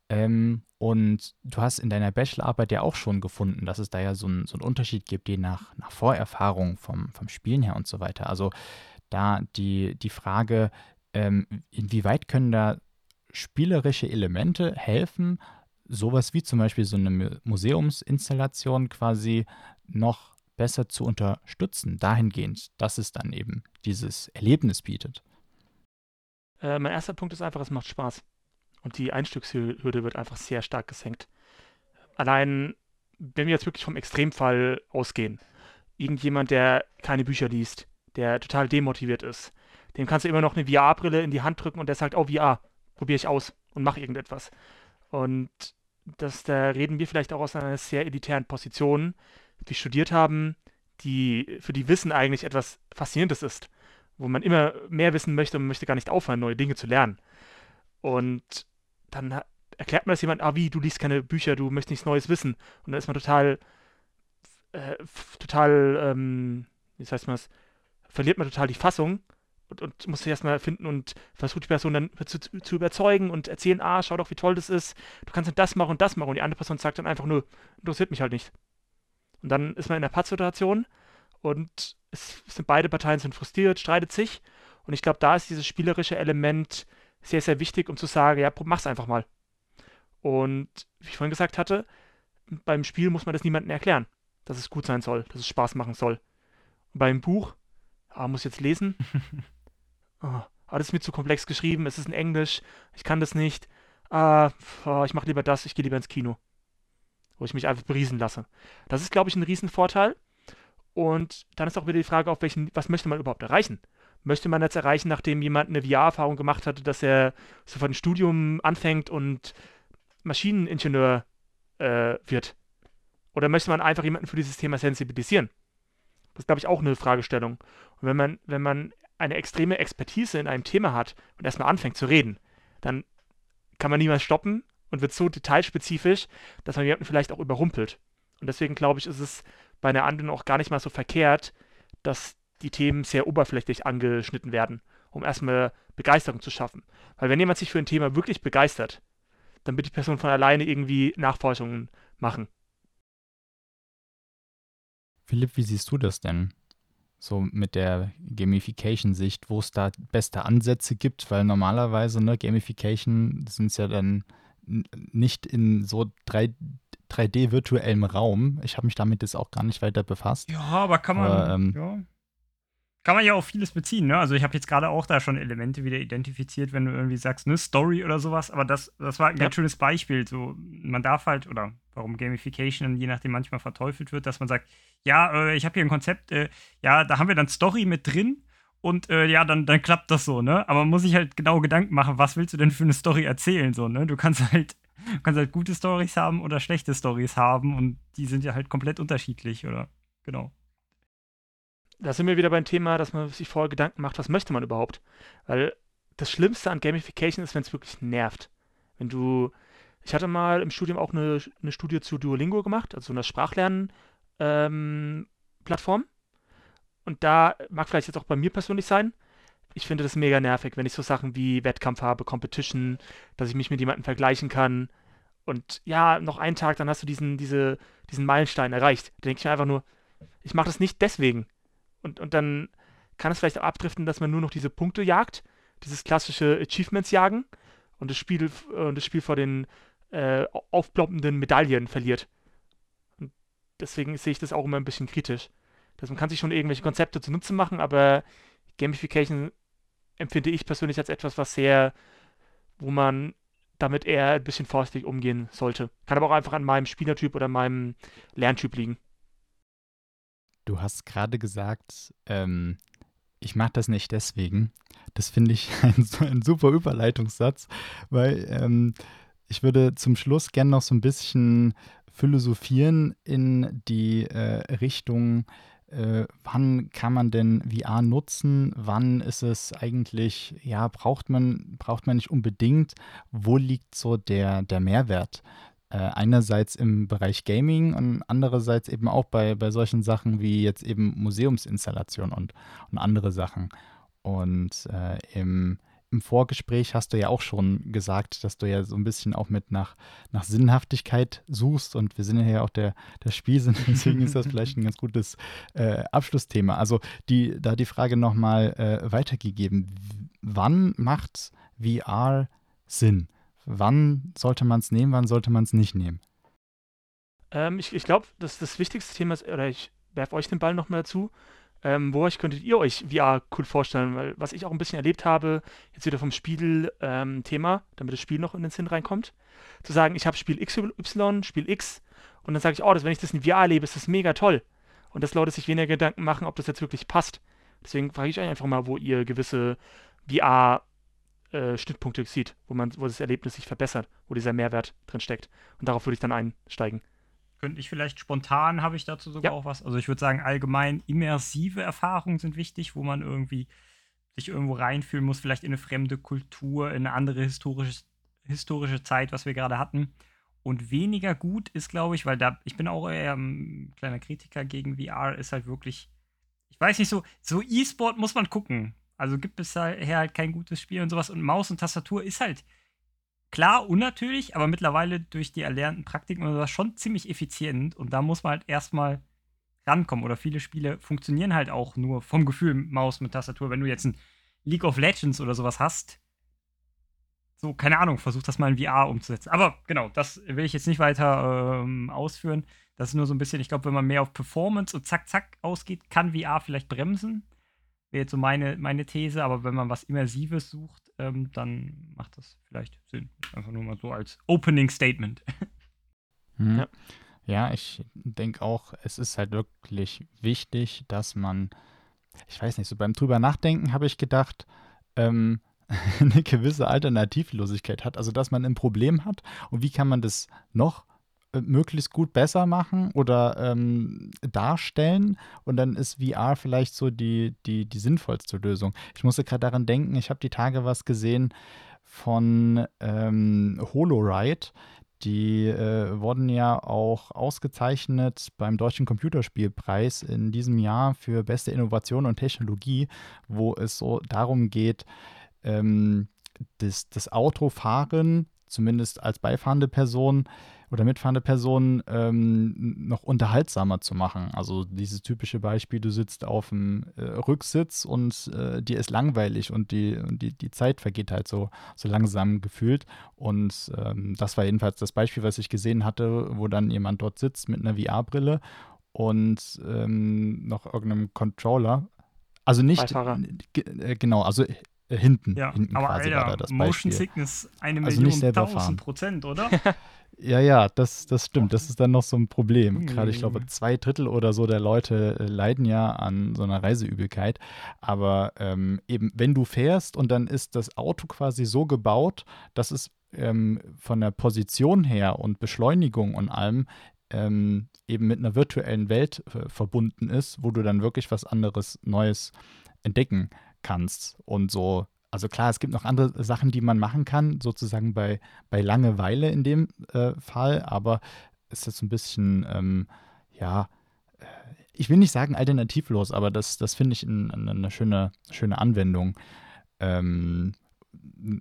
Ähm, Und du hast in deiner Bachelorarbeit ja auch schon gefunden, dass es da ja so, ein, so einen Unterschied gibt, je nach, nach Vorerfahrung vom, vom Spielen her und so weiter. Also da die, die Frage, ähm, inwieweit können da spielerische Elemente helfen, sowas wie zum Beispiel so eine Museumsinstallation quasi noch besser zu unterstützen, dahingehend, dass es dann eben dieses Erlebnis bietet. Äh, mein erster Punkt ist einfach, es macht Spaß. Und die Einstiegshürde wird einfach sehr stark gesenkt. Allein, wenn wir jetzt wirklich vom Extremfall ausgehen, irgendjemand, der keine Bücher liest, der total demotiviert ist, dem kannst du immer noch eine VR-Brille in die Hand drücken und der sagt, oh VR, probiere ich aus und mache irgendetwas. Und das, da reden wir vielleicht auch aus einer sehr elitären Position, die studiert haben, die für die Wissen eigentlich etwas Faszinierendes ist, wo man immer mehr wissen möchte und man möchte gar nicht aufhören, neue Dinge zu lernen. Und dann erklärt man das jemand, ah wie, du liest keine Bücher, du möchtest nichts Neues wissen. Und dann ist man total, äh, total, ähm, wie heißt man das, verliert man total die Fassung und, und muss sich erstmal finden und versucht die Person dann zu, zu, überzeugen und erzählen, ah, schau doch, wie toll das ist, du kannst das machen und das machen. Und die andere Person sagt dann einfach nur, interessiert mich halt nicht. Und dann ist man in einer Pattsituation und es sind beide Parteien sind frustriert, streitet sich. Und ich glaube, da ist dieses spielerische Element sehr, sehr wichtig, um zu sagen, ja, mach's einfach mal. Und wie ich vorhin gesagt hatte, beim Spiel muss man das niemandem erklären, dass es gut sein soll, dass es Spaß machen soll. Und beim Buch, ah, muss ich jetzt lesen. oh, (laughs) ah, das ist mir zu komplex geschrieben, es ist in Englisch, ich kann das nicht. Ah, oh, ich mache lieber das, ich gehe lieber ins Kino. Wo ich mich einfach beriesen lasse. Das ist, glaube ich, ein Riesenvorteil. Und dann ist auch wieder die Frage, auf welchen, was möchte man überhaupt erreichen? Möchte man jetzt erreichen, nachdem jemand eine VR-Erfahrung gemacht hatte, dass er sofort ein Studium anfängt und Maschineningenieur äh, wird? Oder möchte man einfach jemanden für dieses Thema sensibilisieren? Das ist, glaube ich, auch eine Fragestellung. Und wenn man, wenn man eine extreme Expertise in einem Thema hat und erstmal anfängt zu reden, dann kann man niemals stoppen und wird so detailspezifisch, dass man jemanden vielleicht auch überrumpelt. Und deswegen glaube ich, ist es bei einer anderen auch gar nicht mal so verkehrt, dass die Themen sehr oberflächlich angeschnitten werden, um erstmal Begeisterung zu schaffen. Weil wenn jemand sich für ein Thema wirklich begeistert, dann wird die Person von alleine irgendwie Nachforschungen machen. Philipp, wie siehst du das denn? So mit der Gamification-Sicht, wo es da beste Ansätze gibt, weil normalerweise, ne, Gamification sind es ja dann nicht in so drei 3D-virtuellem Raum. Ich habe mich damit jetzt auch gar nicht weiter befasst. Ja, aber kann man, aber, ähm, ja. Kann man ja auch vieles beziehen. Ne? Also ich habe jetzt gerade auch da schon Elemente wieder identifiziert, wenn du irgendwie sagst, ne, Story oder sowas. Aber das, das war ein ja. ganz schönes Beispiel. So, man darf halt, oder warum Gamification je nachdem manchmal verteufelt wird, dass man sagt, ja, äh, ich habe hier ein Konzept, äh, ja, da haben wir dann Story mit drin. Und äh, ja, dann, dann klappt das so, ne? Aber man muss sich halt genau Gedanken machen, was willst du denn für eine Story erzählen, so, ne? Du kannst halt Du (laughs) kannst halt gute Stories haben oder schlechte Stories haben und die sind ja halt komplett unterschiedlich, oder? Genau. Da sind wir wieder beim Thema, dass man sich vorher Gedanken macht, was möchte man überhaupt? Weil das Schlimmste an Gamification ist, wenn es wirklich nervt. Wenn du, ich hatte mal im Studium auch eine, eine Studie zu Duolingo gemacht, also einer Sprachlern-Plattform. Ähm, und da mag vielleicht jetzt auch bei mir persönlich sein, ich finde das mega nervig, wenn ich so Sachen wie Wettkampf habe, Competition, dass ich mich mit jemandem vergleichen kann. Und ja, noch einen Tag, dann hast du diesen, diese, diesen Meilenstein erreicht. Da denke ich mir einfach nur, ich mache das nicht deswegen. Und, und dann kann es vielleicht auch abdriften, dass man nur noch diese Punkte jagt, dieses klassische Achievements jagen und das Spiel, äh, das Spiel vor den äh, aufploppenden Medaillen verliert. Und deswegen sehe ich das auch immer ein bisschen kritisch. Dass man kann sich schon irgendwelche Konzepte zu Nutzen machen, aber Gamification empfinde ich persönlich als etwas, was sehr, wo man damit eher ein bisschen vorsichtig umgehen sollte. Kann aber auch einfach an meinem Spielertyp oder meinem Lerntyp liegen. Du hast gerade gesagt, ähm, ich mache das nicht deswegen. Das finde ich (laughs) ein, ein, super Überleitungssatz, weil ähm, ich würde zum Schluss gerne noch so ein bisschen philosophieren in die äh, Richtung, äh, wann kann man denn VR nutzen? Wann ist es eigentlich, ja, braucht man, braucht man nicht unbedingt? Wo liegt so der, der Mehrwert? Äh, einerseits im Bereich Gaming und andererseits eben auch bei, bei solchen Sachen wie jetzt eben Museumsinstallation und, und andere Sachen. Und äh, im, im Vorgespräch hast du ja auch schon gesagt, dass du ja so ein bisschen auch mit nach, nach Sinnhaftigkeit suchst und wir sind ja auch der, der Spielsinn, (laughs) deswegen ist das vielleicht ein ganz gutes äh, Abschlussthema. Also die, da die Frage nochmal äh, weitergegeben, wann macht VR Sinn? Wann sollte man es nehmen, wann sollte man es nicht nehmen? Ähm, ich ich glaube, dass das wichtigste Thema ist, oder ich werfe euch den Ball nochmal dazu, ähm, woraus könntet ihr euch VR cool vorstellen? Weil was ich auch ein bisschen erlebt habe, jetzt wieder vom Spiel-Thema, ähm, damit das Spiel noch in den Sinn reinkommt, zu sagen, ich habe Spiel XY, Spiel X und dann sage ich, oh, das, wenn ich das in VR erlebe, ist das mega toll. Und dass Leute sich weniger Gedanken machen, ob das jetzt wirklich passt. Deswegen frage ich euch einfach mal, wo ihr gewisse VR-Schnittpunkte äh, sieht, wo man, wo das Erlebnis sich verbessert, wo dieser Mehrwert drin steckt. Und darauf würde ich dann einsteigen könnte ich vielleicht spontan, habe ich dazu sogar ja. auch was. Also ich würde sagen, allgemein immersive Erfahrungen sind wichtig, wo man irgendwie sich irgendwo reinfühlen muss, vielleicht in eine fremde Kultur, in eine andere historische, historische Zeit, was wir gerade hatten. Und weniger gut ist, glaube ich, weil da, ich bin auch eher ein kleiner Kritiker gegen VR, ist halt wirklich, ich weiß nicht so, so E-Sport muss man gucken. Also gibt es daher halt kein gutes Spiel und sowas. Und Maus und Tastatur ist halt klar unnatürlich, aber mittlerweile durch die erlernten Praktiken oder sowas schon ziemlich effizient. Und da muss man halt erstmal rankommen. Oder viele Spiele funktionieren halt auch nur vom Gefühl Maus mit Tastatur. Wenn du jetzt ein League of Legends oder sowas hast, so, keine Ahnung, versuch das mal in VR umzusetzen. Aber genau, das will ich jetzt nicht weiter ähm, ausführen. Das ist nur so ein bisschen, ich glaube, wenn man mehr auf Performance und zack, zack ausgeht, kann VR vielleicht bremsen. Wäre jetzt so meine, meine These, aber wenn man was Immersives sucht, ähm, dann macht das vielleicht Sinn. Einfach nur mal so als Opening Statement. (laughs) Hm. Ja. ja, ich denke auch, es ist halt wirklich wichtig, dass man, ich weiß nicht, so beim drüber nachdenken habe ich gedacht, ähm, (laughs) eine gewisse Alternativlosigkeit hat. Also, dass man ein Problem hat und wie kann man das noch möglichst gut besser machen oder ähm, darstellen und dann ist VR vielleicht so die, die, die sinnvollste Lösung. Ich musste gerade daran denken, ich habe die Tage was gesehen von ähm, HoloRide. Die äh, wurden ja auch ausgezeichnet beim Deutschen Computerspielpreis in diesem Jahr für beste Innovation und Technologie, wo es so darum geht, ähm, das, das Autofahren, zumindest als beifahrende Person, oder mitfahrende Person ähm, noch unterhaltsamer zu machen. Also dieses typische Beispiel, du sitzt auf dem äh, Rücksitz und äh, dir ist langweilig und die, die, die Zeit vergeht halt so, so langsam gefühlt. Und ähm, das war jedenfalls das Beispiel, was ich gesehen hatte, wo dann jemand dort sitzt mit einer VR-Brille und ähm, noch irgendeinem Controller. Also nicht, äh, genau, also äh, hinten. Ja, hinten aber Alter, Motion Sickness eine also Million tausend Prozent, oder? (laughs) Ja, ja, das, das stimmt. Das ist dann noch so ein Problem. Gerade, ich glaube, zwei Drittel oder so der Leute äh, leiden ja an so einer Reiseübelkeit. Aber ähm, eben, wenn du fährst und dann ist das Auto quasi so gebaut, dass es ähm, von der Position her und Beschleunigung und allem ähm, eben mit einer virtuellen Welt äh, verbunden ist, wo du dann wirklich was anderes Neues entdecken kannst und so also klar, es gibt noch andere Sachen, die man machen kann, sozusagen bei, bei Langeweile in dem äh, Fall, aber es ist ein bisschen, ähm, ja, äh, ich will nicht sagen alternativlos, aber das, das finde ich ein, eine schöne, schöne Anwendung. Ähm,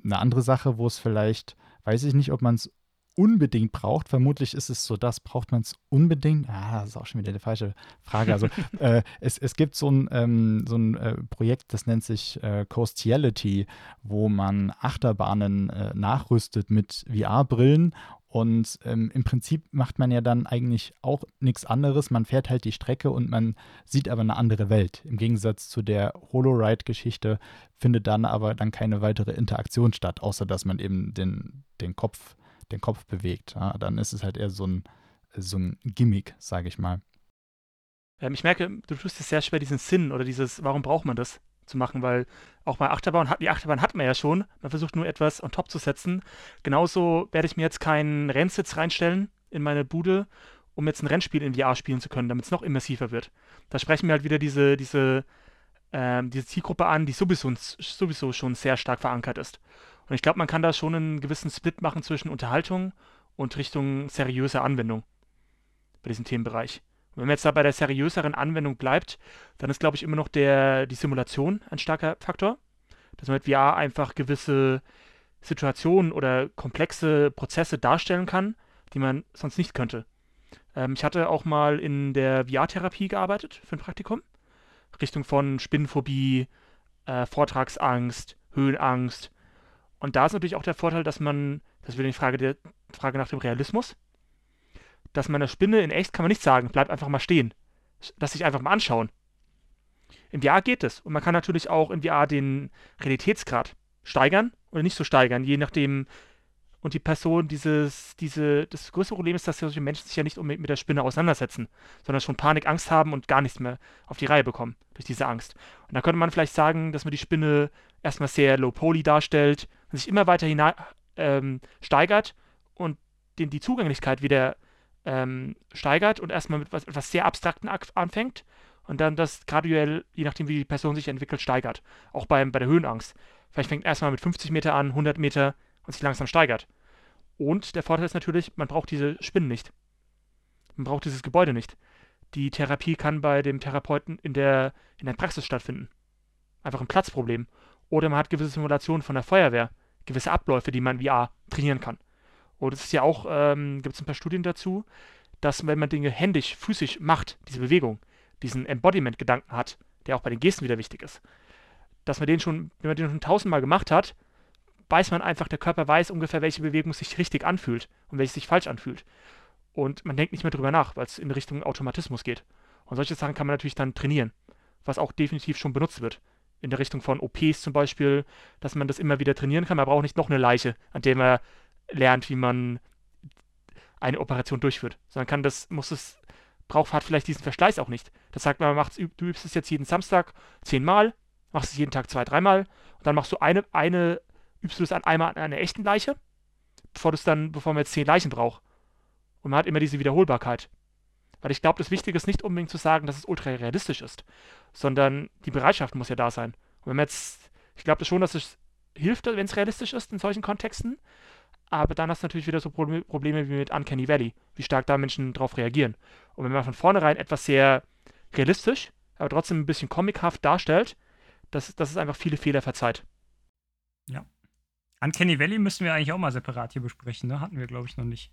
eine andere Sache, wo es vielleicht, weiß ich nicht, ob man es unbedingt braucht. Vermutlich ist es so, das braucht man es unbedingt. Ah, das ist auch schon wieder die falsche Frage. Also (laughs) äh, es, es gibt so ein, ähm, so ein äh, Projekt, das nennt sich äh, Coastiality, wo man Achterbahnen äh, nachrüstet mit VR-Brillen und ähm, im Prinzip macht man ja dann eigentlich auch nichts anderes. Man fährt halt die Strecke und man sieht aber eine andere Welt. Im Gegensatz zu der Holoride-Geschichte findet dann aber dann keine weitere Interaktion statt, außer dass man eben den, den Kopf den Kopf bewegt. Ja, dann ist es halt eher so ein, so ein Gimmick, sage ich mal. Ähm, ich merke, du tust es sehr schwer, diesen Sinn oder dieses, warum braucht man das zu machen, weil auch bei Achterbahn, die Achterbahn hat man ja schon, man versucht nur etwas on top zu setzen. Genauso werde ich mir jetzt keinen Rennsitz reinstellen in meine Bude, um jetzt ein Rennspiel in VR spielen zu können, damit es noch immersiver wird. Da sprechen wir halt wieder diese, diese, ähm, diese Zielgruppe an, die sowieso, sowieso schon sehr stark verankert ist. Und ich glaube, man kann da schon einen gewissen Split machen zwischen Unterhaltung und Richtung seriöser Anwendung bei diesem Themenbereich. Und wenn man jetzt da bei der seriöseren Anwendung bleibt, dann ist, glaube ich, immer noch der, die Simulation ein starker Faktor. dass man mit VR einfach gewisse Situationen oder komplexe Prozesse darstellen kann, die man sonst nicht könnte. Ähm, ich hatte auch mal in der VR-Therapie gearbeitet für ein Praktikum. Richtung von Spinnenphobie, äh, Vortragsangst, Höhenangst. Und da ist natürlich auch der Vorteil, dass man, das wäre die Frage, der, Frage nach dem Realismus, dass man eine Spinne in echt kann man nicht sagen, bleib einfach mal stehen. Lass sich einfach mal anschauen. In VR geht es. Und man kann natürlich auch in VR den Realitätsgrad steigern oder nicht so steigern, je nachdem. Und die Person, dieses, diese, das größte Problem ist, dass solche Menschen sich ja nicht unbedingt mit der Spinne auseinandersetzen, sondern schon Panik, Angst haben und gar nichts mehr auf die Reihe bekommen durch diese Angst. Und da könnte man vielleicht sagen, dass man die Spinne erstmal sehr low-poly darstellt sich immer weiter hinein, ähm, steigert und den, die Zugänglichkeit wieder ähm, steigert und erstmal mit was, etwas sehr Abstrakten anfängt und dann das graduell, je nachdem wie die Person sich entwickelt, steigert. Auch beim, bei der Höhenangst. Vielleicht fängt erstmal mit 50 Meter an, 100 Meter und sich langsam steigert. Und der Vorteil ist natürlich, man braucht diese Spinnen nicht. Man braucht dieses Gebäude nicht. Die Therapie kann bei dem Therapeuten in der, in der Praxis stattfinden. Einfach ein Platzproblem. Oder man hat gewisse Simulationen von der Feuerwehr, gewisse Abläufe, die man VR trainieren kann. Und es ist ja auch, ähm, gibt es ein paar Studien dazu, dass wenn man Dinge händisch, physisch macht, diese Bewegung, diesen Embodiment-Gedanken hat, der auch bei den Gesten wieder wichtig ist, dass man den schon, wenn man den schon tausendmal gemacht hat, weiß man einfach, der Körper weiß ungefähr, welche Bewegung sich richtig anfühlt und welche sich falsch anfühlt. Und man denkt nicht mehr drüber nach, weil es in Richtung Automatismus geht. Und solche Sachen kann man natürlich dann trainieren, was auch definitiv schon benutzt wird. In der Richtung von OPs zum Beispiel, dass man das immer wieder trainieren kann. Man braucht nicht noch eine Leiche, an der man lernt, wie man eine Operation durchführt, sondern kann das, muss es, braucht, hat vielleicht diesen Verschleiß auch nicht. Das sagt man, macht, du übst es jetzt jeden Samstag zehnmal, machst es jeden Tag zwei, dreimal und dann machst du eine, eine, übst du es an einmal an einer echten Leiche, bevor du es dann, bevor man jetzt zehn Leichen braucht. Und man hat immer diese Wiederholbarkeit. Weil ich glaube, das Wichtige ist nicht unbedingt zu sagen, dass es ultra realistisch ist, sondern die Bereitschaft muss ja da sein. Und wenn man jetzt, ich glaube schon, dass es hilft, wenn es realistisch ist in solchen Kontexten, aber dann hast du natürlich wieder so Probleme wie mit Uncanny Valley, wie stark da Menschen drauf reagieren. Und wenn man von vornherein etwas sehr realistisch, aber trotzdem ein bisschen comichaft darstellt, dass, dass es einfach viele Fehler verzeiht. Ja. Uncanny Valley müssen wir eigentlich auch mal separat hier besprechen, ne? Hatten wir, glaube ich, noch nicht.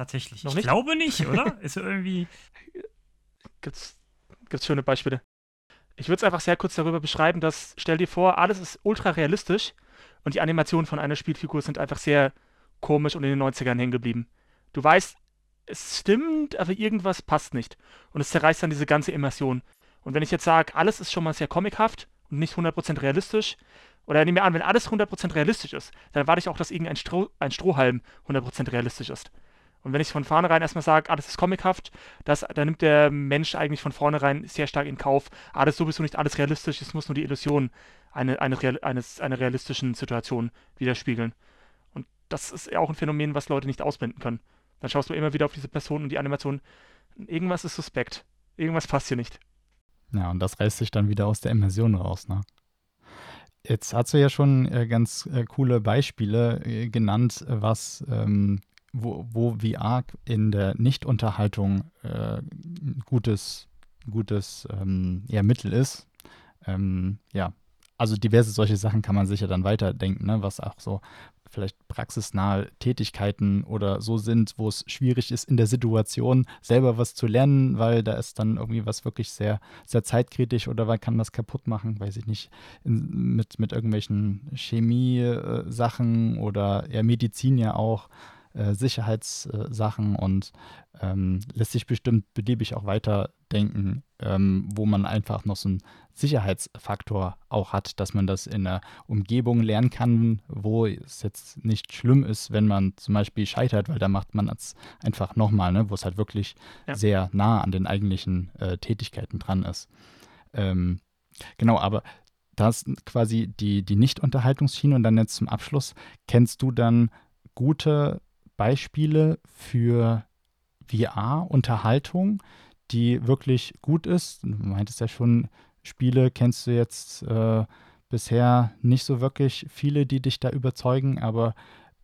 Tatsächlich. Noch ich nicht? glaube nicht, oder? (laughs) Ist irgendwie. Gibt's, gibt's schöne Beispiele. Ich würde es einfach sehr kurz darüber beschreiben, dass, stell dir vor, alles ist ultra realistisch und die Animationen von einer Spielfigur sind einfach sehr komisch und in den 90ern hängen geblieben. Du weißt, es stimmt, aber irgendwas passt nicht. Und es zerreißt dann diese ganze Immersion. Und wenn ich jetzt sage, alles ist schon mal sehr comichaft und nicht 100% realistisch, oder nehmen wir an, wenn alles 100% realistisch ist, dann erwarte ich auch, dass irgendein Stroh, ein Strohhalm 100% realistisch ist. Und wenn ich von vornherein erstmal sage, alles ist comichaft, das, dann nimmt der Mensch eigentlich von vornherein sehr stark in Kauf, alles sowieso nicht alles realistisch, es muss nur die Illusion eine, eine, eines, einer realistischen Situation widerspiegeln. Und das ist auch ein Phänomen, was Leute nicht ausblenden können. Dann schaust du immer wieder auf diese Person und die Animation. Irgendwas ist suspekt. Irgendwas passt hier nicht. Ja, und das reißt sich dann wieder aus der Immersion raus, ne? Jetzt hast du ja schon äh, ganz äh, coole Beispiele äh, genannt, was ähm, wo, wo VR in der Nichtunterhaltung äh, gutes, gutes ähm, ja, Mittel ist. Ähm, ja, also diverse solche Sachen kann man sicher dann weiterdenken, ne? was auch so vielleicht praxisnahe Tätigkeiten oder so sind, wo es schwierig ist, in der Situation selber was zu lernen, weil da ist dann irgendwie was wirklich sehr, sehr zeitkritisch oder weil kann das kaputt machen, weiß ich nicht, in, mit, mit irgendwelchen Chemie-Sachen oder ja, Medizin ja auch. Äh, Sicherheitssachen und ähm, lässt sich bestimmt beliebig auch weiterdenken, ähm, wo man einfach noch so einen Sicherheitsfaktor auch hat, dass man das in einer Umgebung lernen kann, wo es jetzt nicht schlimm ist, wenn man zum Beispiel scheitert, weil da macht man es einfach nochmal, ne, wo es halt wirklich ja. sehr nah an den eigentlichen äh, Tätigkeiten dran ist. Ähm, genau, aber das quasi die, die Nicht-Unterhaltungsschiene und dann jetzt zum Abschluss, kennst du dann gute Beispiele für VR-Unterhaltung, die wirklich gut ist? Du meintest ja schon, Spiele kennst du jetzt äh, bisher nicht so wirklich viele, die dich da überzeugen, aber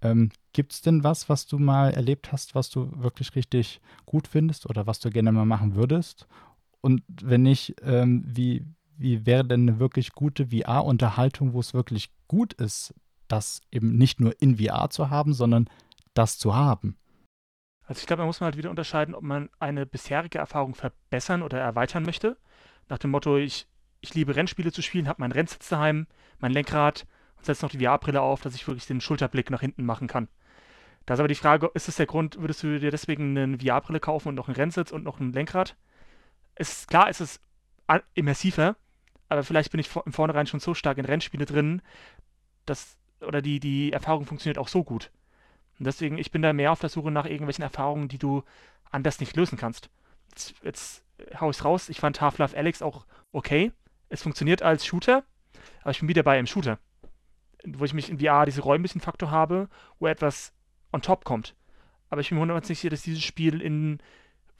ähm, gibt es denn was, was du mal erlebt hast, was du wirklich richtig gut findest oder was du gerne mal machen würdest? Und wenn nicht, ähm, wie, wie wäre denn eine wirklich gute VR-Unterhaltung, wo es wirklich gut ist, das eben nicht nur in VR zu haben, sondern das zu haben? Also ich glaube, man muss mal halt wieder unterscheiden, ob man eine bisherige Erfahrung verbessern oder erweitern möchte. Nach dem Motto, ich, ich liebe Rennspiele zu spielen, habe meinen Rennsitz daheim, mein Lenkrad und setze noch die VR-Brille auf, dass ich wirklich den Schulterblick nach hinten machen kann. Da ist aber die Frage, ist es der Grund, würdest du dir deswegen eine VR-Brille kaufen und noch einen Rennsitz und noch ein Lenkrad? ist klar, ist es immersiver, aber vielleicht bin ich im Vornherein schon so stark in Rennspiele drin, dass, oder die, die Erfahrung funktioniert auch so gut. Und deswegen, ich bin da mehr auf der Suche nach irgendwelchen Erfahrungen, die du anders nicht lösen kannst. Jetzt, jetzt hau ich raus, ich fand Half-Life Alex auch okay. Es funktioniert als Shooter, aber ich bin wieder bei einem Shooter. Wo ich mich in VR diese räumlichen Faktor habe, wo etwas on top kommt. Aber ich bin mir hundertprozentig sicher, dass dieses Spiel in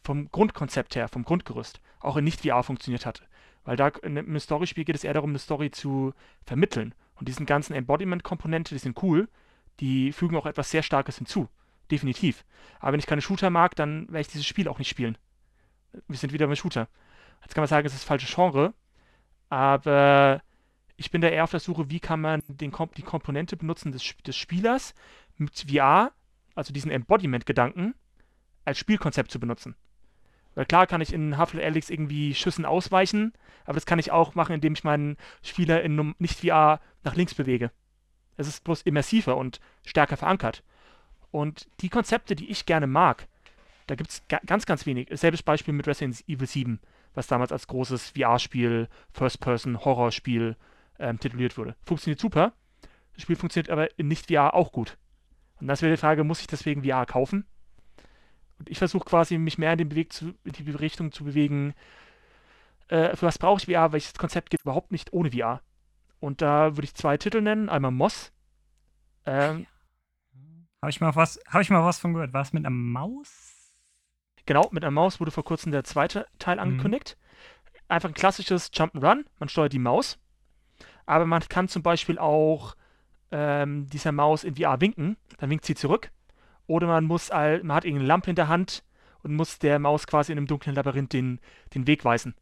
vom Grundkonzept her, vom Grundgerüst, auch in Nicht-VR funktioniert hatte. Weil da in einem Story-Spiel geht es eher darum, eine Story zu vermitteln. Und diesen ganzen Embodiment-Komponente, die sind cool, die fügen auch etwas sehr Starkes hinzu. Definitiv. Aber wenn ich keine Shooter mag, dann werde ich dieses Spiel auch nicht spielen. Wir sind wieder beim Shooter. Jetzt kann man sagen, es ist das falsche Genre, aber ich bin da eher auf der Suche, wie kann man den, die Komponente benutzen des, des Spielers mit VR, also diesen Embodiment-Gedanken, als Spielkonzept zu benutzen. Weil klar kann ich in Half-Life Alyx irgendwie Schüssen ausweichen, aber das kann ich auch machen, indem ich meinen Spieler in nicht VR nach links bewege. Es ist bloß immersiver und stärker verankert. Und die Konzepte, die ich gerne mag, da gibt es ga ganz, ganz wenig. Selbes Beispiel mit Resident Evil 7, was damals als großes VR-Spiel, First-Person-Horror-Spiel ähm, tituliert wurde. Funktioniert super. Das Spiel funktioniert aber in Nicht-VR auch gut. Und das wäre die Frage, muss ich deswegen VR kaufen? Und ich versuche quasi, mich mehr in, den Beweg zu, in die Richtung zu bewegen, äh, für was brauche ich VR? Welches Konzept geht überhaupt nicht ohne VR? Und da würde ich zwei Titel nennen. Einmal Moss. Ähm, habe ich, mal was, hab ich mal was von gehört. War es mit einer Maus? Genau, mit einer Maus wurde vor kurzem der zweite Teil mhm. angekündigt. Mhm. Einfach ein klassisches Jump'n'Run. Man steuert die Maus. Aber man kann zum Beispiel auch ähm, dieser Maus in VR winken. Dann winkt sie zurück. Oder man muss, man hat irgendeine Lampe in der Hand und muss der Maus quasi in einem dunklen Labyrinth den, den Weg weisen.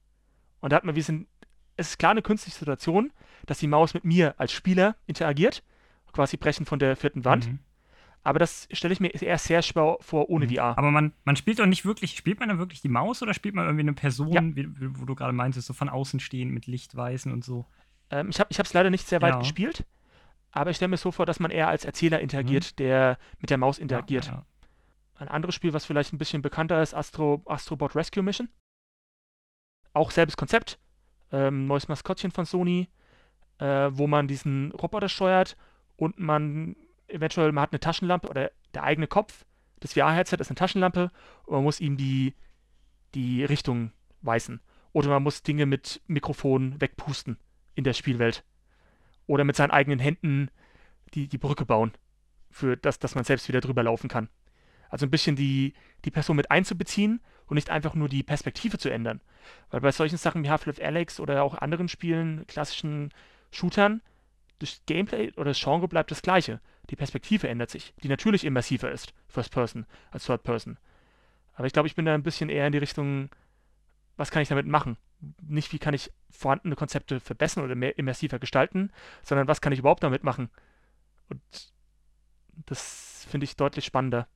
Und da hat man, wir sind, es ist klar eine künstliche Situation, dass die Maus mit mir als Spieler interagiert, quasi brechen von der vierten Wand. Mhm. Aber das stelle ich mir eher sehr schwer vor ohne mhm. VR. Aber man, man spielt doch nicht wirklich, spielt man dann wirklich die Maus oder spielt man irgendwie eine Person, ja. wie, wo du gerade meintest, so von außen stehen mit Lichtweisen und so? Ähm, ich habe es leider nicht sehr weit ja. gespielt. Aber ich stelle mir so vor, dass man eher als Erzähler interagiert, mhm. der mit der Maus interagiert. Ja, ja. Ein anderes Spiel, was vielleicht ein bisschen bekannter ist, Astro, Astrobot Rescue Mission. Auch selbes Konzept. Ähm, neues Maskottchen von Sony, äh, wo man diesen Roboter steuert und man eventuell, man hat eine Taschenlampe oder der eigene Kopf. Das VR-Headset ist eine Taschenlampe und man muss ihm die, die Richtung weisen. Oder man muss Dinge mit Mikrofon wegpusten in der Spielwelt oder mit seinen eigenen Händen die, die Brücke bauen, für das, dass man selbst wieder drüber laufen kann. Also ein bisschen die, die Person mit einzubeziehen und nicht einfach nur die Perspektive zu ändern. Weil bei solchen Sachen wie Half-Life Alex oder auch anderen Spielen, klassischen Shootern, das Gameplay oder das Genre bleibt das gleiche. Die Perspektive ändert sich, die natürlich immersiver ist, First Person als Third Person. Aber ich glaube, ich bin da ein bisschen eher in die Richtung, was kann ich damit machen? nicht, wie kann ich vorhandene Konzepte verbessern oder mehr immersiver gestalten, sondern was kann ich überhaupt damit machen. Und das finde ich deutlich spannender,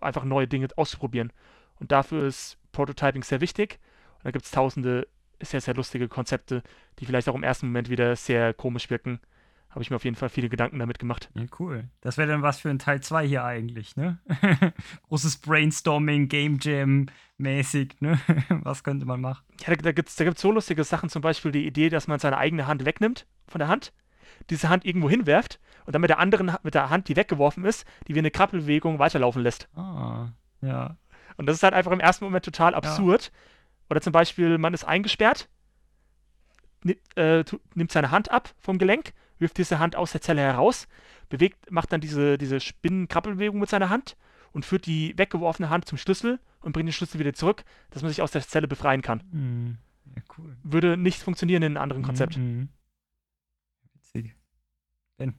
einfach neue Dinge auszuprobieren. Und dafür ist Prototyping sehr wichtig. Und da gibt es tausende sehr, sehr lustige Konzepte, die vielleicht auch im ersten Moment wieder sehr komisch wirken habe ich mir auf jeden Fall viele Gedanken damit gemacht. Ja, cool. Das wäre dann was für ein Teil 2 hier eigentlich, ne? (laughs) Großes Brainstorming, Game Jam mäßig, ne? (laughs) was könnte man machen? Ja, da, da gibt es da gibt's so lustige Sachen, zum Beispiel die Idee, dass man seine eigene Hand wegnimmt von der Hand, diese Hand irgendwo hinwerft und dann mit der anderen, mit der Hand, die weggeworfen ist, die wie eine Krabbelbewegung weiterlaufen lässt. Ah, ja. Und das ist halt einfach im ersten Moment total absurd. Ja. Oder zum Beispiel, man ist eingesperrt, äh, nimmt seine Hand ab vom Gelenk wirft diese Hand aus der Zelle heraus, bewegt, macht dann diese, diese Spinnenkrabbelbewegung mit seiner Hand und führt die weggeworfene Hand zum Schlüssel und bringt den Schlüssel wieder zurück, dass man sich aus der Zelle befreien kann. Mhm. Ja, cool. Würde nicht funktionieren in einem anderen Konzept. Mhm. Witzig. Ben.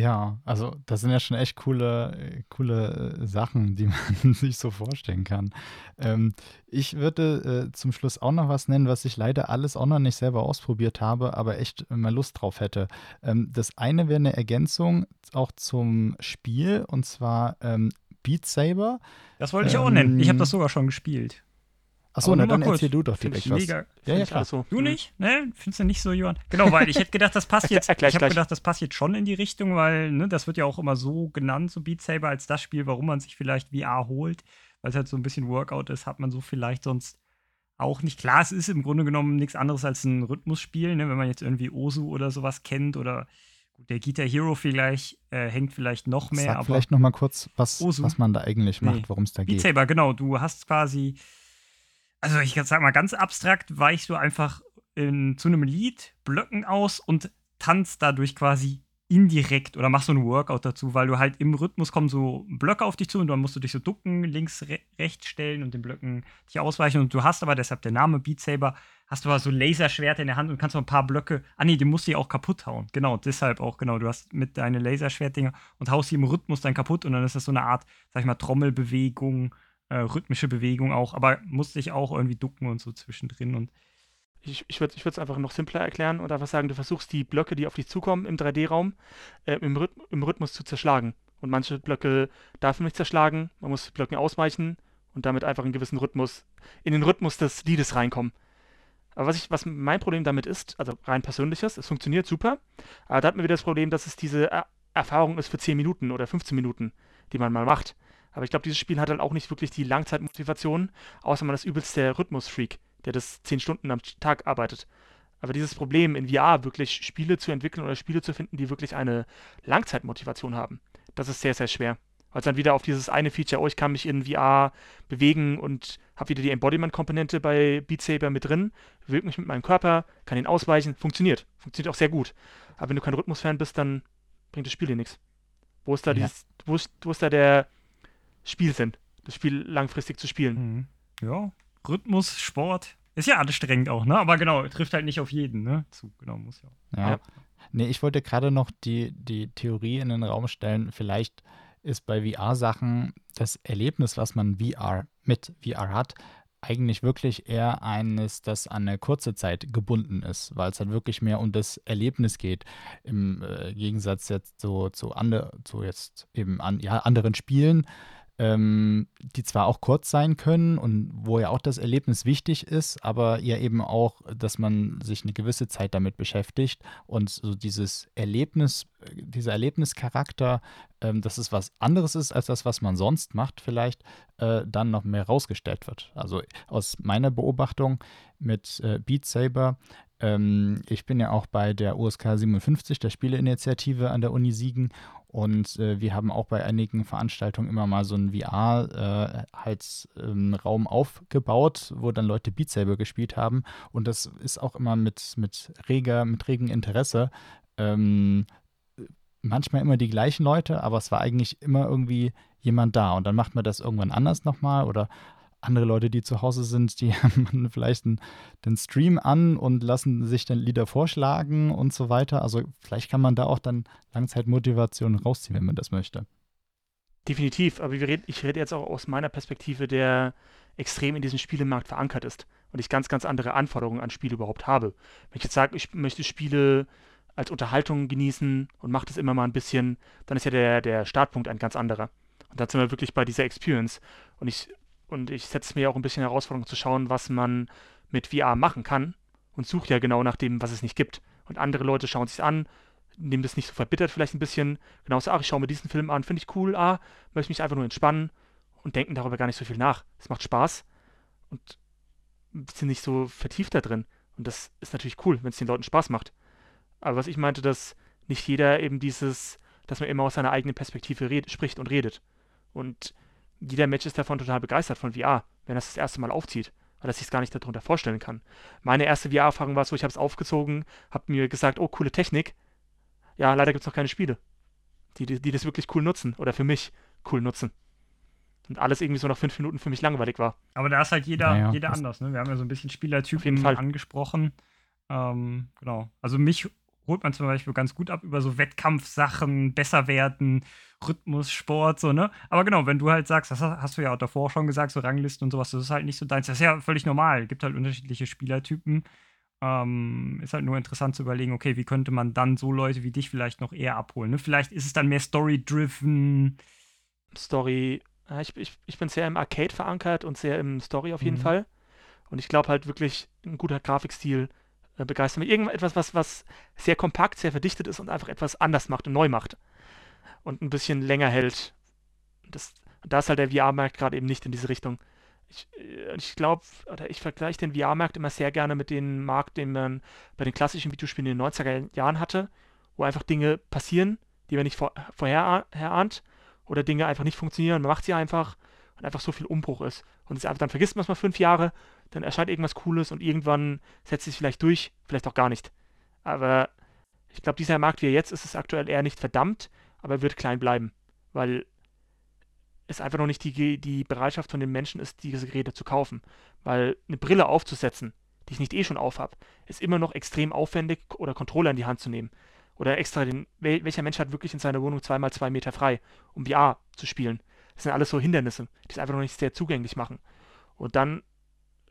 Ja, also das sind ja schon echt coole, coole äh, Sachen, die (laughs) man sich so vorstellen kann. Ähm, ich würde äh, zum Schluss auch noch was nennen, was ich leider alles auch noch nicht selber ausprobiert habe, aber echt mal Lust drauf hätte. Ähm, das eine wäre eine Ergänzung auch zum Spiel und zwar ähm, Beat Saber. Das wollte ich auch nennen. Ich habe das sogar schon gespielt. Achso, na dann erzähl du doch direkt was. Mega, ja, ja, klar. So. Du nicht? Ne? Findest du nicht so, Johann? Genau, weil ich hätte gedacht, das passt (laughs) jetzt. ich habe gedacht, das passt jetzt schon in die Richtung, weil ne, das wird ja auch immer so genannt, so Beat Saber, als das Spiel, warum man sich vielleicht VR holt, weil es halt so ein bisschen Workout ist, hat man so vielleicht sonst auch nicht. Klar, es ist im Grunde genommen nichts anderes als ein Rhythmusspiel, ne? wenn man jetzt irgendwie Osu oder sowas kennt oder gut, der Guitar Hero vielleicht äh, hängt vielleicht noch mehr. Sag aber vielleicht noch mal kurz, was, was man da eigentlich macht, nee. worum es da geht. Beat Saber, genau. Du hast quasi also ich sag mal ganz abstrakt, weichst du einfach in, zu einem Lied Blöcken aus und tanzt dadurch quasi indirekt oder machst so ein Workout dazu, weil du halt im Rhythmus kommen so Blöcke auf dich zu und dann musst du dich so ducken, links, re rechts stellen und den Blöcken dich ausweichen und du hast aber, deshalb der Name Beat Saber, hast du aber so Laserschwerte in der Hand und kannst noch ein paar Blöcke, ah nee, die musst du ja auch kaputt hauen. Genau, deshalb auch, genau, du hast mit deinen Laserschwertdinger und haust sie im Rhythmus dann kaputt und dann ist das so eine Art, sag ich mal, Trommelbewegung, äh, rhythmische Bewegung auch, aber musste ich auch irgendwie ducken und so zwischendrin und ich, ich würde es einfach noch simpler erklären und einfach sagen, du versuchst die Blöcke, die auf dich zukommen im 3D-Raum, äh, im, Rhyth im Rhythmus zu zerschlagen. Und manche Blöcke darf man nicht zerschlagen, man muss Blöcken ausweichen und damit einfach einen gewissen Rhythmus, in den Rhythmus des Liedes reinkommen. Aber was, ich, was mein Problem damit ist, also rein persönliches, es funktioniert super, aber da hat man wieder das Problem, dass es diese er Erfahrung ist für 10 Minuten oder 15 Minuten, die man mal macht. Aber ich glaube, dieses Spiel hat halt auch nicht wirklich die Langzeitmotivation, außer man ist übelst der Rhythmusfreak, der das 10 Stunden am Tag arbeitet. Aber dieses Problem in VR wirklich Spiele zu entwickeln oder Spiele zu finden, die wirklich eine Langzeitmotivation haben, das ist sehr, sehr schwer. Weil es dann wieder auf dieses eine Feature, oh, ich kann mich in VR bewegen und habe wieder die Embodiment-Komponente bei Beat Saber mit drin, bewege mich mit meinem Körper, kann ihn ausweichen, funktioniert. Funktioniert auch sehr gut. Aber wenn du kein Rhythmus-Fan bist, dann bringt das Spiel dir nichts. Wo ist da, ja. dieses, wo ist, wo ist da der, Spielsinn, das Spiel langfristig zu spielen. Mhm. Ja, Rhythmus, Sport, ist ja anstrengend auch, ne? Aber genau, trifft halt nicht auf jeden, ne? Zu, genau, muss ja. Ja. ja. Nee, ich wollte gerade noch die, die Theorie in den Raum stellen, vielleicht ist bei VR-Sachen das Erlebnis, was man VR mit VR hat, eigentlich wirklich eher eines, das an eine kurze Zeit gebunden ist, weil es halt wirklich mehr um das Erlebnis geht. Im äh, Gegensatz jetzt so zu, ande, zu jetzt eben an ja, anderen Spielen, ähm, die zwar auch kurz sein können und wo ja auch das Erlebnis wichtig ist, aber ja eben auch, dass man sich eine gewisse Zeit damit beschäftigt und so dieses Erlebnis, dieser Erlebnischarakter, ähm, dass es was anderes ist als das, was man sonst macht, vielleicht äh, dann noch mehr rausgestellt wird. Also aus meiner Beobachtung mit äh, Beat Saber ähm, ich bin ja auch bei der USK 57, der Spieleinitiative an der Uni Siegen und äh, wir haben auch bei einigen Veranstaltungen immer mal so einen VR-Raum äh, aufgebaut, wo dann Leute Beat Saber gespielt haben. Und das ist auch immer mit, mit reger, mit regem Interesse. Ähm, manchmal immer die gleichen Leute, aber es war eigentlich immer irgendwie jemand da. Und dann macht man das irgendwann anders nochmal oder andere Leute, die zu Hause sind, die (laughs) haben vielleicht einen, den Stream an und lassen sich dann Lieder vorschlagen und so weiter. Also vielleicht kann man da auch dann Langzeitmotivation rausziehen, wenn man das möchte. Definitiv, aber ich rede jetzt auch aus meiner Perspektive, der extrem in diesem Spielemarkt verankert ist und ich ganz, ganz andere Anforderungen an Spiele überhaupt habe. Wenn ich jetzt sage, ich möchte Spiele als Unterhaltung genießen und mache das immer mal ein bisschen, dann ist ja der, der Startpunkt ein ganz anderer. Und dann sind wir wirklich bei dieser Experience. Und ich und ich setze mir auch ein bisschen Herausforderung zu schauen, was man mit VR machen kann und suche ja genau nach dem, was es nicht gibt. Und andere Leute schauen sich an, nehmen das nicht so verbittert vielleicht ein bisschen. Genauso, ach, ich schaue mir diesen Film an, finde ich cool, ah, möchte mich einfach nur entspannen und denken darüber gar nicht so viel nach. Es macht Spaß und sind nicht so vertieft da drin. Und das ist natürlich cool, wenn es den Leuten Spaß macht. Aber was ich meinte, dass nicht jeder eben dieses, dass man immer aus seiner eigenen Perspektive red, spricht und redet. Und jeder Mensch ist davon total begeistert von VR, wenn er es das erste Mal aufzieht, weil er sich es gar nicht darunter vorstellen kann. Meine erste VR-Erfahrung war so, ich habe es aufgezogen, habe mir gesagt, oh, coole Technik. Ja, leider gibt es noch keine Spiele, die, die, die das wirklich cool nutzen oder für mich cool nutzen. Und alles irgendwie so nach fünf Minuten für mich langweilig war. Aber da ist halt jeder, naja, jeder anders. Ne? Wir haben ja so ein bisschen Spielertypen angesprochen. Ähm, genau. Also mich holt man zum Beispiel ganz gut ab über so Wettkampfsachen, besser werden, Rhythmus, Sport, so, ne? Aber genau, wenn du halt sagst, das hast du ja auch davor schon gesagt, so Ranglisten und sowas, das ist halt nicht so deins. Das ist ja völlig normal. Gibt halt unterschiedliche Spielertypen. Ähm, ist halt nur interessant zu überlegen, okay, wie könnte man dann so Leute wie dich vielleicht noch eher abholen? Ne? Vielleicht ist es dann mehr Story-driven. Story, ich, ich, ich bin sehr im Arcade verankert und sehr im Story auf jeden mhm. Fall. Und ich glaube halt wirklich, ein guter Grafikstil äh, begeistert mich. Irgendetwas, was, was sehr kompakt, sehr verdichtet ist und einfach etwas anders macht und neu macht. Und ein bisschen länger hält. Das, da ist halt der VR-Markt gerade eben nicht in diese Richtung ich, äh, ich glaube, oder ich vergleiche den VR-Markt immer sehr gerne mit dem Markt, den man bei den klassischen Videospielen in den 90er Jahren hatte, wo einfach Dinge passieren, die man nicht vor, vorher erahnt oder Dinge einfach nicht funktionieren. Man macht sie einfach und einfach so viel Umbruch ist. Und es einfach, dann vergisst man es mal fünf Jahre, dann erscheint irgendwas Cooles und irgendwann setzt sich vielleicht durch, vielleicht auch gar nicht. Aber ich glaube, dieser Markt, wie er jetzt ist, ist aktuell eher nicht verdammt, aber er wird klein bleiben. Weil es einfach noch nicht die, die Bereitschaft von den Menschen ist, diese Geräte zu kaufen. Weil eine Brille aufzusetzen, die ich nicht eh schon aufhab, ist immer noch extrem aufwendig oder Controller in die Hand zu nehmen. Oder extra den, welcher Mensch hat wirklich in seiner Wohnung zweimal zwei Meter frei, um VR zu spielen? Das sind alles so Hindernisse, die es einfach noch nicht sehr zugänglich machen. Und dann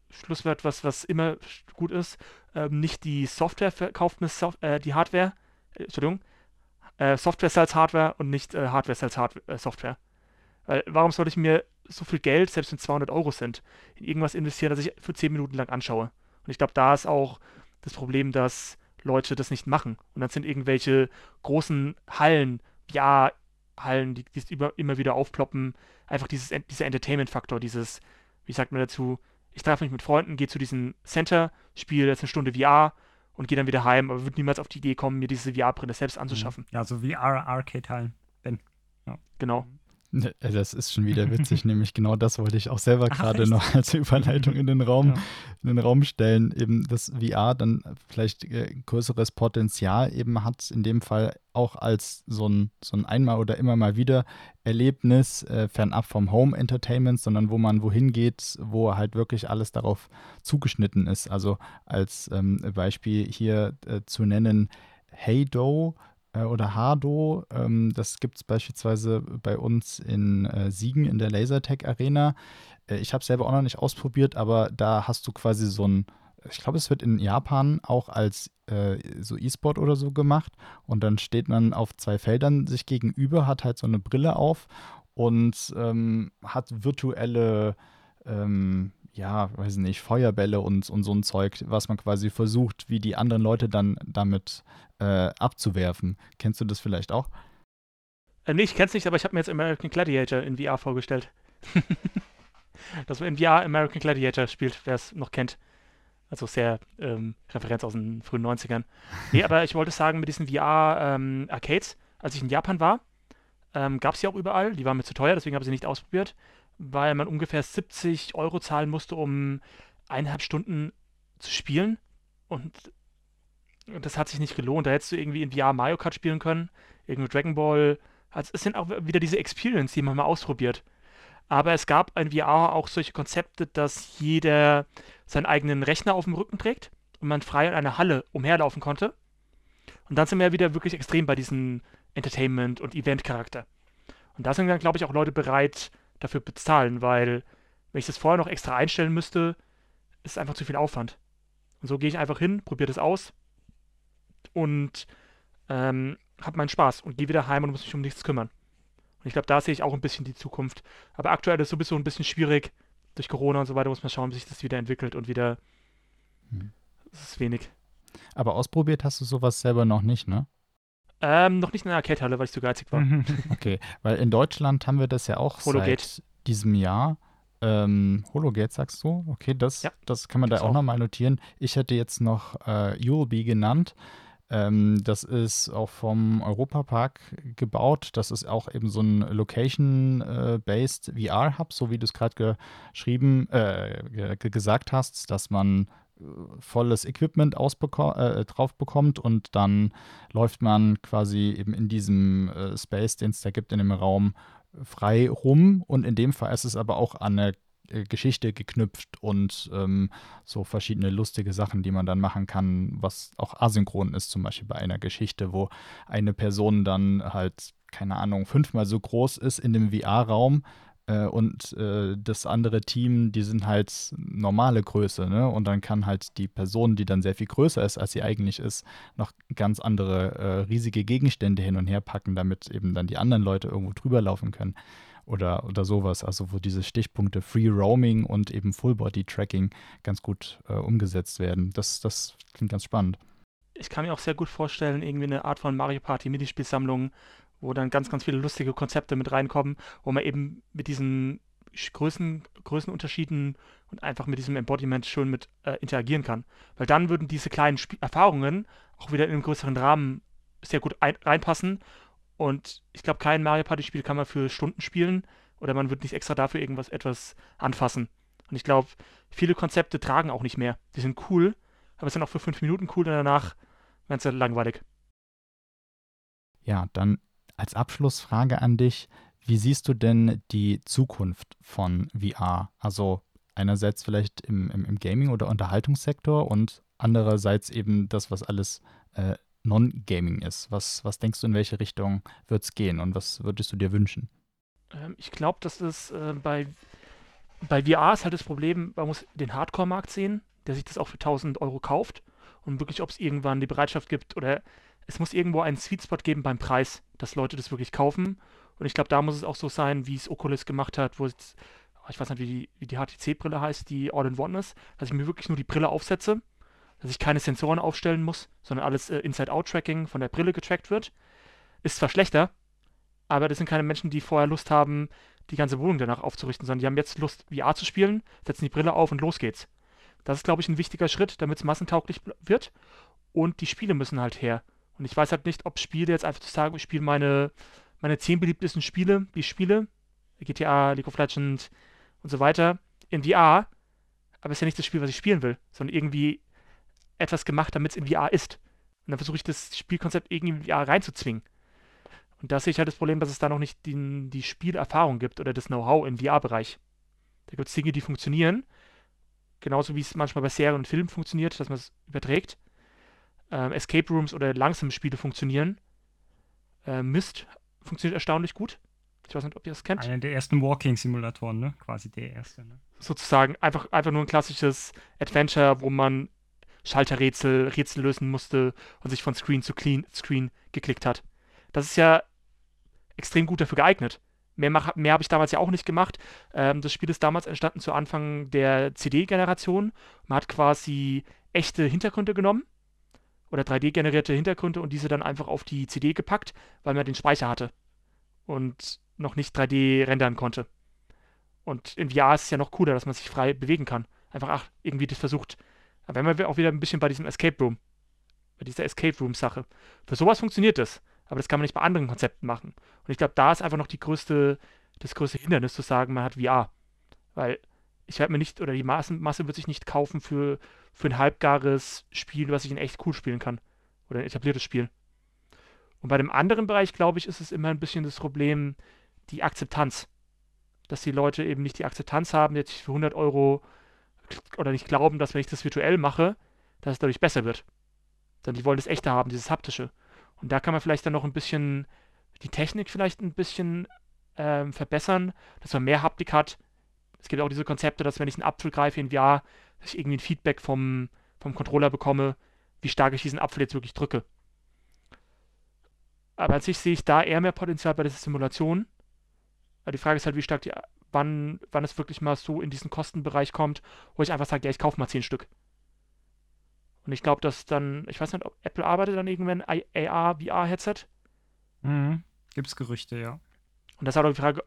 Schlusswort, was, was immer gut ist, ähm, nicht die Software verkauft mit Sof äh, die Hardware, äh, Entschuldigung, äh, Software sells Hardware und nicht äh, Hardware sells Hard äh, Software. Weil warum sollte ich mir so viel Geld, selbst wenn es 200 Euro sind, in irgendwas investieren, das ich für 10 Minuten lang anschaue? Und ich glaube, da ist auch das Problem, dass Leute das nicht machen. Und dann sind irgendwelche großen Hallen, ja, Hallen, die, die über, immer wieder aufploppen, einfach dieses, dieser Entertainment-Faktor, dieses, wie sagt man dazu, ich treffe mich mit Freunden, gehe zu diesem Center, spiele jetzt eine Stunde VR und gehe dann wieder heim, aber würde niemals auf die Idee kommen, mir diese VR-Brille selbst mhm. anzuschaffen. Ja, so VR-Arcade-Hallen. Ben. Ja. Genau. Ne, äh, das ist schon wieder witzig, (laughs) nämlich genau das wollte ich auch selber gerade noch (laughs) als Überleitung in den Raum, ja. in den Raum stellen, eben dass VR dann vielleicht äh, größeres Potenzial eben hat, in dem Fall auch als so ein, so ein einmal oder immer mal wieder Erlebnis, äh, fernab vom Home Entertainment, sondern wo man wohin geht, wo halt wirklich alles darauf zugeschnitten ist. Also als ähm, Beispiel hier äh, zu nennen, Hey Doe äh, oder Hardo. Ähm, das gibt es beispielsweise bei uns in äh, Siegen in der Lasertech Arena. Äh, ich habe es selber auch noch nicht ausprobiert, aber da hast du quasi so ein, ich glaube, es wird in Japan auch als äh, so E-Sport oder so gemacht. Und dann steht man auf zwei Feldern sich gegenüber, hat halt so eine Brille auf und ähm, hat virtuelle ähm, ja, weiß nicht, Feuerbälle und, und so ein Zeug, was man quasi versucht, wie die anderen Leute dann damit äh, abzuwerfen. Kennst du das vielleicht auch? Äh, nee, ich kenn's nicht, aber ich habe mir jetzt American Gladiator in VR vorgestellt. Dass man in VR American Gladiator spielt, wer es noch kennt. Also sehr ähm, Referenz aus den frühen 90ern. Nee, aber ich wollte sagen, mit diesen VR-Arcades, ähm, als ich in Japan war, ähm, gab es die auch überall. Die waren mir zu teuer, deswegen habe ich sie nicht ausprobiert weil man ungefähr 70 Euro zahlen musste, um eineinhalb Stunden zu spielen. Und das hat sich nicht gelohnt. Da hättest du irgendwie in VR Mario Kart spielen können, irgendwie Dragon Ball. Also es sind auch wieder diese Experience, die man mal ausprobiert. Aber es gab in VR auch solche Konzepte, dass jeder seinen eigenen Rechner auf dem Rücken trägt und man frei in einer Halle umherlaufen konnte. Und dann sind wir wieder wirklich extrem bei diesem Entertainment- und Event-Charakter. Und da sind dann, glaube ich, auch Leute bereit, dafür bezahlen, weil wenn ich das vorher noch extra einstellen müsste, ist es einfach zu viel Aufwand. Und so gehe ich einfach hin, probiere das aus und ähm, habe meinen Spaß und gehe wieder heim und muss mich um nichts kümmern. Und ich glaube, da sehe ich auch ein bisschen die Zukunft. Aber aktuell ist es sowieso ein bisschen schwierig. Durch Corona und so weiter muss man schauen, wie sich das wieder entwickelt und wieder. Hm. Das ist wenig. Aber ausprobiert hast du sowas selber noch nicht, ne? Ähm, noch nicht in der Arcade-Halle, weil ich zu geizig war. (laughs) okay, weil in Deutschland haben wir das ja auch Hologate. seit diesem Jahr. Ähm, Hologate sagst du? Okay, das, ja, das kann man da auch, auch nochmal notieren. Ich hätte jetzt noch äh, Ulb genannt. Ähm, das ist auch vom Europapark gebaut. Das ist auch eben so ein Location-based äh, VR-Hub, so wie du es gerade geschrieben, äh, gesagt hast, dass man volles Equipment äh, drauf bekommt und dann läuft man quasi eben in diesem äh, Space, den es da gibt in dem Raum, frei rum. Und in dem Fall ist es aber auch an eine äh, Geschichte geknüpft und ähm, so verschiedene lustige Sachen, die man dann machen kann, was auch asynchron ist, zum Beispiel bei einer Geschichte, wo eine Person dann halt, keine Ahnung, fünfmal so groß ist in dem VR-Raum und äh, das andere Team, die sind halt normale Größe, ne? Und dann kann halt die Person, die dann sehr viel größer ist, als sie eigentlich ist, noch ganz andere äh, riesige Gegenstände hin und her packen, damit eben dann die anderen Leute irgendwo drüber laufen können oder, oder sowas. Also wo diese Stichpunkte Free Roaming und eben Full Body Tracking ganz gut äh, umgesetzt werden. Das, das klingt ganz spannend. Ich kann mir auch sehr gut vorstellen, irgendwie eine Art von Mario Party Minispielsammlung, wo dann ganz, ganz viele lustige Konzepte mit reinkommen, wo man eben mit diesen Größen, Größenunterschieden und einfach mit diesem Embodiment schön mit äh, interagieren kann. Weil dann würden diese kleinen Sp Erfahrungen auch wieder in einem größeren Rahmen sehr gut reinpassen. Und ich glaube, kein Mario Party-Spiel kann man für Stunden spielen oder man wird nicht extra dafür irgendwas etwas anfassen. Und ich glaube, viele Konzepte tragen auch nicht mehr. Die sind cool, aber sind auch für fünf Minuten cool und danach werden sie langweilig. Ja, dann als Abschlussfrage an dich, wie siehst du denn die Zukunft von VR? Also einerseits vielleicht im, im, im Gaming- oder Unterhaltungssektor und andererseits eben das, was alles äh, Non-Gaming ist. Was, was denkst du, in welche Richtung wird es gehen und was würdest du dir wünschen? Ähm, ich glaube, dass es äh, bei, bei VR ist halt das Problem, man muss den Hardcore-Markt sehen, der sich das auch für 1000 Euro kauft und wirklich, ob es irgendwann die Bereitschaft gibt oder es muss irgendwo einen Sweet Spot geben beim Preis, dass Leute das wirklich kaufen. Und ich glaube, da muss es auch so sein, wie es Oculus gemacht hat, wo es, ich weiß nicht, wie die, wie die HTC-Brille heißt, die All-in-One ist, dass ich mir wirklich nur die Brille aufsetze, dass ich keine Sensoren aufstellen muss, sondern alles äh, Inside-Out-Tracking von der Brille getrackt wird. Ist zwar schlechter, aber das sind keine Menschen, die vorher Lust haben, die ganze Wohnung danach aufzurichten, sondern die haben jetzt Lust, VR zu spielen, setzen die Brille auf und los geht's. Das ist, glaube ich, ein wichtiger Schritt, damit es massentauglich wird. Und die Spiele müssen halt her. Und ich weiß halt nicht, ob Spiele jetzt einfach zu sagen, ich spiele meine, meine zehn beliebtesten Spiele, die ich spiele, GTA, League of Legends und so weiter, in VR, aber es ist ja nicht das Spiel, was ich spielen will, sondern irgendwie etwas gemacht, damit es in VR ist. Und dann versuche ich das Spielkonzept irgendwie in VR reinzuzwingen. Und da sehe ich halt das Problem, dass es da noch nicht die, die Spielerfahrung gibt oder das Know-how im VR-Bereich. Da gibt es Dinge, die funktionieren, genauso wie es manchmal bei Serien und Filmen funktioniert, dass man es überträgt ähm, Escape Rooms oder langsame Spiele funktionieren. Äh, Myst funktioniert erstaunlich gut. Ich weiß nicht, ob ihr das kennt. Einer der ersten Walking-Simulatoren, ne? Quasi der erste, ne? Sozusagen einfach, einfach nur ein klassisches Adventure, wo man Schalterrätsel, Rätsel lösen musste und sich von Screen zu Clean Screen geklickt hat. Das ist ja extrem gut dafür geeignet. Mehr, mehr habe ich damals ja auch nicht gemacht. Ähm, das Spiel ist damals entstanden zu Anfang der CD-Generation. Man hat quasi echte Hintergründe genommen oder 3D-generierte Hintergründe und diese dann einfach auf die CD gepackt, weil man den Speicher hatte und noch nicht 3D rendern konnte. Und in VR ist es ja noch cooler, dass man sich frei bewegen kann. Einfach, ach, irgendwie das versucht. Aber wenn wir auch wieder ein bisschen bei diesem Escape Room, bei dieser Escape Room-Sache. Für sowas funktioniert das, aber das kann man nicht bei anderen Konzepten machen. Und ich glaube, da ist einfach noch die größte, das größte Hindernis zu sagen, man hat VR. Weil ich werde mir nicht, oder die Masse, Masse wird sich nicht kaufen für, für ein halbgares Spiel, was ich in echt cool spielen kann. Oder ein etabliertes Spiel. Und bei dem anderen Bereich, glaube ich, ist es immer ein bisschen das Problem, die Akzeptanz. Dass die Leute eben nicht die Akzeptanz haben, jetzt für 100 Euro oder nicht glauben, dass wenn ich das virtuell mache, dass es dadurch besser wird. Denn die wollen das Echte haben, dieses Haptische. Und da kann man vielleicht dann noch ein bisschen die Technik vielleicht ein bisschen ähm, verbessern, dass man mehr Haptik hat, es gibt auch diese Konzepte, dass wenn ich einen Apfel greife in VR, dass ich irgendwie ein Feedback vom, vom Controller bekomme, wie stark ich diesen Apfel jetzt wirklich drücke. Aber an sich sehe ich da eher mehr Potenzial bei dieser Simulation. Aber die Frage ist halt, wie stark die, wann, wann es wirklich mal so in diesen Kostenbereich kommt, wo ich einfach sage, ja, ich kaufe mal zehn Stück. Und ich glaube, dass dann, ich weiß nicht, ob Apple arbeitet dann irgendwann AR, VR-Headset. Mhm. Gibt es Gerüchte, ja. Und das ist auch die Frage,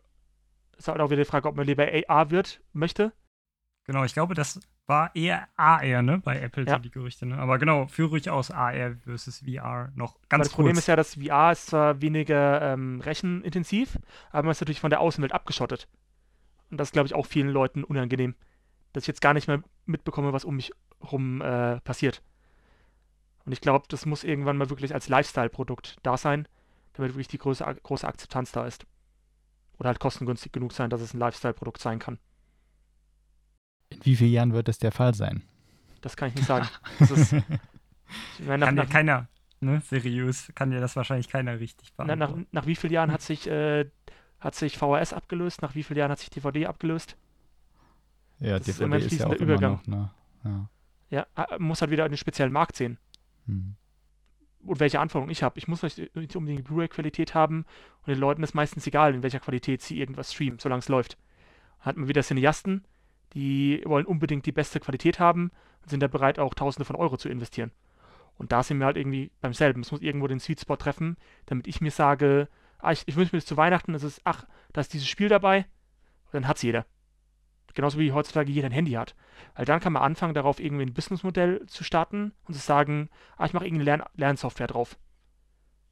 ist halt auch wieder die Frage, ob man lieber AR wird möchte. Genau, ich glaube, das war eher AR, ne, bei Apple, ja. so die Gerüchte, ne? Aber genau, führe ruhig aus AR versus VR noch ganz Weil das kurz. Problem ist ja, dass VR ist zwar weniger ähm, rechenintensiv, aber man ist natürlich von der Außenwelt abgeschottet. Und das ist, glaube ich, auch vielen Leuten unangenehm. Dass ich jetzt gar nicht mehr mitbekomme, was um mich rum äh, passiert. Und ich glaube, das muss irgendwann mal wirklich als Lifestyle-Produkt da sein, damit wirklich die große, große Akzeptanz da ist oder halt kostengünstig genug sein, dass es ein Lifestyle-Produkt sein kann. In wie vielen Jahren wird es der Fall sein? Das kann ich nicht sagen. (laughs) Das ist, meine, kann nach, ja keiner, ne, seriös, kann ja das wahrscheinlich keiner richtig beantworten. Nach, nach wie vielen Jahren hat sich, äh, hat sich VHS abgelöst? Nach wie vielen Jahren hat sich DVD abgelöst? Ja, das DVD ist, ist ja auch Übergang. Noch, ne? ja. ja, muss halt wieder einen speziellen Markt sehen. Hm. Und welche Anforderungen ich habe. Ich muss nicht unbedingt die Blu-ray-Qualität haben und den Leuten ist meistens egal, in welcher Qualität sie irgendwas streamen, solange es läuft. Hat man wieder Cineasten, die wollen unbedingt die beste Qualität haben und sind da bereit, auch Tausende von Euro zu investieren. Und da sind wir halt irgendwie beim selben. Es muss irgendwo den Sweet Spot treffen, damit ich mir sage, ah, ich, ich wünsche mir das zu Weihnachten, das ist, ach, da ist dieses Spiel dabei, und dann hat es jeder. Genauso wie heutzutage jeder ein Handy hat. Weil dann kann man anfangen, darauf irgendwie ein Businessmodell zu starten und zu sagen, ah, ich mache irgendeine Lern Lernsoftware drauf.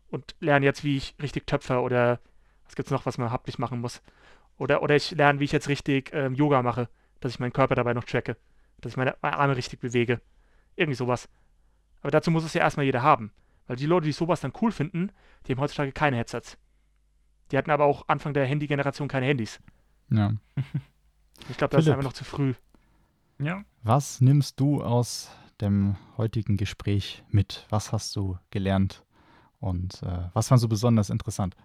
Und lerne jetzt, wie ich richtig töpfe oder was gibt es noch, was man haptisch machen muss. Oder, oder ich lerne, wie ich jetzt richtig ähm, Yoga mache, dass ich meinen Körper dabei noch tracke. Dass ich meine Arme richtig bewege. Irgendwie sowas. Aber dazu muss es ja erstmal jeder haben. Weil die Leute, die sowas dann cool finden, die haben heutzutage keine Headsets. Die hatten aber auch Anfang der Handy-Generation keine Handys. Ja. (laughs) Ich glaube, das ist einfach noch zu früh. Ja. Was nimmst du aus dem heutigen Gespräch mit? Was hast du gelernt? Und äh, was fandst du besonders interessant?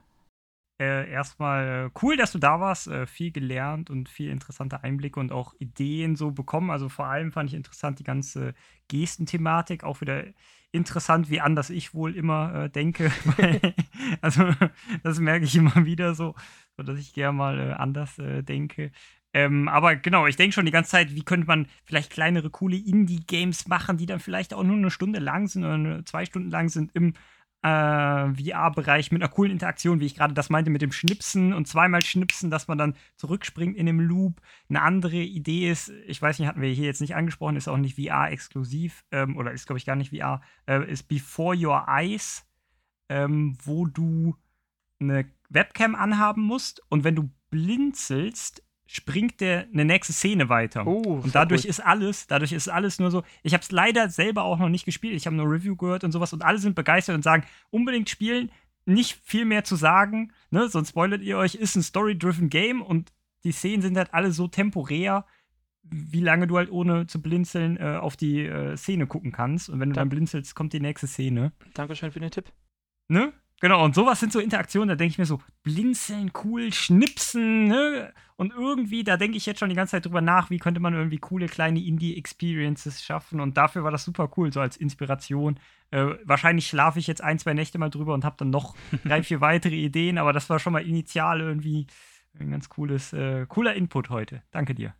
Äh, erstmal äh, cool, dass du da warst, äh, viel gelernt und viel interessante Einblicke und auch Ideen so bekommen. Also vor allem fand ich interessant die ganze Gestenthematik, auch wieder interessant, wie anders ich wohl immer äh, denke. (laughs) also (laughs) das merke ich immer wieder so, so dass ich gerne mal äh, anders äh, denke. Ähm, aber genau, ich denke schon die ganze Zeit, wie könnte man vielleicht kleinere, coole Indie-Games machen, die dann vielleicht auch nur eine Stunde lang sind oder zwei Stunden lang sind im äh, VR-Bereich mit einer coolen Interaktion, wie ich gerade das meinte, mit dem Schnipsen und zweimal Schnipsen, dass man dann zurückspringt in dem Loop. Eine andere Idee ist, ich weiß nicht, hatten wir hier jetzt nicht angesprochen, ist auch nicht VR-exklusiv ähm, oder ist, glaube ich, gar nicht VR, äh, ist Before Your Eyes, ähm, wo du eine Webcam anhaben musst und wenn du blinzelst, springt der eine nächste Szene weiter. Oh, und dadurch cool. ist alles, dadurch ist alles nur so. Ich habe es leider selber auch noch nicht gespielt. Ich habe nur Review gehört und sowas und alle sind begeistert und sagen, unbedingt spielen, nicht viel mehr zu sagen, ne? Sonst spoilert ihr euch, ist ein story-driven Game und die Szenen sind halt alle so temporär, wie lange du halt ohne zu blinzeln äh, auf die äh, Szene gucken kannst. Und wenn du dann blinzelst, kommt die nächste Szene. Dankeschön für den Tipp. Ne? Genau, und sowas sind so Interaktionen, da denke ich mir so, blinzeln, cool, schnipsen, ne? Und irgendwie, da denke ich jetzt schon die ganze Zeit drüber nach, wie könnte man irgendwie coole kleine Indie-Experiences schaffen. Und dafür war das super cool, so als Inspiration. Äh, wahrscheinlich schlafe ich jetzt ein, zwei Nächte mal drüber und habe dann noch (laughs) drei, vier weitere Ideen, aber das war schon mal initial irgendwie ein ganz cooles, äh, cooler Input heute. Danke dir.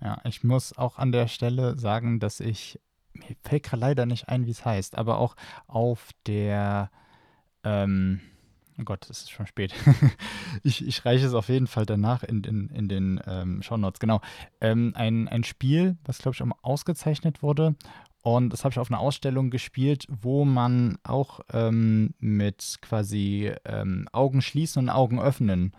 ja, ich muss auch an der Stelle sagen, dass ich mir fällt gerade leider nicht ein, wie es heißt, aber auch auf der, ähm, oh Gott, es ist schon spät. (laughs) ich, ich reiche es auf jeden Fall danach in, in, in den ähm, Shownotes, genau. Ähm, ein, ein Spiel, was glaube ich auch ausgezeichnet wurde und das habe ich auf einer Ausstellung gespielt, wo man auch ähm, mit quasi ähm, Augen schließen und Augen öffnen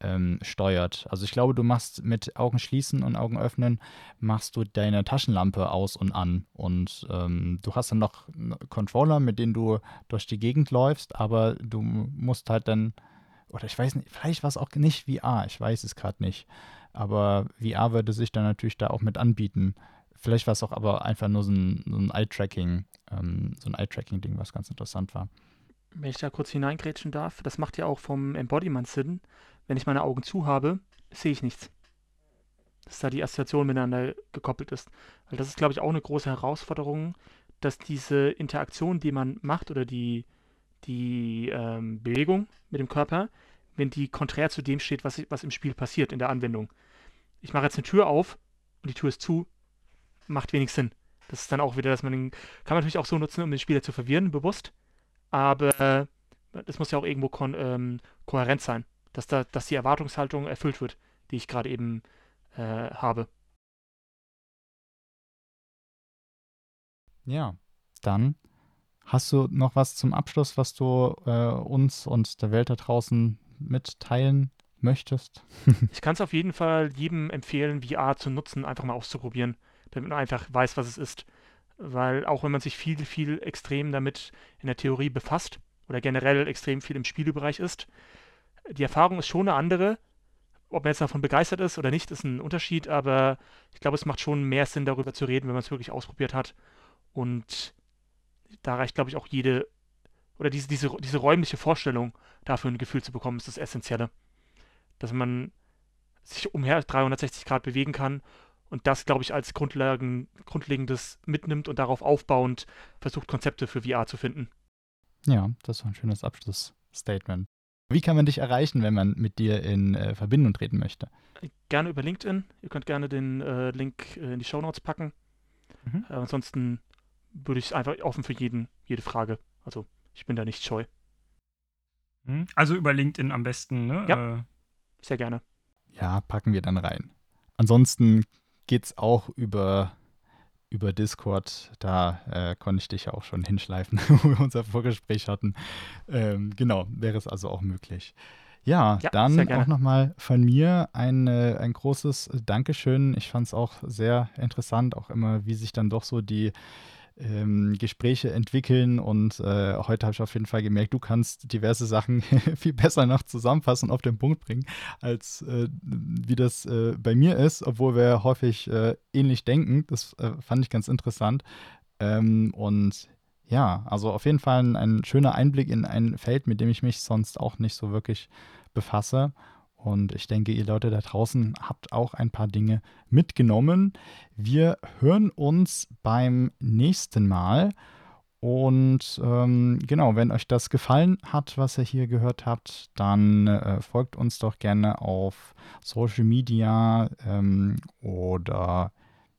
ähm, steuert. Also ich glaube, du machst mit Augen schließen und Augen öffnen, machst du deine Taschenlampe aus und an. Und ähm, du hast dann noch Controller, mit denen du durch die Gegend läufst, aber du musst halt dann, oder ich weiß nicht, vielleicht war es auch nicht VR, ich weiß es gerade nicht. Aber VR würde sich dann natürlich da auch mit anbieten. Vielleicht war es auch aber einfach nur so ein, so ein Eye-Tracking, ähm, so ein Eye-Tracking-Ding, was ganz interessant war. Wenn ich da kurz hineingrätschen darf, das macht ja auch vom Embodiment Sinn, wenn ich meine Augen zu habe, sehe ich nichts. Dass da die Assoziation miteinander gekoppelt ist. Weil das ist, glaube ich, auch eine große Herausforderung, dass diese Interaktion, die man macht oder die, die ähm, Bewegung mit dem Körper, wenn die konträr zu dem steht, was, was im Spiel passiert, in der Anwendung. Ich mache jetzt eine Tür auf und die Tür ist zu, macht wenig Sinn. Das ist dann auch wieder, dass man den, kann man natürlich auch so nutzen, um den Spieler zu verwirren, bewusst. Aber äh, das muss ja auch irgendwo kon, ähm, kohärent sein dass, da, dass die Erwartungshaltung erfüllt wird, die ich gerade eben äh, habe. Ja, dann hast du noch was zum Abschluss, was du äh, uns und der Welt da draußen mitteilen möchtest? (laughs) ich kann es auf jeden Fall jedem empfehlen, VR zu nutzen, einfach mal auszuprobieren, damit man einfach weiß, was es ist. Weil auch wenn man sich viel, viel extrem damit in der Theorie befasst oder generell extrem viel im Spielebereich ist, die Erfahrung ist schon eine andere, ob man jetzt davon begeistert ist oder nicht, ist ein Unterschied, aber ich glaube, es macht schon mehr Sinn, darüber zu reden, wenn man es wirklich ausprobiert hat. Und da reicht, glaube ich, auch jede, oder diese, diese, diese räumliche Vorstellung dafür ein Gefühl zu bekommen, ist das Essentielle. Dass man sich umher 360 Grad bewegen kann und das, glaube ich, als Grundlagen, Grundlegendes mitnimmt und darauf aufbauend versucht, Konzepte für VR zu finden. Ja, das war ein schönes Abschlussstatement. Wie kann man dich erreichen, wenn man mit dir in äh, Verbindung treten möchte? Gerne über LinkedIn. Ihr könnt gerne den äh, Link äh, in die Show Notes packen. Mhm. Äh, ansonsten würde ich einfach offen für jeden, jede Frage. Also ich bin da nicht scheu. Mhm. Also über LinkedIn am besten, ne? Ja. Äh, sehr gerne. Ja, packen wir dann rein. Ansonsten geht es auch über über Discord, da äh, konnte ich dich ja auch schon hinschleifen, (laughs) wo wir unser Vorgespräch hatten. Ähm, genau, wäre es also auch möglich. Ja, ja dann auch nochmal von mir ein, äh, ein großes Dankeschön. Ich fand es auch sehr interessant, auch immer, wie sich dann doch so die ähm, Gespräche entwickeln und äh, heute habe ich auf jeden Fall gemerkt, du kannst diverse Sachen (laughs) viel besser noch zusammenfassen und auf den Punkt bringen, als äh, wie das äh, bei mir ist, obwohl wir häufig äh, ähnlich denken. Das äh, fand ich ganz interessant. Ähm, und ja, also auf jeden Fall ein, ein schöner Einblick in ein Feld, mit dem ich mich sonst auch nicht so wirklich befasse. Und ich denke, ihr Leute da draußen habt auch ein paar Dinge mitgenommen. Wir hören uns beim nächsten Mal. Und ähm, genau, wenn euch das gefallen hat, was ihr hier gehört habt, dann äh, folgt uns doch gerne auf Social Media ähm, oder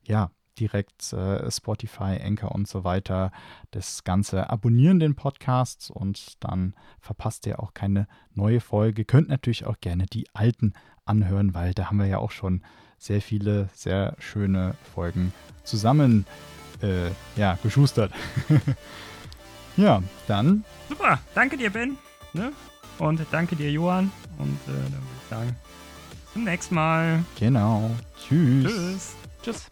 ja, direkt äh, Spotify, Anchor und so weiter. Das Ganze abonnieren den Podcast und dann verpasst ihr auch keine neue Folge. Könnt natürlich auch gerne die alten anhören, weil da haben wir ja auch schon sehr viele, sehr schöne Folgen zusammen äh, ja, geschustert. (laughs) ja, dann. Super, danke dir, Ben. Ne? Und danke dir, Johann. Und äh, dann würde ich sagen, zum nächsten Mal. Genau. Tschüss. Tschüss. Tschüss.